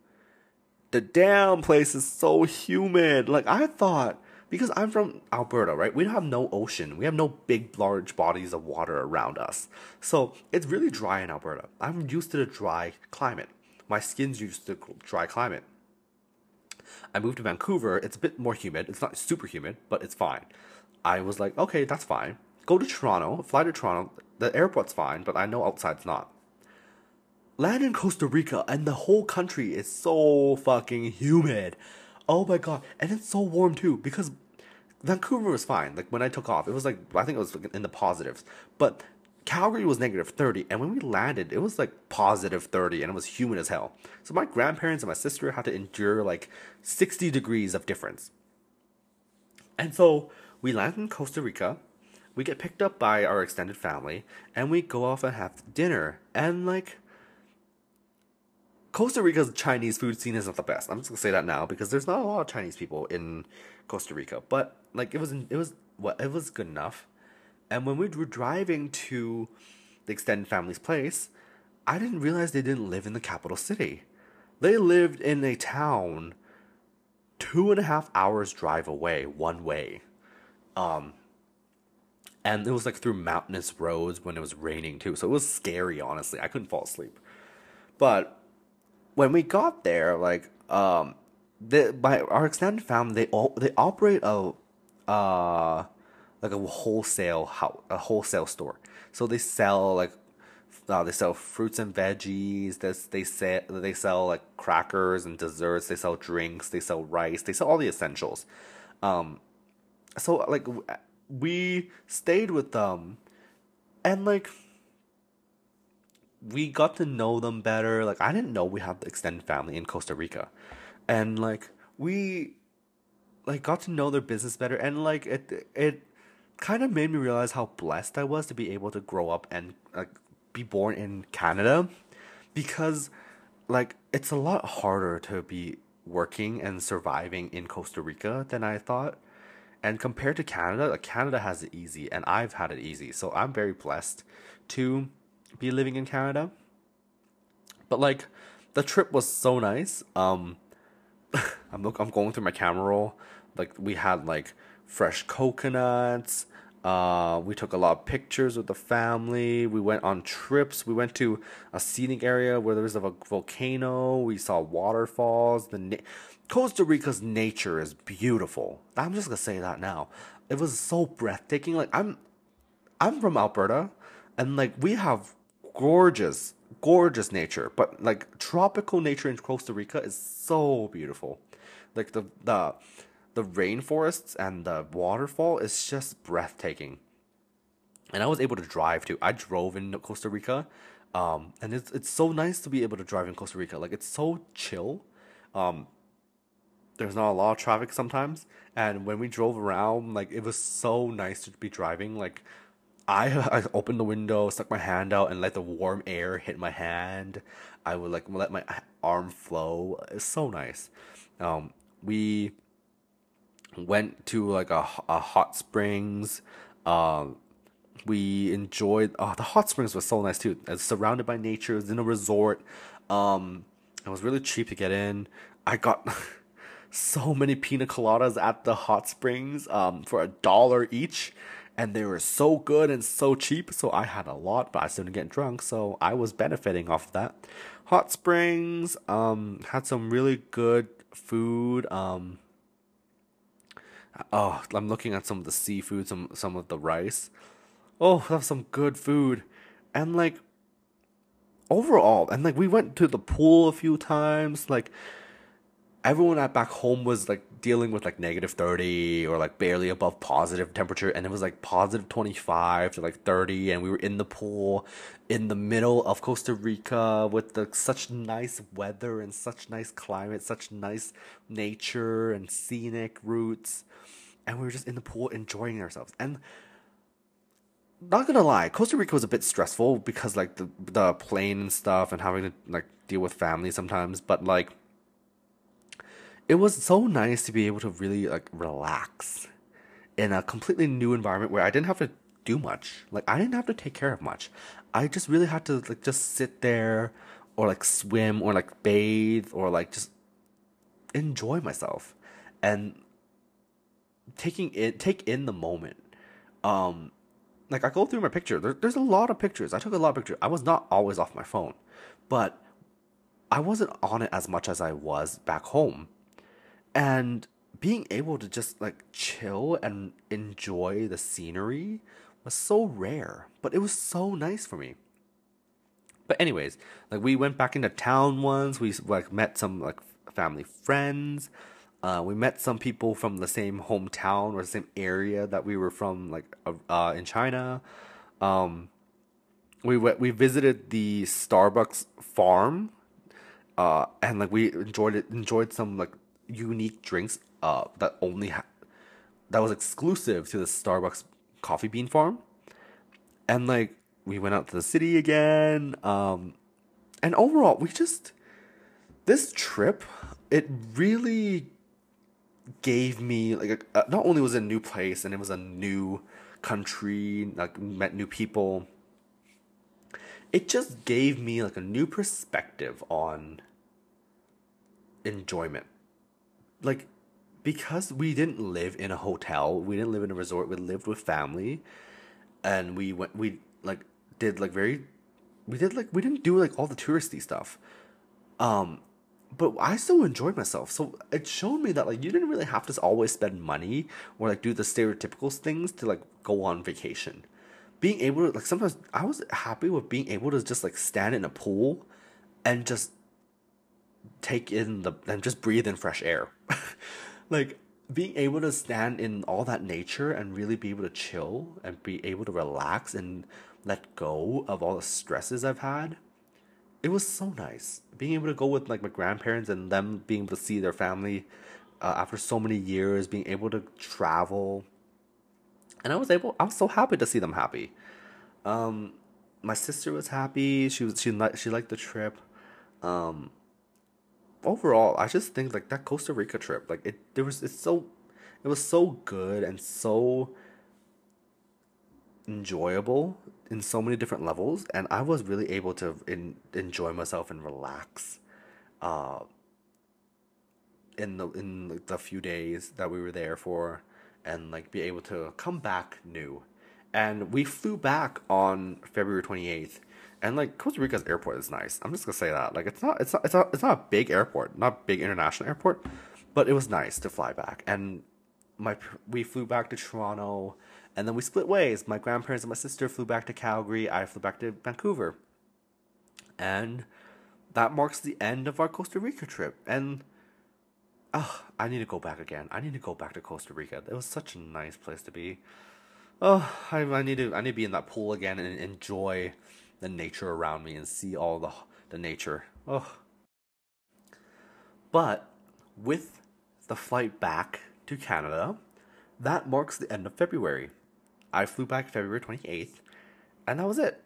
the damn place is so humid. Like I thought, because I'm from Alberta, right? We don't have no ocean. We have no big, large bodies of water around us. So it's really dry in Alberta. I'm used to the dry climate. My skin's used to dry climate. I moved to Vancouver. It's a bit more humid. It's not super humid, but it's fine. I was like, okay, that's fine. Go to Toronto, fly to Toronto. The airport's fine, but I know outside's not. Land in Costa Rica, and the whole country is so fucking humid. Oh my god, and it's so warm too because Vancouver was fine. Like when I took off, it was like I think it was in the positives, but Calgary was negative 30, and when we landed, it was like positive 30, and it was humid as hell. So my grandparents and my sister had to endure like 60 degrees of difference. And so we land in Costa Rica, we get picked up by our extended family, and we go off and have dinner. And like, Costa Rica's Chinese food scene isn't the best. I'm just gonna say that now because there's not a lot of Chinese people in Costa Rica, but like it was it was what it was good enough And when we were driving to the extended family's place, I didn't realize they didn't live in the capital city. They lived in a town two and a half hours drive away, one way. Um, and it was like through mountainous roads when it was raining too. So it was scary, honestly. I couldn't fall asleep. But when we got there, like um, the by our extended family, they all they operate a uh like a wholesale house, a wholesale store. So they sell like uh, they sell fruits and veggies. This they sell they sell like crackers and desserts. They sell drinks. They sell rice. They sell all the essentials. Um, so like we stayed with them, and like we got to know them better. Like I didn't know we have the extended family in Costa Rica, and like we like got to know their business better, and like it it kind of made me realize how blessed I was to be able to grow up and like be born in Canada, because like it's a lot harder to be working and surviving in Costa Rica than I thought. And compared to Canada, like Canada has it easy and I've had it easy. So I'm very blessed to be living in Canada. But like the trip was so nice. Um I'm look I'm going through my camera roll. Like we had like fresh coconuts. Uh, we took a lot of pictures with the family. We went on trips. We went to a scenic area where there was a volcano. We saw waterfalls. The na- Costa Rica's nature is beautiful. I'm just gonna say that now. It was so breathtaking. Like I'm, I'm from Alberta, and like we have gorgeous, gorgeous nature. But like tropical nature in Costa Rica is so beautiful. Like the the the rainforests and the waterfall is just breathtaking. And I was able to drive too. I drove in Costa Rica. Um, and it's it's so nice to be able to drive in Costa Rica. Like it's so chill. Um, there's not a lot of traffic sometimes, and when we drove around, like it was so nice to be driving. Like I I opened the window, stuck my hand out, and let the warm air hit my hand. I would like let my arm flow. It's so nice. Um, we went to like a, a hot springs. Um, we enjoyed. Oh, the hot springs was so nice too. It's surrounded by nature. It's in a resort. Um, it was really cheap to get in. I got so many pina coladas at the hot springs um, for a dollar each and they were so good and so cheap. So I had a lot, but I still didn't get drunk, so I was benefiting off of that. Hot Springs um, had some really good food. Um, oh, I'm looking at some of the seafood, some some of the rice. Oh, that's some good food, and like overall, and like we went to the pool a few times, like everyone at back home was like dealing with like negative 30 or like barely above positive temperature and it was like positive 25 to like 30 and we were in the pool in the middle of Costa Rica with the such nice weather and such nice climate such nice nature and scenic routes and we were just in the pool enjoying ourselves. And not gonna lie, Costa Rica was a bit stressful because like the the plane and stuff and having to like deal with family sometimes, but like it was so nice to be able to really like relax in a completely new environment where I didn't have to do much. Like I didn't have to take care of much. I just really had to like just sit there or like swim or like bathe or like just enjoy myself and taking it take in the moment. Um like I go through my picture. There, there's a lot of pictures. I took a lot of pictures. I was not always off my phone, but I wasn't on it as much as I was back home and being able to just like chill and enjoy the scenery was so rare, but it was so nice for me. But anyways, like we went back into town once. We like met some like family friends. Uh, we met some people from the same hometown or the same area that we were from, like uh, in China. Um, we went, we visited the Starbucks farm, uh, and like we enjoyed it. Enjoyed some like unique drinks uh, that only ha- that was exclusive to the Starbucks coffee bean farm. And like we went out to the city again. Um, and overall, we just this trip it really gave me like a, not only was it a new place and it was a new country, like met new people. It just gave me like a new perspective on enjoyment. Like because we didn't live in a hotel, we didn't live in a resort, we lived with family and we went we like did like very we did like we didn't do like all the touristy stuff. Um but I still enjoyed myself. So it showed me that like you didn't really have to always spend money or like do the stereotypical things to like go on vacation. Being able to like sometimes I was happy with being able to just like stand in a pool and just take in the and just breathe in fresh air. like being able to stand in all that nature and really be able to chill and be able to relax and let go of all the stresses I've had it was so nice. Being able to go with like my grandparents and them being able to see their family uh, after so many years being able to travel. And i was able i was so happy to see them happy. Um my sister was happy. She was she liked she liked the trip. Um overall i just think like that costa rica trip like it there was it's so it was so good and so enjoyable in so many different levels and i was really able to in, enjoy myself and relax uh, in the in the few days that we were there for and like be able to come back new. And we flew back on february 28th and like costa rica's airport is nice i'm just gonna say that like it's not it's not it's not, it's not a big airport not big international airport but it was nice to fly back and my we flew back to toronto and then we split ways. My grandparents and my sister flew back to Calgary. I flew back to Vancouver. And that marks the end of our Costa Rica trip. And oh, I need to go back again. I need to go back to Costa Rica. It was such a nice place to be. Oh, I, I need to I need to be in that pool again and enjoy the nature around me and see all the the nature. Oh. But with the flight back to Canada, that marks the end of February. I flew back February 28th, and that was it.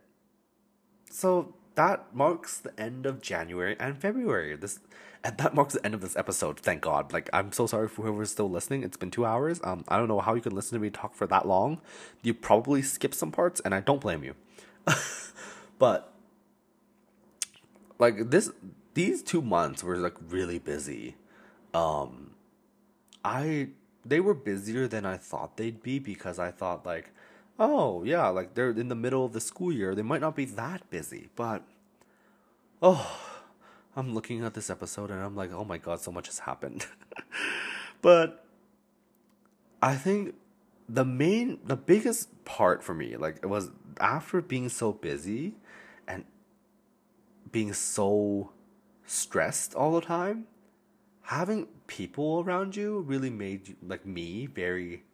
So that marks the end of January and February. This and that marks the end of this episode. Thank God. Like I'm so sorry for whoever's still listening. It's been two hours. Um, I don't know how you can listen to me talk for that long. You probably skipped some parts, and I don't blame you. but like this, these two months were like really busy. Um, I they were busier than I thought they'd be because I thought like oh yeah, like they're in the middle of the school year, they might not be that busy, but oh, I'm looking at this episode and I'm like, oh my god, so much has happened. but I think the main, the biggest part for me, like, it was after being so busy and being so stressed all the time, having people around you really made you, like me very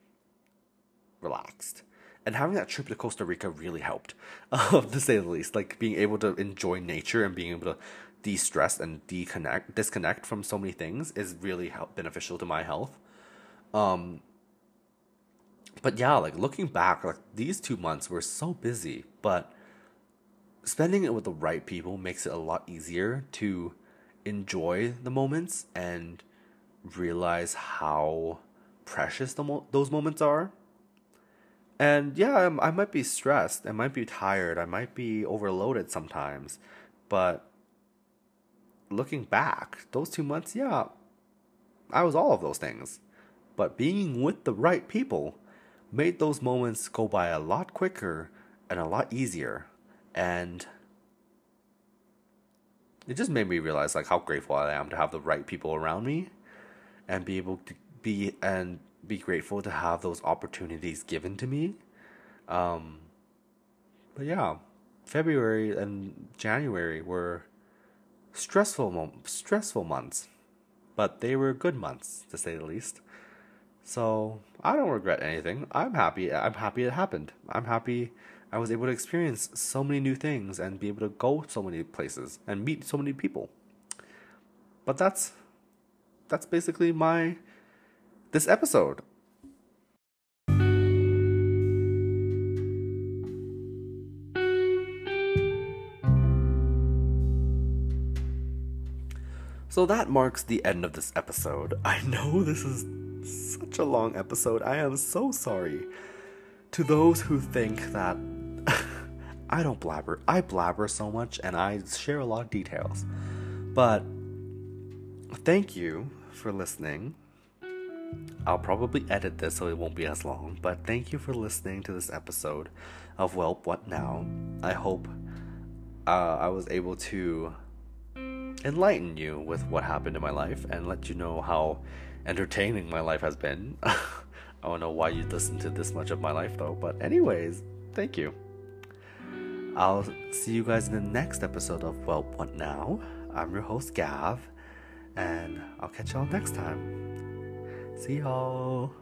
relaxed and having that trip to Costa Rica really helped, um, to say the least. Like being able to enjoy nature and being able to de-stress and deconnect, disconnect from so many things is really help, beneficial to my health. Um, but yeah, like looking back, like these two months were so busy, but spending it with the right people makes it a lot easier to enjoy the moments and realize how precious mo- those moments are and yeah, I'm, I might be stressed. I might be tired. I might be overloaded sometimes. But looking back, those two months, yeah, I was all of those things. But being with the right people made those moments go by a lot quicker and a lot easier. And it just made me realize like how grateful I am to have the right people around me and be able to be and be grateful to have those opportunities given to me. Um, but yeah, February and January were stressful mo- stressful months, but they were good months to say the least. So I don't regret anything. I'm happy. I'm happy it happened. I'm happy I was able to experience so many new things and be able to go so many places and meet so many people. But that's that's basically my this episode. So that marks the end of this episode. I know this is such a long episode. I am so sorry. to those who think that I don't blabber, I blabber so much and I share a lot of details. But thank you for listening. I'll probably edit this so it won't be as long, but thank you for listening to this episode of Welp What Now. I hope uh, I was able to enlighten you with what happened in my life and let you know how entertaining my life has been. I don't know why you listened to this much of my life though, but anyways, thank you. I'll see you guys in the next episode of Welp What Now. I'm your host Gav, and I'll catch y'all next time. See y'all.